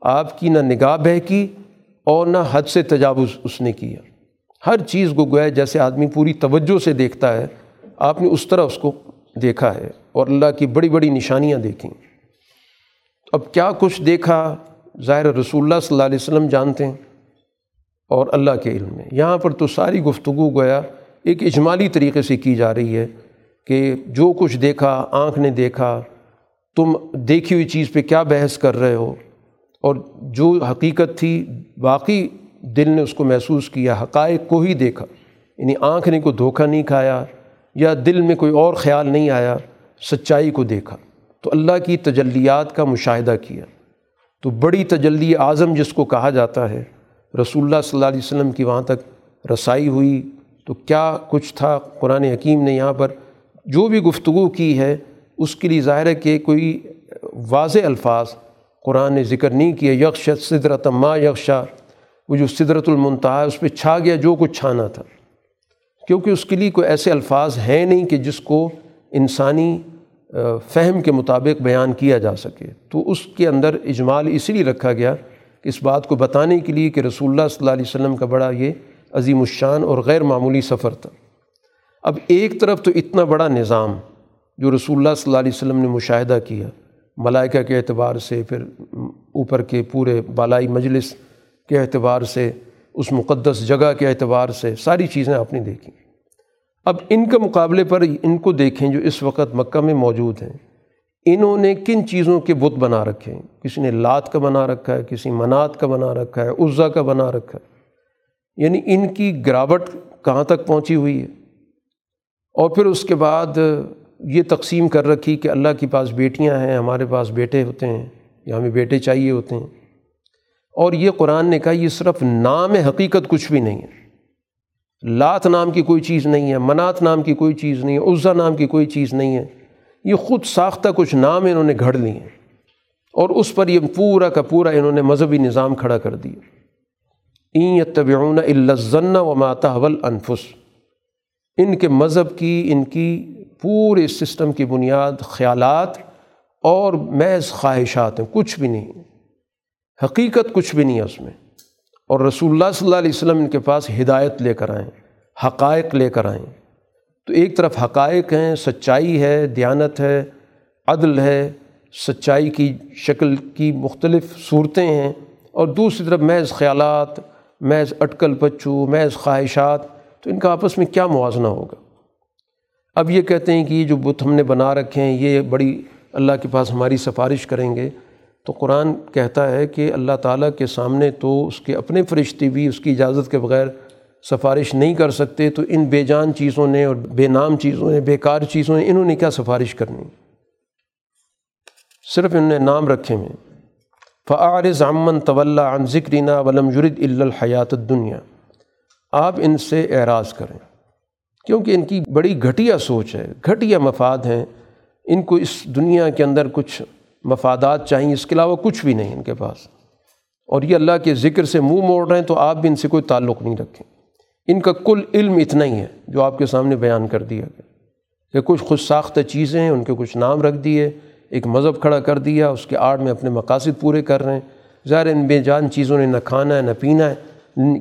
آپ کی نہ نگاہ بہ کی اور نہ حد سے تجاوز اس نے کیا۔ ہر چیز کو گویا جیسے آدمی پوری توجہ سے دیکھتا ہے، آپ نے اس طرح اس کو دیکھا ہے اور اللہ کی بڑی بڑی نشانیاں دیکھیں۔ اب کیا کچھ دیکھا؟ ظاہر رسول اللہ صلی اللہ علیہ وسلم جانتے ہیں اور اللہ کے علم میں۔ یہاں پر تو ساری گفتگو گویا ایک اجمالی طریقے سے کی جا رہی ہے کہ جو کچھ دیکھا، آنکھ نے دیکھا، تم دیکھی ہوئی چیز پہ کیا بحث کر رہے ہو؟ اور جو حقیقت تھی، باقی دل نے اس کو محسوس کیا، حقائق کو ہی دیکھا۔ یعنی آنکھ نے کوئی دھوکہ نہیں کھایا یا دل میں کوئی اور خیال نہیں آیا، سچائی کو دیکھا۔ تو اللہ کی تجلیات کا مشاہدہ کیا۔ تو بڑی تجلی اعظم جس کو کہا جاتا ہے، رسول اللہ صلی اللہ علیہ وسلم کی وہاں تک رسائی ہوئی۔ تو کیا کچھ تھا قرآن حکیم نے یہاں پر جو بھی گفتگو کی ہے، اس کے لیے ظاہر ہے کہ کوئی واضح الفاظ قرآن نے ذکر نہیں کیا یکش صدرت ما یکشا وہ جو صدرت المنتہا اس پہ چھا گیا جو کچھ چھانا تھا۔ کیونکہ اس کے لیے کوئی ایسے الفاظ ہیں نہیں کہ جس کو انسانی فہم کے مطابق بیان کیا جا سکے۔ تو اس کے اندر اجمال اسی لیے رکھا گیا کہ اس بات کو بتانے کے لیے کہ رسول اللہ صلی اللہ علیہ وسلم کا بڑا یہ عظیم الشان اور غیر معمولی سفر تھا۔ اب ایک طرف تو اتنا بڑا نظام جو رسول اللہ صلی اللہ علیہ وسلم نے مشاہدہ کیا، ملائکہ کے اعتبار سے، پھر اوپر کے پورے بالائی مجلس کے اعتبار سے، اس مقدس جگہ کے اعتبار سے ساری چیزیں آپ نے دیکھیں۔ اب ان کے مقابلے پر ان کو دیکھیں جو اس وقت مکہ میں موجود ہیں، انہوں نے کن چیزوں کے بت بنا رکھے ہیں؟ کسی نے لات کا بنا رکھا ہے، کسی منات کا بنا رکھا ہے عزا کا بنا رکھا ہے۔ یعنی ان کی گراوٹ کہاں تک پہنچی ہوئی ہے؟ اور پھر اس کے بعد یہ تقسیم کر رکھی کہ اللہ کے پاس بیٹیاں ہیں، ہمارے پاس بیٹے ہوتے ہیں، یا ہمیں بیٹے چاہیے ہوتے ہیں۔ اور یہ قرآن نے کہا، یہ صرف نام حقیقت کچھ بھی نہیں ہے۔ لات نام کی کوئی چیز نہیں ہے، منات نام کی کوئی چیز نہیں ہے، عزا نام کی کوئی چیز نہیں ہے۔ یہ خود ساختہ کچھ نام انہوں نے گھڑ لیے۔ ہیں اور اس پر یہ پورا کا پورا انہوں نے مذہبی نظام کھڑا کر دیا۔ این طبعون الزن و ماتحول انفس ان کے مذہب کی، ان کی پورے سسٹم کی بنیاد خیالات اور محض خواہشات ہیں، کچھ بھی نہیں۔ حقیقت کچھ بھی نہیں ہے اس میں۔ اور رسول اللہ صلی اللہ علیہ وسلم ان کے پاس ہدایت لے کر آئیں حقائق لے کر آئیں تو ایک طرف حقائق ہیں، سچائی ہے، دیانت ہے، عدل ہے، سچائی کی شکل کی مختلف صورتیں ہیں۔ اور دوسری طرف محض خیالات محض اٹکل پچو محض خواہشات، تو ان کا آپس میں کیا موازنہ ہوگا؟ اب یہ کہتے ہیں کہ یہ جو بت ہم نے بنا رکھے ہیں، یہ بڑی اللہ کے پاس ہماری سفارش کریں گے۔ تو قرآن کہتا ہے کہ اللہ تعالیٰ کے سامنے تو اس کے اپنے فرشتے بھی اس کی اجازت کے بغیر سفارش نہیں کر سکتے۔ تو ان بے جان چیزوں نے اور بے نام چیزوں نے بیکار چیزوں نے، انہوں نے کیا سفارش کرنی؟ صرف انہوں نے نام رکھے ہوئے فعار ضامن طول عن ذکرینہ ولم یرد الحیات الدنیا آپ ان سے اعراض کریں۔ کیونکہ ان کی بڑی گھٹیا سوچ ہے، گھٹیا مفاد ہیں۔ ان کو اس دنیا کے اندر کچھ مفادات چاہیے، اس کے علاوہ کچھ بھی نہیں ان کے پاس۔ اور یہ اللہ کے ذکر سے منہ موڑ رہے ہیں تو آپ بھی ان سے کوئی تعلق نہیں رکھیں۔ ان کا کل علم اتنا ہی ہے جو آپ کے سامنے بیان کر دیا گیا۔ کہ کچھ خود ساختہ چیزیں ہیں، ان کے کچھ نام رکھ دیے۔ ایک مذہب کھڑا کر دیا، اس کے آڑ میں اپنے مقاصد پورے کر رہے ہیں۔ ظاہر ان بے جان چیزوں نے نہ کھانا ہے، نہ پینا ہے،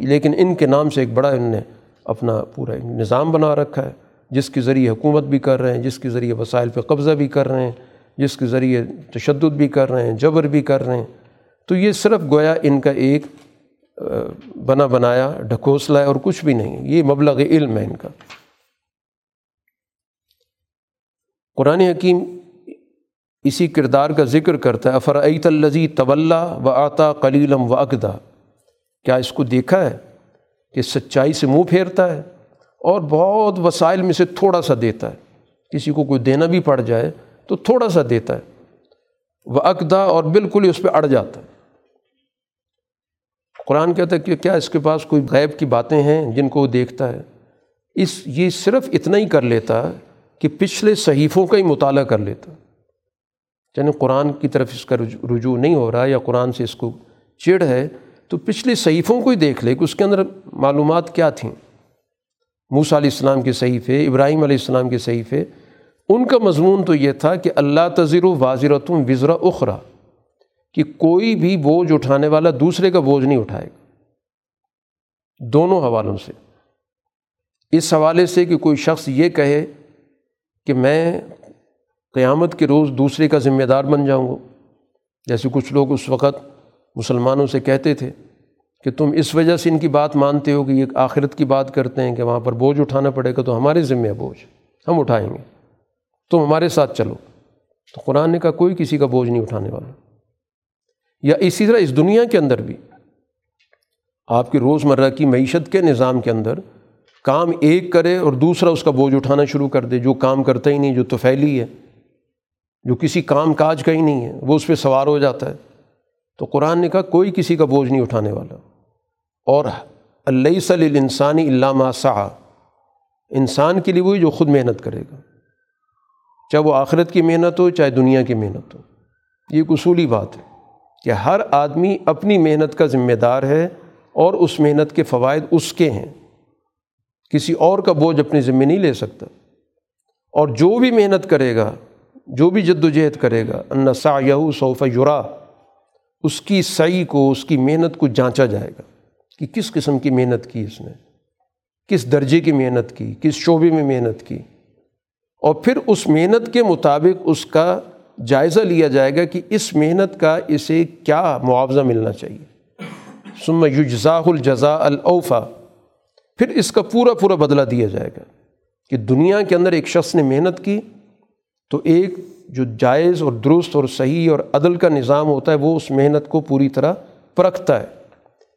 لیکن ان کے نام سے ایک بڑا ان نے اپنا پورا نظام بنا رکھا ہے۔ جس کے ذریعے حکومت بھی کر رہے ہیں، جس کے ذریعے وسائل پہ قبضہ بھی کر رہے ہیں، جس کے ذریعے تشدد بھی کر رہے ہیں، جبر بھی کر رہے ہیں۔ تو یہ صرف گویا ان کا ایک بنا بنایا، ڈھکوسلا ہے اور کچھ بھی نہیں یہ مبلغ علم ہے ان کا۔ قرآن حکیم اسی کردار کا ذکر کرتا ہے افرعیت الزی طول و آتا کلیلم و اقدا کیا اس کو دیکھا ہے کہ سچائی سے منہ پھیرتا ہے اور بہت وسائل میں سے تھوڑا سا دیتا ہے۔ کسی کو کوئی دینا بھی پڑ جائے تو تھوڑا سا دیتا ہے۔ وہ اقدا اور بالکل ہی اس پہ اڑ جاتا ہے۔ قرآن کہتا ہے کہ کیا اس کے پاس کوئی غیب کی باتیں ہیں جن کو وہ دیکھتا ہے؟ اس، یہ صرف اتنا ہی کر لیتا کہ پچھلے صحیفوں کا ہی مطالعہ کر لیتا۔ یعنی قرآن کی طرف اس کا رجوع نہیں ہو رہا یا قرآن سے اس کو چڑ ہے، تو پچھلے صحیفوں کو ہی دیکھ لے کہ اس کے اندر معلومات کیا تھیں۔ موسیٰ علیہ السلام کے صحیفے، ابراہیم علیہ السلام کے صحیفے، ان کا مضمون تو یہ تھا کہ اللہ تذر و واضرتم وزرا اخرا، کہ کوئی بھی بوجھ اٹھانے والا دوسرے کا بوجھ نہیں اٹھائے گا۔ دونوں حوالوں سے۔ اس حوالے سے کہ کوئی شخص یہ کہے کہ میں قیامت کے روز دوسرے کا ذمہ دار بن جاؤں گا۔ جیسے کچھ لوگ اس وقت مسلمانوں سے کہتے تھے کہ تم اس وجہ سے ان کی بات مانتے ہو کہ یہ آخرت کی بات کرتے ہیں کہ وہاں پر بوجھ اٹھانا پڑے گا تو ہمارے ذمہ بوجھ، ہم اٹھائیں گے۔ تم ہمارے ساتھ چلو۔ تو قرآن نے کہا، کوئی کسی کا بوجھ نہیں اٹھانے والا۔ یا اسی طرح اس دنیا کے اندر بھی آپ کی روز مرہ کی معیشت کے نظام کے اندر کام ایک کرے اور دوسرا اس کا بوجھ اٹھانا شروع کر دے، جو کام کرتا ہی نہیں، جو تو پھیلی ہے۔ جو کسی کام کاج کا ہی نہیں ہے، وہ اس پہ سوار ہو جاتا ہے۔ تو قرآن نے کہا، کوئی کسی کا بوجھ نہیں اٹھانے والا۔ اور اللہ صلی انسانی علامہ سا انسان کے لیے وہی جو خود محنت کرے گا۔ چاہے وہ آخرت کی محنت ہو، چاہے دنیا کی محنت ہو۔ یہ ایک اصولی بات ہے کہ ہر آدمی اپنی محنت کا ذمہ دار ہے اور اس محنت کے فوائد اس کے ہیں۔ کسی اور کا بوجھ اپنے ذمہ نہیں لے سکتا۔ اور جو بھی محنت کرے گا جو بھی جد و جہد کرے گا ان سا یہو صوف یورا اس کی صحیح کو، اس کی محنت کو جانچا جائے گا کہ کس قسم کی محنت کی اس نے، کس درجے کی محنت کی، کس شعبے میں محنت کی۔ اور پھر اس محنت کے مطابق اس کا جائزہ لیا جائے گا کہ اس محنت کا اسے کیا معاوضہ ملنا چاہیے۔ سم یجزاح الجزا الاوفا پھر اس کا پورا پورا بدلہ دیا جائے گا کہ دنیا کے اندر ایک شخص نے محنت کی تو ایک جو جائز اور درست اور صحیح اور عدل کا نظام ہوتا ہے، وہ اس محنت کو پوری طرح پرکھتا ہے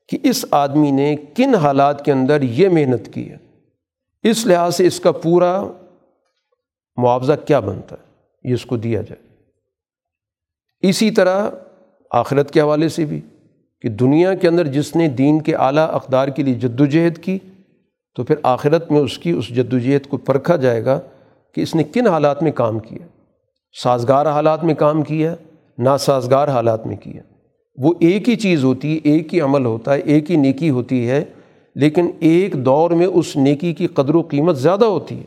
کہ اس آدمی نے کن حالات کے اندر یہ محنت کی ہے۔ اس لحاظ سے اس کا پورا معاوضہ کیا بنتا ہے؟ یہ اس کو دیا جائے۔ اسی طرح آخرت کے حوالے سے بھی کہ دنیا کے اندر جس نے دین کے اعلیٰ اقدار کے لیے جد و جہد کی، تو پھر آخرت میں اس کی اس جد و جہد کو پرکھا جائے گا کہ اس نے کن حالات میں کام کیا؟ سازگار حالات میں کام کیا، ناسازگار حالات میں کیا۔ وہ ایک ہی چیز ہوتی ہے ایک ہی عمل ہوتا ہے ایک ہی نیکی ہوتی ہے، لیکن ایک دور میں اس نیکی کی قدر و قیمت زیادہ ہوتی ہے۔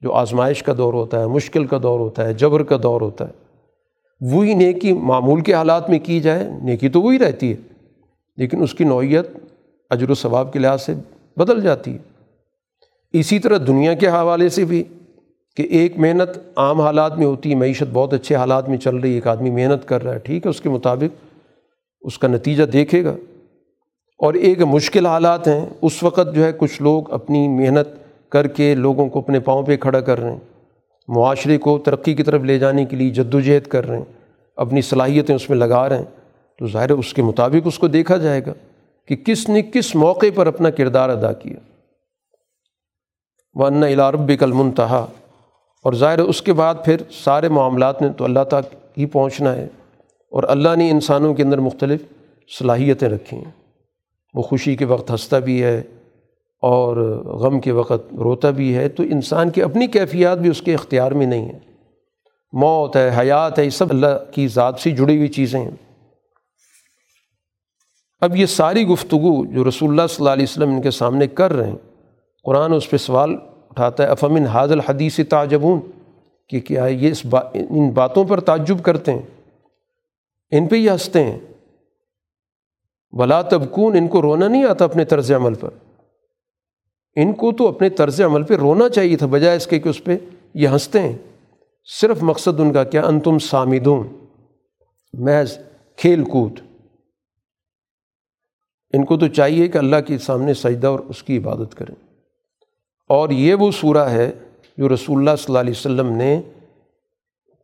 جو آزمائش کا دور ہوتا ہے، مشکل کا دور ہوتا ہے، جبر کا دور ہوتا ہے۔ وہی نیکی معمول کے حالات میں کی جائے، نیکی تو وہی رہتی ہے، لیکن اس کی نوعیت اجر و ثواب کے لحاظ سے بدل جاتی ہے۔ اسی طرح دنیا کے حوالے سے بھی کہ ایک محنت عام حالات میں ہوتی ہے، معیشت بہت اچھے حالات میں چل رہی ہے، ایک آدمی محنت کر رہا ہے، ٹھیک ہے، اس کے مطابق اس کا نتیجہ دیکھے گا۔ اور ایک مشکل حالات ہیں، اس وقت جو ہے کچھ لوگ اپنی محنت کر کے لوگوں کو اپنے پاؤں پہ کھڑا کر رہے ہیں۔ معاشرے کو ترقی کی طرف لے جانے کے لیے جد و جہد کر رہے ہیں، اپنی صلاحیتیں اس میں لگا رہے ہیں۔ تو ظاہر اس کے مطابق اس کو دیکھا جائے گا کہ کس نے کس موقع پر اپنا کردار ادا کیا۔ ون الارب المنتہا اور ظاہر اس کے بعد پھر سارے معاملات میں تو اللہ تک ہی پہنچنا ہے اور اللہ نے انسانوں کے اندر مختلف صلاحیتیں رکھی ہیں۔ وہ خوشی کے وقت ہنستا بھی ہے اور غم کے وقت روتا بھی ہے۔ تو انسان کی اپنی کیفیات بھی اس کے اختیار میں نہیں ہے موت ہے، حیات ہے، یہ سب اللہ کی ذات سے جڑی ہوئی چیزیں ہیں۔ اب یہ ساری گفتگو جو رسول اللہ صلی اللہ علیہ وسلم ان کے سامنے کر رہے ہیں، قرآن اس پہ سوال اٹھاتا ہے افمن حاض الحدیث تعجبون، کہ کیا یہ اس با، ان باتوں پر تعجب کرتے ہیں؟ ان پہ ہی ہنستے ہیں۔ بلا تبکون ان کو رونا نہیں آتا اپنے طرز عمل پر۔ ان کو تو اپنے طرز عمل پہ رونا چاہیے تھا، بجائے اس کے کہ اس پہ یہ ہنستے ہیں۔ صرف مقصد ان کا کیا؟ ان تم سامدون، محض کھیل کود۔ ان کو تو چاہیے کہ اللہ کے سامنے سجدہ اور اس کی عبادت کریں۔ اور یہ وہ صورہ ہے جو رسول اللہ صلی اللہ علیہ وسلم نے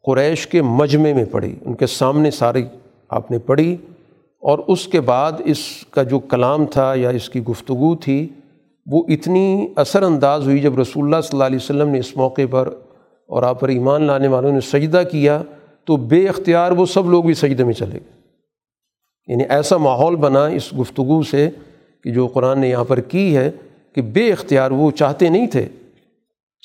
قریش کے مجمع میں پڑھی۔ ان کے سامنے ساری آپ نے پڑھی۔ اور اس کے بعد اس کا جو کلام تھا یا اس کی گفتگو تھی، وہ اتنی اثر انداز ہوئی جب رسول اللہ صلی اللہ علیہ وسلم نے اس موقع پر اور آپ پر ایمان لانے والوں نے سجدہ کیا تو بے اختیار وہ سب لوگ بھی سجدے میں چلے گئے۔ یعنی ایسا ماحول بنا اس گفتگو سے کہ جو قرآن نے یہاں پر کی ہے۔ کہ بے اختیار وہ چاہتے نہیں تھے۔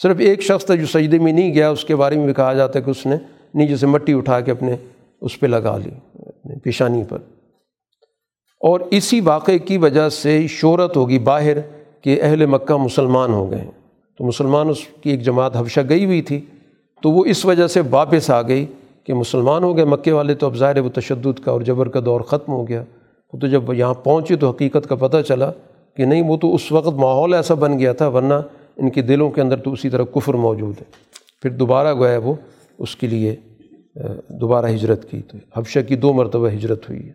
صرف ایک شخص تھا جو سجدے میں نہیں گیا، اس کے بارے میں بھی کہا جاتا ہے کہ اس نے نیچے سے مٹی اٹھا کے اپنے اس پہ لگا لی، اپنے پیشانی پر۔ اور اسی واقعے کی وجہ سے شہرت ہوگی باہر کہ اہل مکہ مسلمان ہو گئے۔ تو مسلمان اس کی ایک جماعت حبشہ گئی ہوئی تھی۔ تو وہ اس وجہ سے واپس آ گئی کہ مسلمان ہو گئے مکے والے، تو اب ظاہر وہ تشدد کا اور جبر کا دور ختم ہو گیا۔ تو جب یہاں پہنچے تو حقیقت کا پتہ چلا کہ نہیں، وہ تو اس وقت ماحول ایسا بن گیا تھا، ورنہ ان کے دلوں کے اندر تو اسی طرح کفر موجود ہے۔ پھر دوبارہ گویا وہ اس کے لیے دوبارہ ہجرت کی۔ تو حبشہ کی دو مرتبہ ہجرت ہوئی ہے۔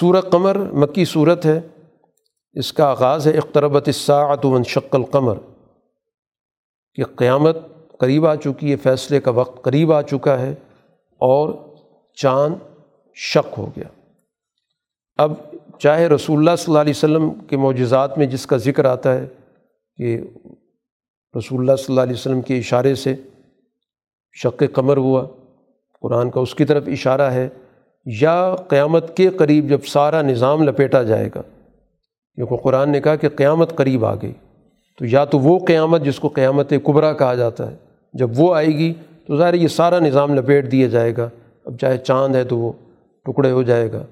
سورہ قمر، مکی صورت ہے۔ اس کا آغاز ہے، اقتربت الساعت وانشق القمر۔ کہ قیامت قریب آ چکی ہے، فیصلے کا وقت قریب آ چکا ہے اور چاند شک ہو گیا۔ اب چاہے رسول اللہ صلی اللہ علیہ وسلم کے معجزات میں جس کا ذکر آتا ہے کہ رسول اللہ صلی اللہ علیہ وسلم کے اشارے سے شق قمر ہوا، قرآن کا اس کی طرف اشارہ ہے، یا قیامت کے قریب جب سارا نظام لپیٹا جائے گا کیونکہ قرآن نے کہا کہ قیامت قریب آ گئی، تو یا تو وہ قیامت جس کو قیامت قبرا کہا جاتا ہے، جب وہ آئے گی تو ظاہر یہ سارا نظام لپیٹ دیا جائے گا، اب چاہے چاند ہے تو وہ ٹکڑے ہو جائے گا۔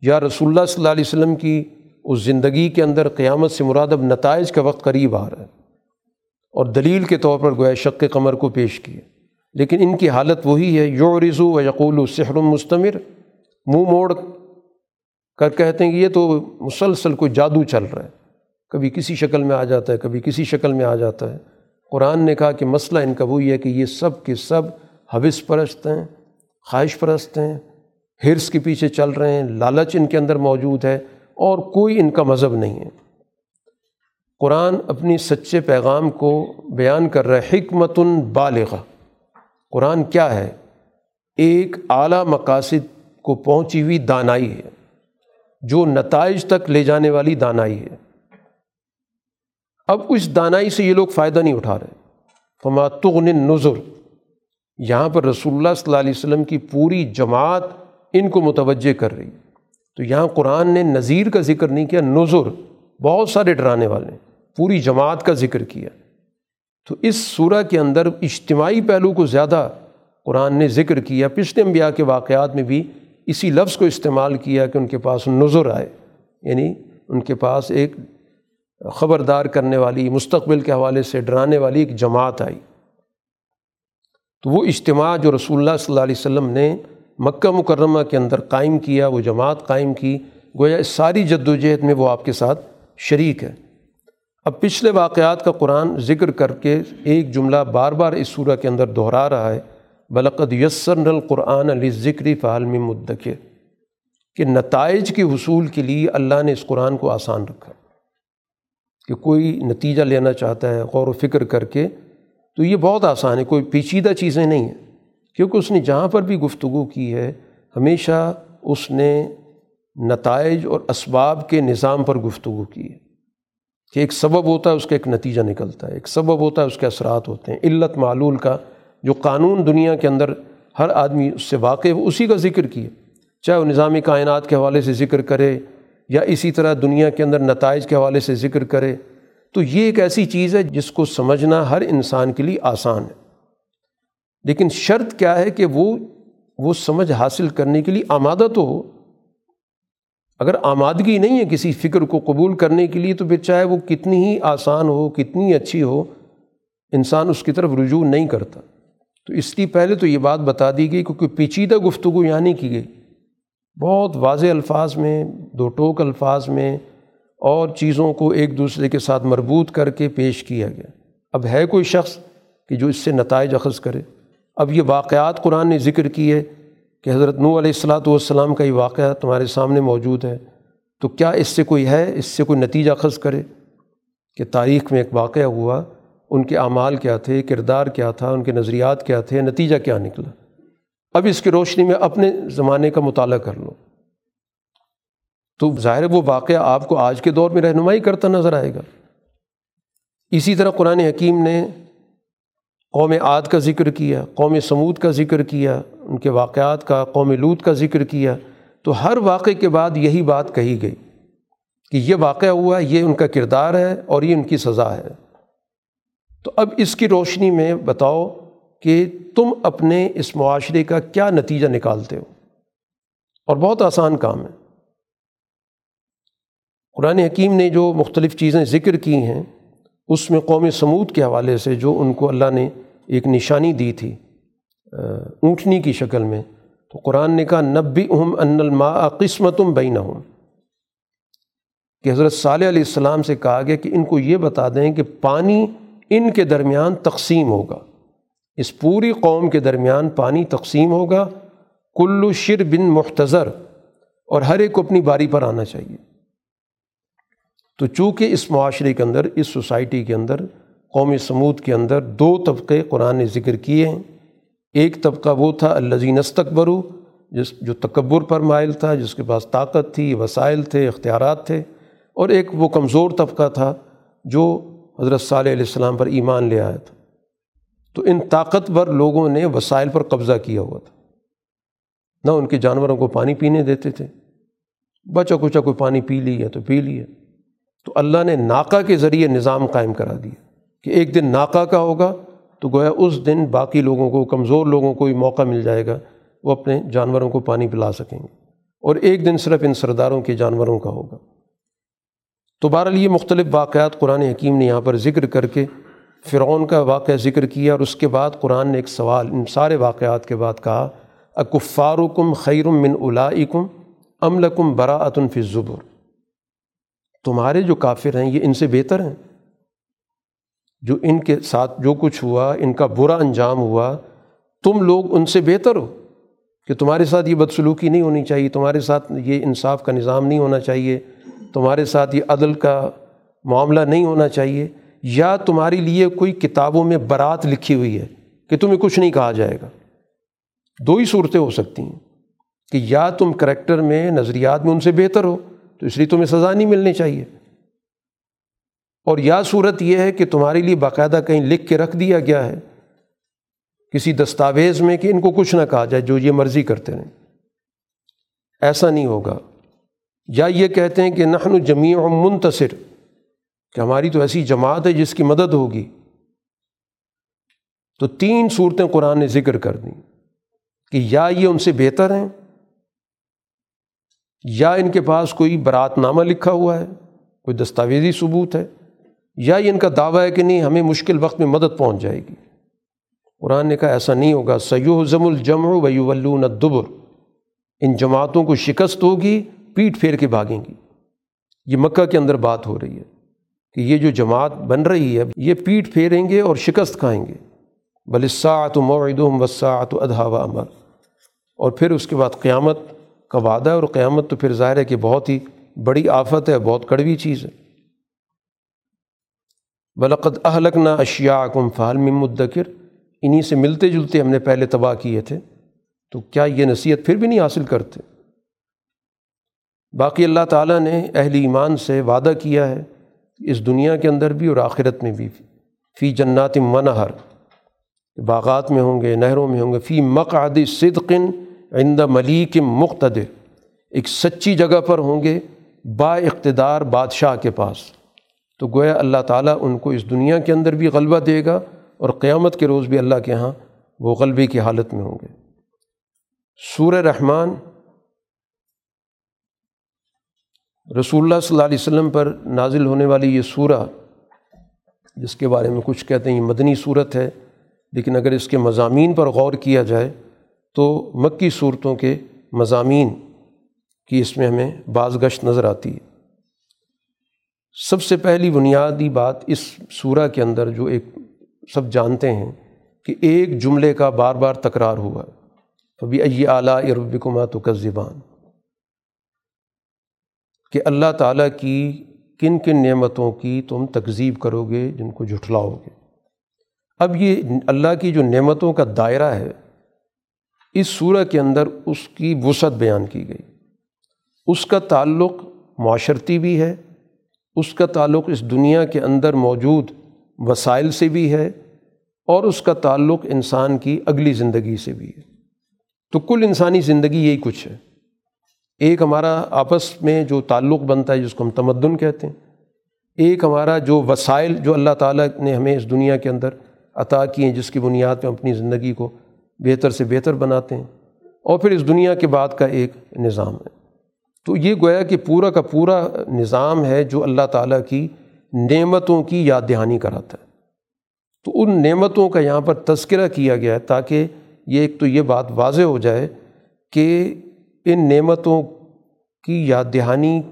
یا رسول اللہ صلی اللہ علیہ وسلم کی اس زندگی کے اندر قیامت سے مراد اب نتائج کا وقت قریب آ رہا ہے اور دلیل کے طور پر گویا شق قمر کو پیش کیے لیکن ان کی حالت وہی ہے یو رضو و یقول و سحر مستمر۔ منہ موڑ کر کہتے ہیں کہ یہ تو مسلسل کوئی جادو چل رہا ہے۔ کبھی کسی شکل میں آ جاتا ہے، کبھی کسی شکل میں آ جاتا ہے۔ قرآن نے کہا کہ مسئلہ ان کا وہی ہے کہ یہ سب کے سب حوث پرست ہیں، خواہش پرست ہیں۔ ہرس کے پیچھے چل رہے ہیں، لالچ ان کے اندر موجود ہے اور کوئی ان کا مذہب نہیں ہے۔ قرآن اپنی سچے پیغام کو بیان کر رہا ہے حکمت بالغ قرآن کیا ہے؟ ایک اعلیٰ مقاصد کو پہنچی ہوئی دانائی ہے، جو نتائج تک لے جانے والی دانائی ہے۔ اب اس دانائی سے یہ لوگ فائدہ نہیں اٹھا رہے۔ فما تغن نظر یہاں پر رسول اللہ صلی اللہ علیہ وسلم کی پوری جماعت ان کو متوجہ کر رہی۔ تو یہاں قرآن نے نظیر کا ذکر نہیں کیا نظر بہت سارے ڈرانے والے، پوری جماعت کا ذکر کیا۔ تو اس صورح کے اندر اجتماعی پہلو کو زیادہ قرآن نے ذکر کیا، پچھلے انبیاء کے واقعات میں بھی اسی لفظ کو استعمال کیا کہ ان کے پاس نظر آئے۔ یعنی ان کے پاس ایک خبردار کرنے والی، مستقبل کے حوالے سے ڈرانے والی ایک جماعت آئی۔ تو وہ اجتماع جو رسول اللہ صلی اللہ علیہ وسلم نے مکہ مکرمہ کے اندر قائم کیا، وہ جماعت قائم کی، گویا اس ساری جد و جہد میں وہ آپ کے ساتھ شریک ہے۔ اب پچھلے واقعات کا قرآن ذکر کر کے ایک جملہ بار بار اس صورح کے اندر دہرا رہا ہے، بلقد یسر القرآن علی ذکری فعالم مدکر کہ نتائج کے حصول کے لیے اللہ نے اس قرآن کو آسان رکھا۔ کہ کوئی نتیجہ لینا چاہتا ہے، غور و فکر کر کے، تو یہ بہت آسان ہے، کوئی پیچیدہ چیزیں نہیں ہیں۔ کیونکہ اس نے جہاں پر بھی گفتگو کی ہے، ہمیشہ اس نے نتائج اور اسباب کے نظام پر گفتگو کی ہے کہ ایک سبب ہوتا ہے اس کا ایک نتیجہ نکلتا ہے، ایک سبب ہوتا ہے اس کے اثرات ہوتے ہیں۔ علت معلول کا جو قانون دنیا کے اندر ہر آدمی اس سے واقع ہے اسی کا ذکر کیے۔ چاہے وہ نظامی کائنات کے حوالے سے ذکر کرے یا اسی طرح دنیا کے اندر نتائج کے حوالے سے ذکر کرے، تو یہ ایک ایسی چیز ہے جس کو سمجھنا ہر انسان کے لیے آسان ہے۔ لیکن شرط کیا ہے کہ وہ وہ سمجھ حاصل کرنے کے لیے آمادہ تو ہو۔ اگر آمادگی نہیں ہے کسی فکر کو قبول کرنے کے لیے تو پھر چاہے وہ کتنی ہی آسان ہو، کتنی اچھی ہو، انسان اس کی طرف رجوع نہیں کرتا۔ تو اس لیے پہلے تو یہ بات بتا دی گئی کیونکہ پیچیدہ گفتگو یہاں نہیں کی گئی۔ بہت واضح الفاظ میں، دو ٹوک الفاظ میں اور چیزوں کو ایک دوسرے کے ساتھ مربوط کر کے پیش کیا گیا۔ اب ہے کوئی شخص کہ جو اس سے نتائج اخذ کرے۔ اب یہ واقعات قرآن نے ذکر کی ہے کہ حضرت نو علیہ السلاۃ والسلام کا یہ واقعہ تمہارے سامنے موجود ہے۔ تو کیا اس سے کوئی ہے؟ اس سے کوئی نتیجہ خز کرے کہ تاریخ میں ایک واقعہ ہوا؟ ان کے اعمال کیا تھے؟ کردار کیا تھا؟ ان کے نظریات کیا تھے؟ نتیجہ کیا نکلا؟ اب اس کی روشنی میں اپنے زمانے کا مطالعہ کر لو۔ تو ظاہر وہ واقعہ آپ کو آج کے دور میں رہنمائی کرتا نظر آئے گا۔ اسی طرح قرآن حکیم نے قوم عاد کا ذکر کیا، قوم سمود کا ذکر کیا، ان کے واقعات کا، قوم لوت کا ذکر کیا، تو ہر واقعے کے بعد یہی بات کہی گئی کہ یہ واقعہ ہوا، یہ ان کا کردار ہے اور یہ ان کی سزا ہے۔ تو اب اس کی روشنی میں بتاؤ کہ تم اپنے اس معاشرے کا کیا نتیجہ نکالتے ہو۔ اور بہت آسان کام ہے۔ قرآن حکیم نے جو مختلف چیزیں ذکر کی ہیں اس میں قوم سمود کے حوالے سے جو ان کو اللہ نے ایک نشانی دی تھی اونٹنی کی شکل میں، تو قرآن نے کہا نبی اہم ان الماء قسمتم بین کہ حضرت صالح علیہ السلام سے کہا گیا کہ ان کو یہ بتا دیں کہ پانی ان کے درمیان تقسیم ہوگا۔ اس پوری قوم کے درمیان پانی تقسیم ہوگا۔ کلو شر بن مختصر اور ہر ایک کو اپنی باری پر آنا چاہیے۔ تو چونکہ اس معاشرے کے اندر، اس سوسائٹی کے اندر قوم سمود کے اندر دو طبقے قرآن نے ذکر کیے ہیں۔ ایک طبقہ وہ تھا الزین استقبرو جس جو تکبر پر مائل تھا، جس کے پاس طاقت تھی، وسائل تھے، اختیارات تھے۔ اور ایک وہ کمزور طبقہ تھا جو حضرت صالح علیہ السلام پر ایمان لے آیا تھا۔ تو ان طاقتور لوگوں نے وسائل پر قبضہ کیا ہوا تھا۔ نہ ان کے جانوروں کو پانی پینے دیتے تھے۔ بچا کچا کوئی پانی پی لی ہے تو پی لیا۔ تو اللہ نے ناکا کے ذریعے نظام قائم کرا دیا کہ ایک دن ناکا کا ہوگا تو گویا اس دن باقی لوگوں کو، کمزور لوگوں کو بھی موقع مل جائے گا، وہ اپنے جانوروں کو پانی پلا سکیں گے۔ اور ایک دن صرف ان سرداروں کے جانوروں کا ہوگا۔ تو بہرحال یہ مختلف واقعات قرآن حکیم نے یہاں پر ذکر کر کے فرعون کا واقعہ ذکر کیا اور اس کے بعد قرآن نے ایک سوال، ان سارے واقعات کے بعد کہا اکفارکم خیرم من اولائکم املکم براۃن فی الزبر؟ تمہارے جو کافر ہیں، یہ ان سے بہتر ہیں۔ جو ان کے ساتھ جو کچھ ہوا، ان کا برا انجام ہوا، تم لوگ ان سے بہتر ہو۔ کہ تمہارے ساتھ یہ بدسلوکی نہیں ہونی چاہیے، تمہارے ساتھ یہ انصاف کا نظام نہیں ہونا چاہیے، تمہارے ساتھ یہ عدل کا معاملہ نہیں ہونا چاہیے۔ یا تمہارے لیے کوئی کتابوں میں برات لکھی ہوئی ہے کہ تمہیں کچھ نہیں کہا جائے گا۔ دو ہی صورتیں ہو سکتی ہیں کہ یا تم کریکٹر میں، نظریات میں ان سے بہتر ہو تو اس لیے تمہیں سزا نہیں ملنی چاہیے۔ اور یا صورت یہ ہے کہ تمہارے لیے باقاعدہ کہیں لکھ کے رکھ دیا گیا ہے، کسی دستاویز میں کہ ان کو کچھ نہ کہا جائے، جو یہ مرضی کرتے رہیں۔ ایسا نہیں ہوگا۔ یا یہ کہتے ہیں کہ نحن جمیع منتصر، کہ ہماری تو ایسی جماعت ہے جس کی مدد ہوگی۔ تو تین صورتیں قرآن نے ذکر کر دیں کہ یا یہ ان سے بہتر ہیں یا ان کے پاس کوئی برات نامہ لکھا ہوا ہے، کوئی دستاویزی ثبوت ہے، یا یہ ان کا دعویٰ ہے کہ نہیں، ہمیں مشکل وقت میں مدد پہنچ جائے گی۔ قرآن نے کہا ایسا نہیں ہوگا سیو ضم الجم ویولون الدبر۔ ان جماعتوں کو شکست ہوگی، پیٹ پھیر کے بھاگیں گی۔ یہ مکہ کے اندر بات ہو رہی ہے کہ یہ جو جماعت بن رہی ہے، یہ پیٹ پھیریں گے اور شکست کھائیں گے۔ بلساۃ و موعدم وساعت و ادھا و امر اور پھر اس کے بعد قیامت کا وعدہ ہے اور قیامت تو پھر ظاہر ہے کہ بہت ہی بڑی آفت ہے، بہت کڑوی چیز ہے۔ بلقد اہلک نہ اشیا کم فعالم مدکر انہیں سے ملتے جلتے ہم نے پہلے تباہ کیے تھے، تو کیا یہ نصیحت پھر بھی نہیں حاصل کرتے؟ باقی اللہ تعالیٰ نے اہل ایمان سے وعدہ کیا ہے، اس دنیا کے اندر بھی اور آخرت میں بھی۔ فی جنات منہر، باغات میں ہوں گے، نہروں میں ہوں گے۔ فی مقعد صدقن عند ملیک مقتدر۔ ایک سچی جگہ پر ہوں گے با اقتدار بادشاہ کے پاس۔ تو گویا اللہ تعالیٰ ان کو اس دنیا کے اندر بھی غلبہ دے گا اور قیامت کے روز بھی اللہ کے ہاں وہ غلبے کی حالت میں ہوں گے۔ سورہ رحمان۔ رسول اللہ صلی اللہ علیہ وسلم پر نازل ہونے والی یہ سورہ، جس کے بارے میں کچھ کہتے ہیں، یہ مدنی صورت ہے، لیکن اگر اس کے مضامین پر غور کیا جائے تو مکی صورتوں کے مضامین کی اس میں ہمیں بعض گشت نظر آتی ہے۔ سب سے پہلی بنیادی بات اس سورہ کے اندر جو ایک سب جانتے ہیں کہ ایک جملے کا بار بار تکرار ہوا کبھی ائی اعلیٰ اربکما تو زبان کہ اللہ تعالیٰ کی کن کن نعمتوں کی تم تکذیب کرو گے جن کو جھٹلاؤ گے۔ اب یہ اللہ کی جو نعمتوں کا دائرہ ہے اس صورح کے اندر اس کی وسعت بیان کی گئی۔ اس کا تعلق معاشرتی بھی ہے، اس کا تعلق اس دنیا کے اندر موجود وسائل سے بھی ہے، اور اس کا تعلق انسان کی اگلی زندگی سے بھی ہے۔ تو کل انسانی زندگی یہی کچھ ہے۔ ایک ہمارا آپس میں جو تعلق بنتا ہے، جس کو ہم تمدن کہتے ہیں، ایک ہمارا جو وسائل جو اللہ تعالیٰ نے ہمیں اس دنیا کے اندر عطا کیے ہیں، جس کی بنیاد پہ ہم اپنی زندگی کو بہتر سے بہتر بناتے ہیں اور پھر اس دنیا کے بعد کا ایک نظام ہے۔ تو یہ گویا کہ پورا کا پورا نظام ہے جو اللہ تعالیٰ کی نعمتوں کی یاد دہانی کراتا ہے۔ تو ان نعمتوں کا یہاں پر تذکرہ کیا گیا ہے تاکہ یہ ایک تو یہ بات واضح ہو جائے کہ ان نعمتوں کی یاد دہانی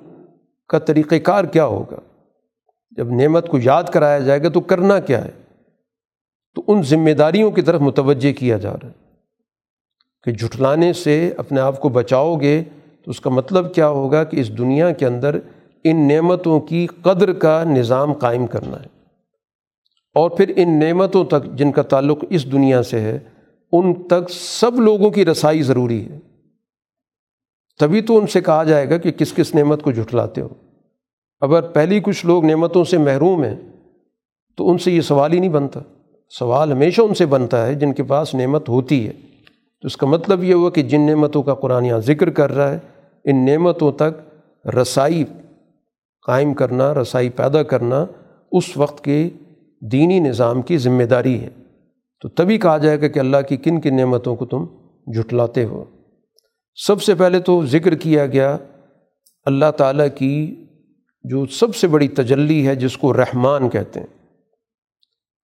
کا طریقہ کار کیا ہوگا۔ جب نعمت کو یاد کرایا جائے گا تو کرنا کیا ہے؟ تو ان ذمہ داریوں کی طرف متوجہ کیا جا رہا ہے کہ جھٹلانے سے اپنے آپ کو بچاؤ گے تو اس کا مطلب کیا ہوگا کہ اس دنیا کے اندر ان نعمتوں کی قدر کا نظام قائم کرنا ہے۔ اور پھر ان نعمتوں تک جن کا تعلق اس دنیا سے ہے، ان تک سب لوگوں کی رسائی ضروری ہے۔ تبھی تو ان سے کہا جائے گا کہ کس کس نعمت کو جھٹلاتے ہو۔ اگر پہلی کچھ لوگ نعمتوں سے محروم ہیں تو ان سے یہ سوال ہی نہیں بنتا۔ سوال ہمیشہ ان سے بنتا ہے جن کے پاس نعمت ہوتی ہے۔ تو اس کا مطلب یہ ہوا کہ جن نعمتوں کا قرآن یہاں ذکر کر رہا ہے، ان نعمتوں تک رسائی قائم کرنا، رسائی پیدا کرنا اس وقت کے دینی نظام کی ذمہ داری ہے۔ تو تبھی کہا جائے گا کہ اللہ کی کن کن نعمتوں کو تم جھٹلاتے ہو۔ سب سے پہلے تو ذکر کیا گیا اللہ تعالیٰ کی جو سب سے بڑی تجلی ہے، جس کو رحمان کہتے ہیں۔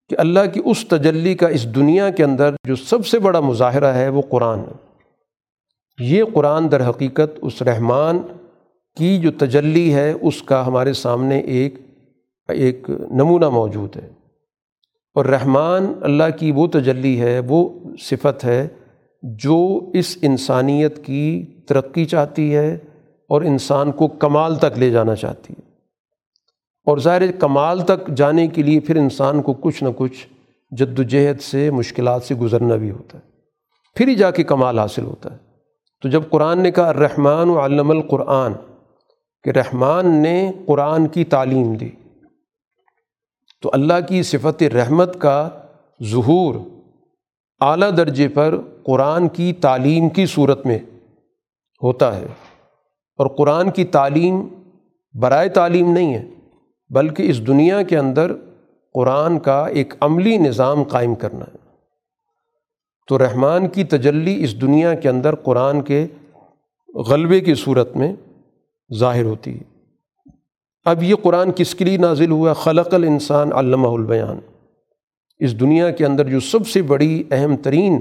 کہ اللہ کی اس تجلی کا اس دنیا کے اندر جو سب سے بڑا مظاہرہ ہے وہ قرآن ہے۔ یہ قرآن در حقیقت اس رحمان کی جو تجلی ہے، اس کا ہمارے سامنے ایک ایک نمونہ موجود ہے۔ اور رحمان اللہ کی وہ تجلی ہے، وہ صفت ہے جو اس انسانیت کی ترقی چاہتی ہے اور انسان کو کمال تک لے جانا چاہتی ہے۔ اور ظاہر کمال تک جانے کے لیے پھر انسان کو کچھ نہ کچھ جد و جہد سے، مشکلات سے گزرنا بھی ہوتا ہے۔ پھر ہی جا کے کمال حاصل ہوتا ہے۔ تو جب قرآن نے کہا رحمان و علم القرآن، کہ رحمان نے قرآن کی تعلیم دی۔ تو اللہ کی صفت رحمت کا ظہور اعلیٰ درجے پر قرآن کی تعلیم کی صورت میں ہوتا ہے۔ اور قرآن کی تعلیم برائے تعلیم نہیں ہے۔ بلکہ اس دنیا کے اندر قرآن کا ایک عملی نظام قائم کرنا ہے۔ تو رحمان کی تجلی اس دنیا کے اندر قرآن کے غلبے کی صورت میں ظاہر ہوتی ہے۔ اب یہ قرآن کس کے لیے نازل ہوا؟ خلق الانسان علامہ البیان۔ اس دنیا کے اندر جو سب سے بڑی اہم ترین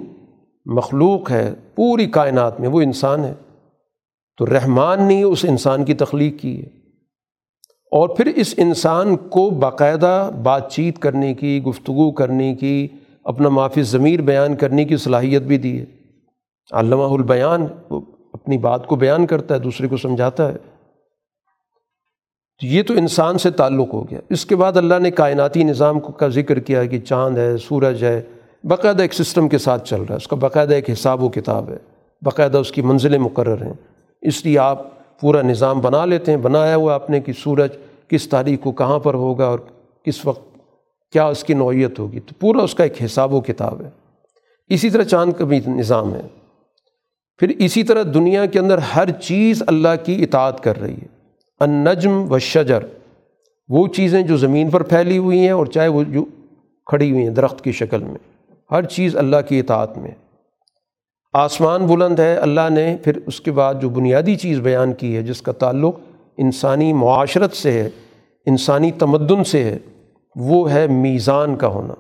مخلوق ہے، پوری کائنات میں وہ انسان ہے۔ تو رحمان نے اس انسان کی تخلیق کی ہے۔ اور پھر اس انسان کو باقاعدہ بات چیت کرنے کی، گفتگو کرنے کی، اپنا معافی ضمیر بیان کرنے کی صلاحیت بھی دی ہے۔ علامہ البیان اپنی بات کو بیان کرتا ہے، دوسرے کو سمجھاتا ہے۔ یہ تو انسان سے تعلق ہو گیا۔ اس کے بعد اللہ نے کائناتی نظام کا ذکر کیا کہ چاند ہے، سورج ہے۔ باقاعدہ ایک سسٹم کے ساتھ چل رہا ہے۔ اس کا باقاعدہ ایک حساب و کتاب ہے۔ باقاعدہ اس کی منزلیں مقرر ہیں۔ اس لیے آپ پورا نظام بنا لیتے ہیں، بنایا ہوا آپ نے کہ سورج کس تاریخ کو کہاں پر ہوگا اور کس وقت کیا اس کی نوعیت ہوگی۔ تو پورا اس کا ایک حساب و کتاب ہے۔ اسی طرح چاند کا بھی نظام ہے۔ پھر اسی طرح دنیا کے اندر ہر چیز اللہ کی اطاعت کر رہی ہے۔ النجم و شجر، وہ چیزیں جو زمین پر پھیلی ہوئی ہیں اور چاہے وہ جو کھڑی ہوئی ہیں درخت کی شکل میں۔ ہر چیز اللہ کی اطاعت میں۔ آسمان بلند ہے، اللہ نے پھر اس کے بعد جو بنیادی چیز بیان کی ہے، جس کا تعلق انسانی معاشرت سے ہے، انسانی تمدن سے ہے، وہ ہے میزان کا ہونا۔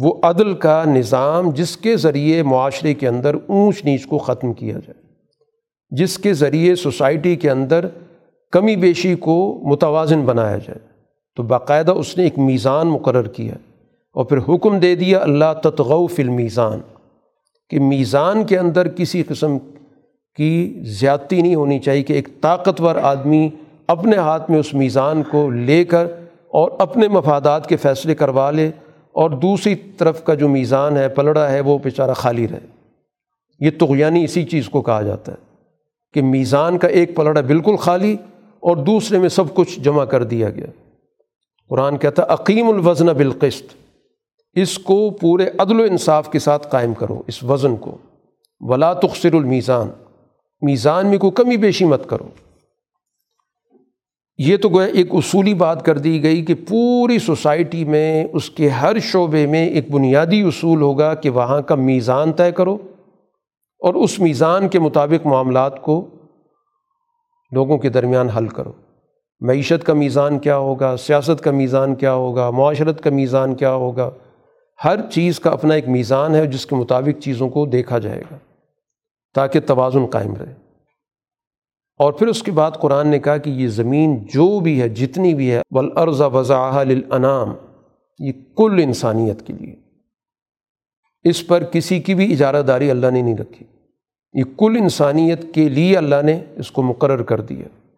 وہ عدل کا نظام جس کے ذریعے معاشرے کے اندر اونچ نیچ کو ختم کیا جائے۔ جس کے ذریعے سوسائٹی کے اندر کمی بیشی کو متوازن بنایا جائے۔ تو باقاعدہ اس نے ایک میزان مقرر کیا اور پھر حکم دے دیا، اللہ تتغو فی المیزان۔ کہ میزان کے اندر کسی قسم کی زیادتی نہیں ہونی چاہیے کہ ایک طاقتور آدمی اپنے ہاتھ میں اس میزان کو لے کر اور اپنے مفادات کے فیصلے کروا لے اور دوسری طرف کا جو میزان ہے، پلڑا ہے، وہ بیچارہ خالی رہے۔ یہ تغیانی اسی چیز کو کہا جاتا ہے کہ میزان کا ایک پلڑا بالکل خالی اور دوسرے میں سب کچھ جمع کر دیا گیا۔ قرآن کہتا ہے عقیم الوزن بالقسط۔ اس کو پورے عدل و انصاف کے ساتھ قائم کرو، اس وزن کو۔ ولا تخصر المیزان میزان میں کوئی کمی بیشی مت کرو۔ یہ تو گویا ایک اصولی بات کر دی گئی کہ پوری سوسائٹی میں اس کے ہر شعبے میں ایک بنیادی اصول ہوگا کہ وہاں کا میزان طے کرو اور اس میزان کے مطابق معاملات کو لوگوں کے درمیان حل کرو۔ معیشت کا میزان کیا ہوگا؟ سیاست کا میزان کیا ہوگا؟ معاشرت کا میزان کیا ہوگا؟ ہر چیز کا اپنا ایک میزان ہے جس کے مطابق چیزوں کو دیکھا جائے گا، تاکہ توازن قائم رہے۔ اور پھر اس کے بعد قرآن نے کہا کہ یہ زمین جو بھی ہے، جتنی بھی ہے ولعرض وضاح للانام یہ کل انسانیت کے لیے۔ اس پر کسی کی بھی اجارہ داری اللہ نے نہیں رکھی۔ یہ کل انسانیت کے لیے اللہ نے اس کو مقرر کر دیا۔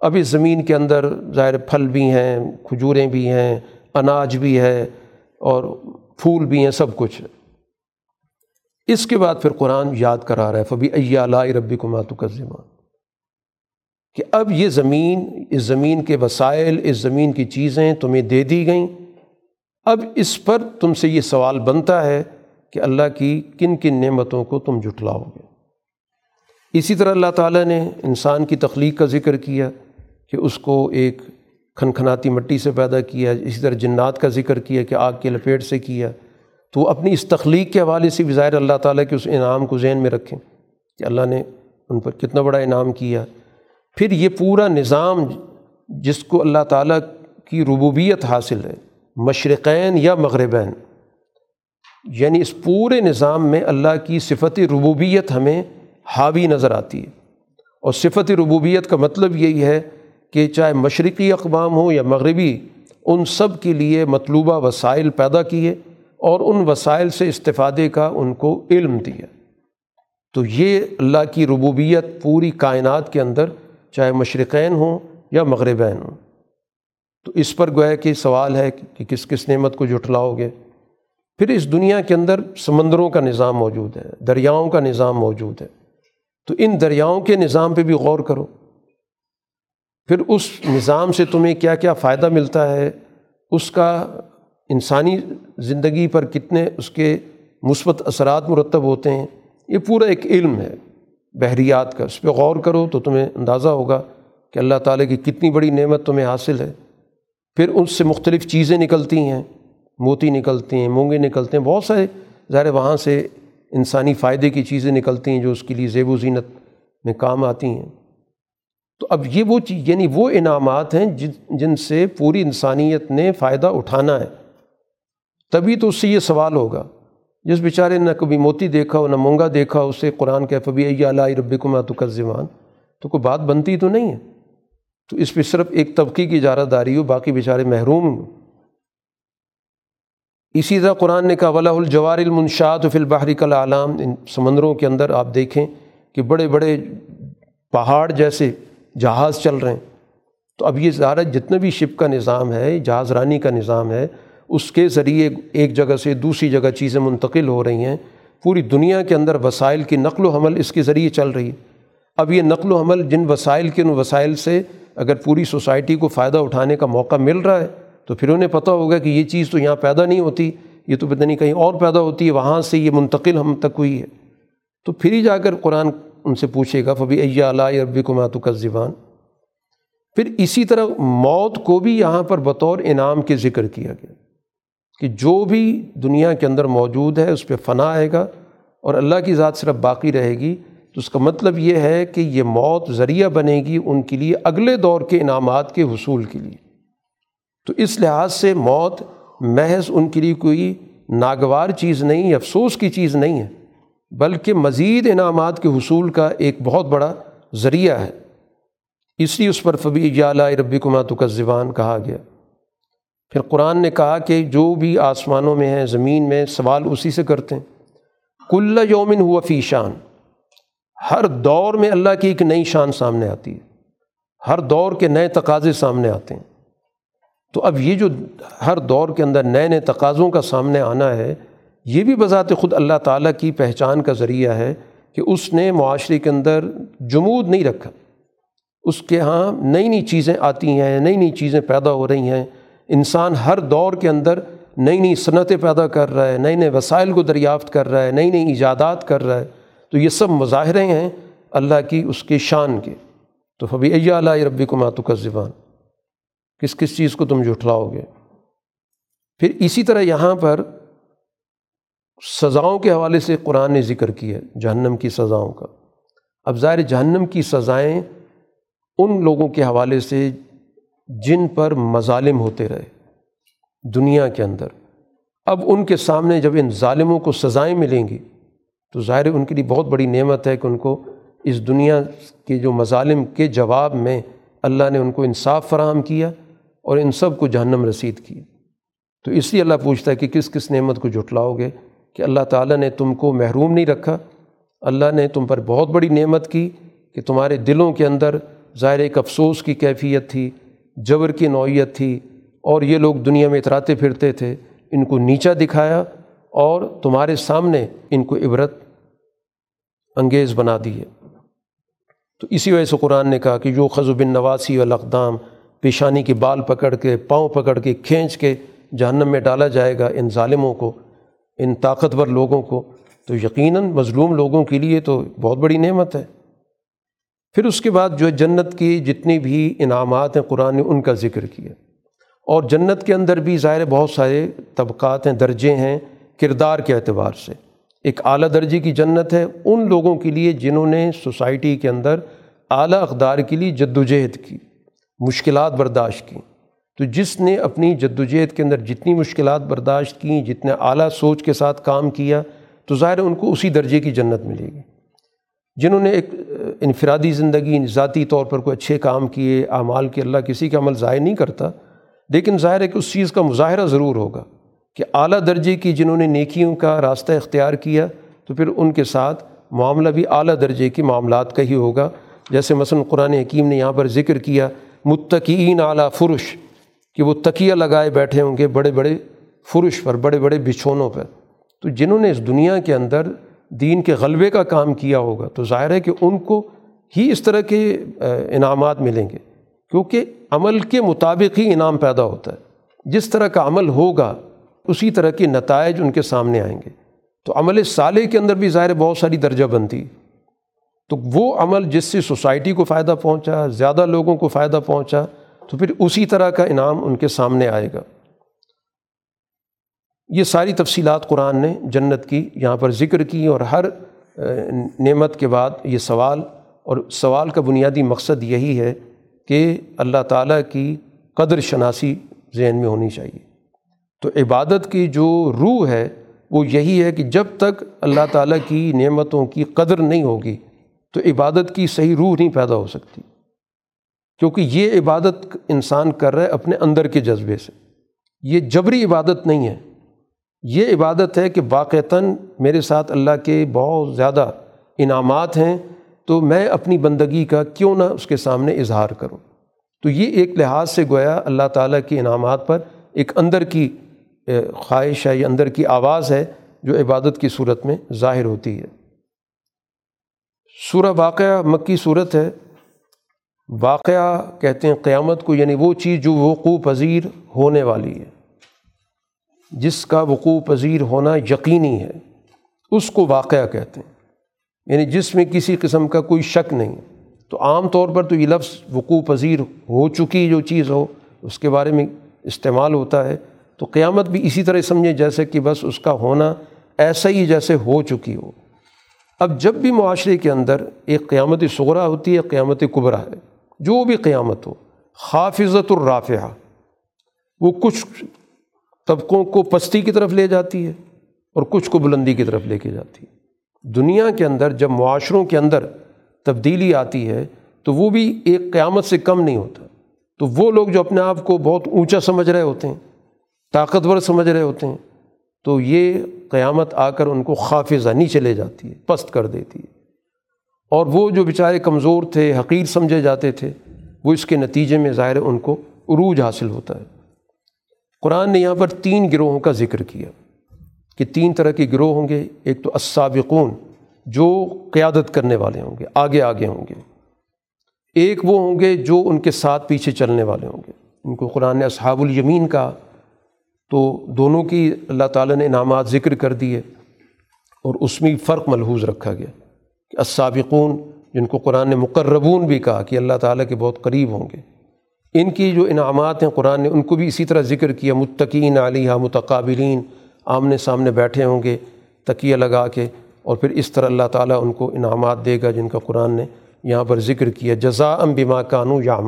اب اس زمین کے اندر ظاہر پھل بھی ہیں، کھجوریں بھی ہیں، اناج بھی ہے اور پھول بھی ہیں، سب کچھ ہے۔ اس کے بعد پھر قرآن یاد کرا رہا ہے، فبی اللہ ربی کو ماتو کہ اب یہ زمین، اس زمین کے وسائل، اس زمین کی چیزیں تمہیں دے دی گئیں۔ اب اس پر تم سے یہ سوال بنتا ہے کہ اللہ کی کن کن نعمتوں کو تم جٹلاؤ گے اسی طرح اللہ تعالیٰ نے انسان کی تخلیق کا ذکر کیا کہ اس کو ایک کھنکھناتی مٹی سے پیدا کیا، اسی طرح جنات کا ذکر کیا کہ آگ کے لپیٹ سے کیا۔ تو وہ اپنی اس تخلیق کے حوالے سے بھی ظاہر اللہ تعالیٰ کے اس انعام کو ذہن میں رکھیں کہ اللہ نے ان پر کتنا بڑا انعام کیا۔ پھر یہ پورا نظام جس کو اللہ تعالیٰ کی ربوبیت حاصل ہے، مشرقین یا مغربین یعنی اس پورے نظام میں اللہ کی صفت ربوبیت ہمیں حاوی نظر آتی ہے۔ اور صفت ربوبیت کا مطلب یہی ہے کہ چاہے مشرقی اقوام ہوں یا مغربی، ان سب کے لیے مطلوبہ وسائل پیدا کیے اور ان وسائل سے استفادے کا ان کو علم دیا۔ تو یہ اللہ کی ربوبیت پوری کائنات کے اندر چاہے مشرقین ہوں یا مغربین ہوں۔ تو اس پر گویا کہ سوال ہے کہ کس کس نعمت کو جٹلاؤ گے۔ پھر اس دنیا کے اندر سمندروں کا نظام موجود ہے، دریاؤں کا نظام موجود ہے۔ تو ان دریاؤں کے نظام پہ بھی غور کرو۔ پھر اس نظام سے تمہیں کیا کیا فائدہ ملتا ہے؟ اس کا انسانی زندگی پر کتنے اس کے مثبت اثرات مرتب ہوتے ہیں؟ یہ پورا ایک علم ہے، بحریات کا۔ اس پہ غور کرو تو تمہیں اندازہ ہوگا کہ اللہ تعالیٰ کی کتنی بڑی نعمت تمہیں حاصل ہے۔ پھر اس سے مختلف چیزیں نکلتی ہیں، موتی نکلتے ہیں، مونگے نکلتے ہیں۔ بہت سارے ظاہر وہاں سے انسانی فائدے کی چیزیں نکلتی ہیں جو اس کے لیے زیب و زینت میں کام آتی ہیں۔ تو اب یہ وہ چیز یعنی وہ انعامات ہیں جن جن سے پوری انسانیت نے فائدہ اٹھانا ہے۔ تبھی تو اس سے یہ سوال ہوگا۔ جس بیچارے نہ کبھی موتی دیکھا ہو، نہ مونگا دیکھا ہو، اسے قرآن کے فبی اللہ رب کو ماتک تو کوئی بات بنتی تو نہیں ہے۔ تو اس پہ صرف ایک طبقے کی اجارہ داری ہو، باقی بیچارے محروم ہوں۔ اسی طرح قرآن نے کہا ولا الجوار المنشات فی البحری کل عالام ان سمندروں کے اندر آپ دیکھیں کہ بڑے بڑے پہاڑ جیسے جہاز چل رہے ہیں۔ تو اب یہ زیادہ جتنا بھی شپ کا نظام ہے، جہاز رانی کا نظام ہے، اس کے ذریعے ایک جگہ سے دوسری جگہ چیزیں منتقل ہو رہی ہیں۔ پوری دنیا کے اندر وسائل کی نقل و حمل اس کے ذریعے چل رہی ہے۔ اب یہ نقل و حمل جن وسائل کے ان وسائل سے اگر پوری سوسائٹی کو فائدہ اٹھانے کا موقع مل رہا ہے، تو پھر انہیں پتہ ہوگا کہ یہ چیز تو یہاں پیدا نہیں ہوتی، یہ تو پتہ نہیں کہیں اور پیدا ہوتی ہے، وہاں سے یہ منتقل ہم تک ہوئی ہے۔ تو پھر ہی جا کر قرآن ان سے پوچھے گا، فبی ایا اللہ عربی کو ماتو کا زبان پھر اسی طرح موت کو بھی یہاں پر بطور انعام کے ذکر کیا گیا کہ جو بھی دنیا کے اندر موجود ہے، اس پہ فنا آئے گا اور اللہ کی ذات صرف باقی رہے گی۔ تو اس کا مطلب یہ ہے کہ یہ موت ذریعہ بنے گی ان کے لیے اگلے دور کے انعامات کے حصول کے لیے۔ تو اس لحاظ سے موت محض ان کے لیے کوئی ناگوار چیز نہیں، افسوس کی چیز نہیں ہے۔ بلکہ مزید انعامات کے حصول کا ایک بہت بڑا ذریعہ ہے۔ اس لیے اس پر فبی اعلیٰ ربی کماتو کا زبان کہا گیا۔ پھر قرآن نے کہا کہ جو بھی آسمانوں میں ہیں، زمین میں، سوال اسی سے کرتے ہیں۔ کل یومن ہوا فی شان۔ ہر دور میں اللہ کی ایک نئی شان سامنے آتی ہے۔ ہر دور کے نئے تقاضے سامنے آتے ہیں۔ تو اب یہ جو ہر دور کے اندر نئے نئے تقاضوں کا سامنے آنا ہے یہ بھی بذات خود اللہ تعالیٰ کی پہچان کا ذریعہ ہے کہ اس نے معاشرے کے اندر جمود نہیں رکھا۔ اس کے ہاں نئی نئی چیزیں آتی ہیں، نئی نئی چیزیں پیدا ہو رہی ہیں۔ انسان ہر دور کے اندر نئی نئی صنعتیں پیدا کر رہا ہے، نئے نئے وسائل کو دریافت کر رہا ہے، نئی نئی ایجادات کر رہا ہے۔ تو یہ سب مظاہرے ہیں اللہ کی اس کے شان کے۔ تو فبی ایا اللہ ربی کو ماتو کا زبان کس کس چیز کو تم جھٹلاؤ گے؟ پھر اسی طرح یہاں پر سزاؤں کے حوالے سے قرآن نے ذکر کیا جہنم کی سزاؤں کا۔ اب ظاہر جہنم کی سزائیں ان لوگوں کے حوالے سے جن پر مظالم ہوتے رہے دنیا کے اندر۔ اب ان کے سامنے جب ان ظالموں کو سزائیں ملیں گی، تو ظاہر ان کے لیے بہت بڑی نعمت ہے کہ ان کو اس دنیا کے جو مظالم کے جواب میں اللہ نے ان کو انصاف فراہم کیا اور ان سب کو جہنم رسید کی تو اس لیے اللہ پوچھتا ہے کہ کس کس نعمت کو جٹلاؤ گے؟ کہ اللہ تعالیٰ نے تم کو محروم نہیں رکھا۔ اللہ نے تم پر بہت بڑی نعمت کی کہ تمہارے دلوں کے اندر ظاہر ایک افسوس کی کیفیت تھی، جبر کی نوعیت تھی اور یہ لوگ دنیا میں اتراتے پھرتے تھے۔ ان کو نیچا دکھایا اور تمہارے سامنے ان کو عبرت انگیز بنا دی ہے۔ تو اسی وجہ سے قرآن نے کہا کہ جو خز بن نواسی والاقدام، پیشانی کی بال پکڑ کے، پاؤں پکڑ کے، کھینچ کے جہنم میں ڈالا جائے گا ان ظالموں کو۔ ان طاقتور لوگوں کو، تو یقیناً مظلوم لوگوں کے لیے تو بہت بڑی نعمت ہے۔ پھر اس کے بعد جو جنت کی جتنی بھی انعامات ہیں، قرآن نے ان کا ذکر کیا۔ اور جنت کے اندر بھی ظاہر بہت سارے طبقات ہیں، درجے ہیں کردار کے اعتبار سے۔ ایک اعلیٰ درجے کی جنت ہے ان لوگوں کے لیے جنہوں نے سوسائٹی کے اندر اعلیٰ اقدار کے لیے جد وجہد کی، مشکلات برداشت کی۔ تو جس نے اپنی جد وجہد کے اندر جتنی مشکلات برداشت کیں جتنے اعلیٰ سوچ کے ساتھ کام کیا، تو ظاہر ان کو اسی درجے کی جنت ملے گی۔ جنہوں نے ایک انفرادی زندگی، ذاتی طور پر کوئی اچھے کام کیے، اعمال کے، اللہ کسی کا عمل ضائع نہیں کرتا، لیکن ظاہر ہے کہ اس چیز کا مظاہرہ ضرور ہوگا کہ اعلیٰ درجے کی جنہوں نے نیکیوں کا راستہ اختیار کیا، تو پھر ان کے ساتھ معاملہ بھی اعلیٰ درجے کے معاملات کا ہی ہوگا۔ جیسے مثلاً قرآن حکیم نے یہاں پر ذکر کیا متقین اعلیٰ فرش کہ وہ تکیہ لگائے بیٹھے ہوں گے بڑے بڑے فرش پر، بڑے بڑے بچھونوں پر۔ تو جنہوں نے اس دنیا کے اندر دین کے غلبے کا کام کیا ہوگا، تو ظاہر ہے کہ ان کو ہی اس طرح کے انعامات ملیں گے۔ کیونکہ عمل کے مطابق ہی انعام پیدا ہوتا ہے۔ جس طرح کا عمل ہوگا، اسی طرح کے نتائج ان کے سامنے آئیں گے۔ تو عمل صالح کے اندر بھی ظاہر بہت ساری درجہ بنتی تو وہ عمل جس سے سوسائٹی کو فائدہ پہنچا، زیادہ لوگوں کو فائدہ پہنچا تو پھر اسی طرح کا انعام ان کے سامنے آئے گا۔ یہ ساری تفصیلات قرآن نے جنت کی یہاں پر ذکر کی اور ہر نعمت کے بعد یہ سوال اور سوال کا بنیادی مقصد یہی ہے کہ اللہ تعالیٰ کی قدر شناسی ذہن میں ہونی چاہیے۔ تو عبادت کی جو روح ہے وہ یہی ہے کہ جب تک اللہ تعالیٰ کی نعمتوں کی قدر نہیں ہوگی تو عبادت کی صحیح روح نہیں پیدا ہو سکتی۔ کیونکہ یہ عبادت انسان کر رہا ہے اپنے اندر کے جذبے سے۔ یہ جبری عبادت نہیں ہے۔ یہ عبادت ہے کہ واقعتاً میرے ساتھ اللہ کے بہت زیادہ انعامات ہیں تو میں اپنی بندگی کا کیوں نہ اس کے سامنے اظہار کروں۔ تو یہ ایک لحاظ سے گویا اللہ تعالیٰ کے انعامات پر ایک اندر کی خواہش ہے یا اندر کی آواز ہے جو عبادت کی صورت میں ظاہر ہوتی ہے۔ سورہ واقعہ مکی صورت ہے۔ واقعہ کہتے ہیں قیامت کو یعنی وہ چیز جو وقوع پذیر ہونے والی ہے، جس کا وقوع پذیر ہونا یقینی ہے، اس کو واقعہ کہتے ہیں۔ یعنی جس میں کسی قسم کا کوئی شک نہیں۔ تو عام طور پر تو یہ لفظ وقوع پذیر ہو چکی جو چیز ہو، اس کے بارے میں استعمال ہوتا ہے۔ تو قیامت بھی اسی طرح سمجھے جیسے کہ بس اس کا ہونا ایسا ہی جیسے ہو چکی ہو۔ اب جب بھی معاشرے کے اندر ایک قیامت صغرا ہوتی ہے، قیامت قبرا ہے۔ جو بھی قیامت ہو حافظت الرافعہ، وہ کچھ طبقوں کو پستی کی طرف لے جاتی ہے اور کچھ کو بلندی کی طرف لے کے جاتی ہے۔ دنیا کے اندر جب معاشروں کے اندر تبدیلی آتی ہے، تو وہ بھی ایک قیامت سے کم نہیں ہوتا۔ تو وہ لوگ جو اپنے آپ کو بہت اونچا سمجھ رہے ہوتے ہیں، طاقتور سمجھ رہے ہوتے ہیں، تو یہ قیامت آ کر ان کو خافظہ نیچے لے جاتی ہے، پست کر دیتی ہے۔ اور وہ جو بیچارے کمزور تھے، حقیر سمجھے جاتے تھے، وہ اس کے نتیجے میں ظاہر ان کو عروج حاصل ہوتا ہے۔ قرآن نے یہاں پر تین گروہوں کا ذکر کیا کہ تین طرح کے گروہ ہوں گے۔ ایک تو السابقون، جو قیادت کرنے والے ہوں گے، آگے آگے ہوں گے۔ ایک وہ ہوں گے جو ان کے ساتھ پیچھے چلنے والے ہوں گے۔ ان کو قرآن نے اصحاب الیمین کا تو دونوں کی اللہ تعالیٰ نے انعامات ذکر کر دیے اور اس میں فرق ملحوظ رکھا گیا۔ السابقون، جن کو قرآن نے مقربون بھی کہا کہ اللہ تعالیٰ کے بہت قریب ہوں گے۔ ان کی جو انعامات ہیں قرآن نے ان کو بھی اسی طرح ذکر کیا، متقین علیہ متقابلین، آمنے سامنے بیٹھے ہوں گے، تکیہ لگا کے، اور پھر اس طرح اللہ تعالیٰ ان کو انعامات دے گا جن کا قرآن نے یہاں پر ذکر کیا۔ جزا ام بما کانو یا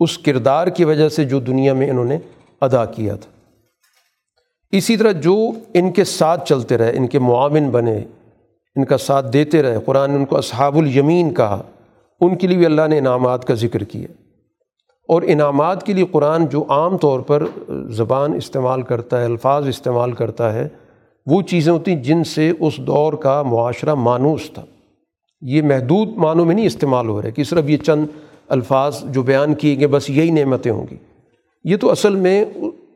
اس کردار کی وجہ سے جو دنیا میں انہوں نے ادا کیا تھا۔ اسی طرح جو ان کے ساتھ چلتے رہے، ان کے معاون بنے ان کا ساتھ دیتے رہے۔ قرآن نے ان کو اصحاب الیمین کہا۔ ان کے لیے بھی اللہ نے انعامات کا ذکر کیا۔ اور انعامات کے لیے قرآن جو عام طور پر زبان استعمال کرتا ہے، الفاظ استعمال کرتا ہے، وہ چیزیں ہوتی جن سے اس دور کا معاشرہ مانوس تھا۔ یہ محدود معنوں میں نہیں استعمال ہو رہا ہے کہ صرف یہ چند الفاظ جو بیان کیے گئے، بس یہی نعمتیں ہوں گی۔ یہ تو اصل میں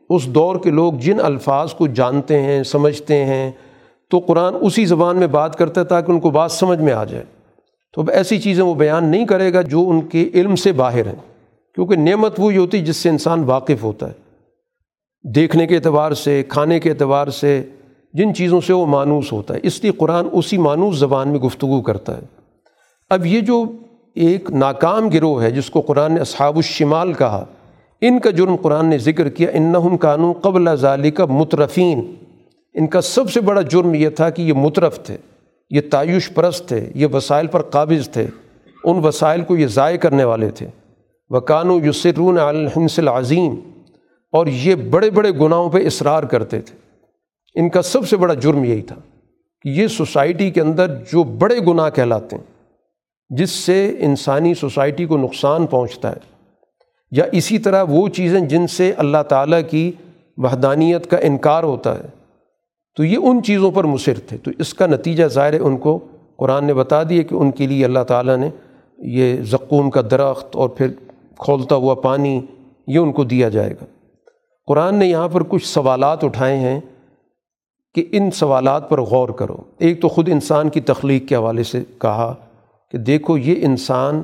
اس دور کے لوگ جن الفاظ کو جانتے ہیں، سمجھتے ہیں تو قرآن اسی زبان میں بات کرتا ہے تاکہ ان کو بات سمجھ میں آ جائے۔ تو اب ایسی چیزیں وہ بیان نہیں کرے گا جو ان کے علم سے باہر ہیں۔ کیونکہ نعمت وہی ہوتی جس سے انسان واقف ہوتا ہے۔ دیکھنے کے اعتبار سے، کھانے کے اعتبار سے، جن چیزوں سے وہ مانوس ہوتا ہے۔ اس لیے قرآن اسی مانوس زبان میں گفتگو کرتا ہے۔ اب یہ جو ایک ناکام گروہ ہے، جس کو قرآن نے اصحاب الشمال کہا، ان کا جرم قرآن نے ذکر کیا، انہم قانون قبل ذالک مترفین۔ ان کا سب سے بڑا جرم یہ تھا کہ یہ مترف تھے، یہ تعیش پرست تھے، یہ وسائل پر قابض تھے، ان وسائل کو یہ ضائع کرنے والے تھے۔ وہ قانو یسرون الحمس العظیم، اور یہ بڑے بڑے گناہوں پہ اصرار کرتے تھے۔ ان کا سب سے بڑا جرم یہی تھا کہ یہ سوسائٹی کے اندر جو بڑے گناہ کہلاتے ہیں، جس سے انسانی سوسائٹی کو نقصان پہنچتا ہے۔ یا اسی طرح وہ چیزیں جن سے اللہ تعالیٰ کی وحدانیت کا انکار ہوتا ہے۔ تو یہ ان چیزوں پر مصر تھے۔ تو اس کا نتیجہ ظاہر ہے ان کو قرآن نے بتا دیا کہ ان کے لیے اللہ تعالیٰ نے یہ زقوم کا درخت اور پھر کھولتا ہوا پانی یہ ان کو دیا جائے گا۔ قرآن نے یہاں پر کچھ سوالات اٹھائے ہیں کہ ان سوالات پر غور کرو۔ ایک تو خود انسان کی تخلیق کے حوالے سے کہا کہ دیکھو، یہ انسان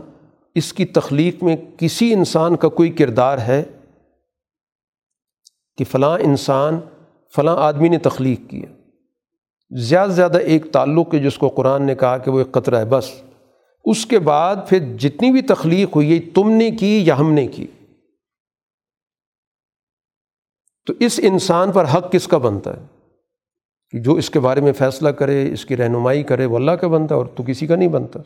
اس کی تخلیق میں کسی انسان کا کوئی کردار ہے کہ فلاں انسان فلاں آدمی نے تخلیق کیا زیادہ سے زیادہ ایک تعلق ہے جس کو قرآن نے کہا کہ وہ ایک قطرہ ہے، بس۔ اس کے بعد پھر جتنی بھی تخلیق ہوئی تم نے کی یا ہم نے کی۔ تو اس انسان پر حق کس کا بنتا ہے؟ کہ جو اس کے بارے میں فیصلہ کرے، اس کی رہنمائی کرے، وہ اللہ کا بنتا ہے اور تو کسی کا نہیں بنتا۔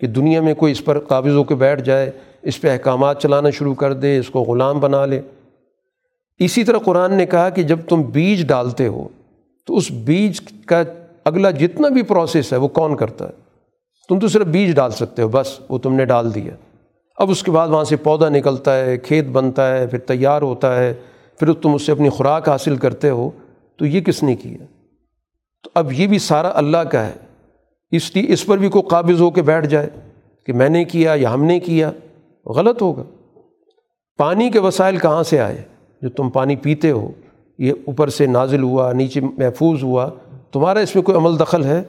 کہ دنیا میں کوئی اس پر قابض ہو کے بیٹھ جائے، اس پہ احکامات چلانا شروع کر دے، اس کو غلام بنا لے۔ اسی طرح قرآن نے کہا کہ جب تم بیج ڈالتے ہو تو اس بیج کا اگلا جتنا بھی پروسیس ہے وہ کون کرتا ہے؟ تم تو صرف بیج ڈال سکتے ہو، بس وہ تم نے ڈال دیا۔ اب اس کے بعد وہاں سے پودا نکلتا ہے، کھیت بنتا ہے، پھر تیار ہوتا ہے، پھر تم اس سے اپنی خوراک حاصل کرتے ہو۔ تو یہ کس نے کیا؟ تو اب یہ بھی سارا اللہ کا ہے۔ اس لیے اس پر بھی کوئی قابض ہو کے بیٹھ جائے کہ میں نے کیا یا ہم نے کیا، غلط ہوگا۔ پانی کے وسائل کہاں سے آئے؟ جو تم پانی پیتے ہو، یہ اوپر سے نازل ہوا، نیچے محفوظ ہوا، تمہارا اس میں کوئی عمل دخل ہے؟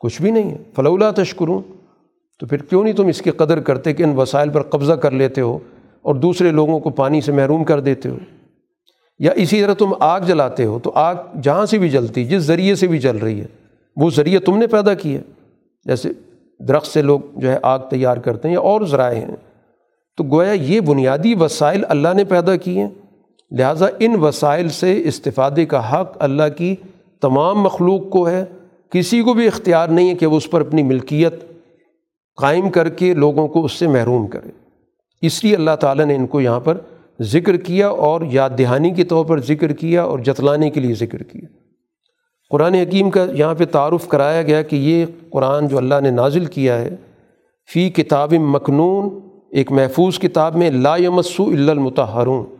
کچھ بھی نہیں ہے۔ فلولا تشکروں تو پھر کیوں نہیں تم اس کی قدر کرتے کہ ان وسائل پر قبضہ کر لیتے ہو اور دوسرے لوگوں کو پانی سے محروم کر دیتے ہو؟ یا اسی طرح تم آگ جلاتے ہو، تو آگ جہاں سے بھی جلتی، جس ذریعے سے بھی جل رہی ہے، وہ ذریعہ تم نے پیدا کیا جیسے درخت سے لوگ جو ہے آگ تیار کرتے ہیں یا اور ذرائع ہیں۔ تو گویا یہ بنیادی وسائل اللہ نے پیدا کیے ہیں؟ لہٰذا ان وسائل سے استفادے کا حق اللہ کی تمام مخلوق کو ہے۔ کسی کو بھی اختیار نہیں ہے کہ وہ اس پر اپنی ملکیت قائم کر کے لوگوں کو اس سے محروم کرے۔ اس لیے اللہ تعالیٰ نے ان کو یہاں پر ذکر کیا اور یاد دہانی کے طور پر ذکر کیا اور جتلانے کے لیے ذکر کیا۔ قرآن حکیم کا یہاں پہ تعارف کرایا گیا کہ یہ قرآن جو اللہ نے نازل کیا ہے، فی کتاب مکنون، ایک محفوظ کتاب میں لا یمسو المتحرون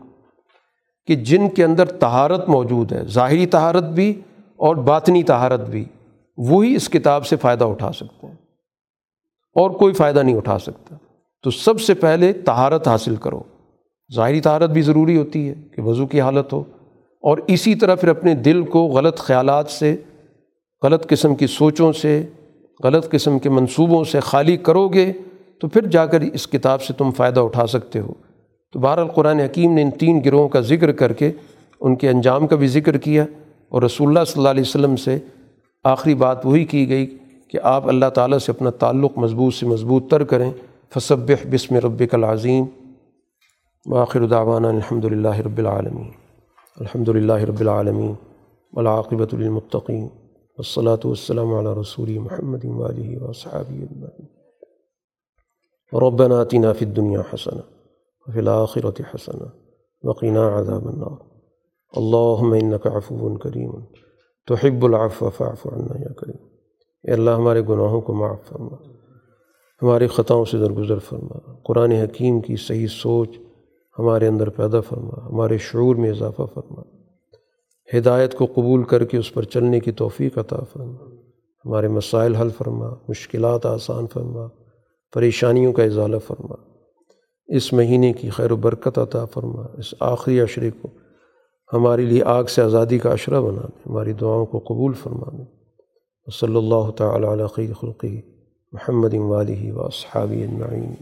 کہ جن کے اندر تہارت موجود ہے، ظاہری تہارت بھی اور باطنی تہارت بھی، وہی اس کتاب سے فائدہ اٹھا سکتے ہیں۔ اور کوئی فائدہ نہیں اٹھا سکتا۔ تو سب سے پہلے تہارت حاصل کرو۔ ظاہری تہارت بھی ضروری ہوتی ہے کہ وضو کی حالت ہو۔ اور اسی طرح پھر اپنے دل کو غلط خیالات سے، غلط قسم کی سوچوں سے، غلط قسم کے منصوبوں سے خالی کرو گے تو پھر جا کر اس کتاب سے تم فائدہ اٹھا سکتے ہو۔ تو بہر القرآن حکیم نے ان تین گروہوں کا ذکر کر کے ان کے انجام کا بھی ذکر کیا اور رسول اللہ صلی اللہ علیہ وسلم سے آخری بات وہی کی گئی کہ آپ اللہ تعالیٰ سے اپنا تعلق مضبوط سے مضبوط تر کریں۔ فصب بسم رب العظیم۔ باخر دعوانا الحمد للہ رب العالمین۔ الحمد للہ رب العالمین۔ ولاقبۃ المطقین والصلاة والسلام علی رسول محمد واجہ وصحابی ربنا آتنا فی الدنیا حسنہ۔ وفي الآخرة حسنة وقنا عذاب النار. اللهم إنك عفو كريم. تحب العفو فاعف عنا يا كريم. اے اللہ ہمارے گناہوں کو معاف فرما. ہماری خطاؤں سے درگزر فرما. قرآن حکیم کی صحیح سوچ ہمارے اندر پیدا فرما. ہمارے شعور میں اضافہ فرما. ہدایت کو قبول کر کے اس پر چلنے کی توفیق عطا فرما. ہمارے مسائل حل فرما. مشکلات آسان فرما. پریشانیوں کا اضالہ فرما. اس مہینے کی خیر و برکت عطا فرما۔ اس آخری عشرے کو ہمارے لیے آگ سے آزادی کا عشرہ بنا دے۔ ہماری دعاؤں کو قبول فرما دے۔ صلی اللہ تعالیٰ علیہ خلقی محمد والی و اصحابی النعین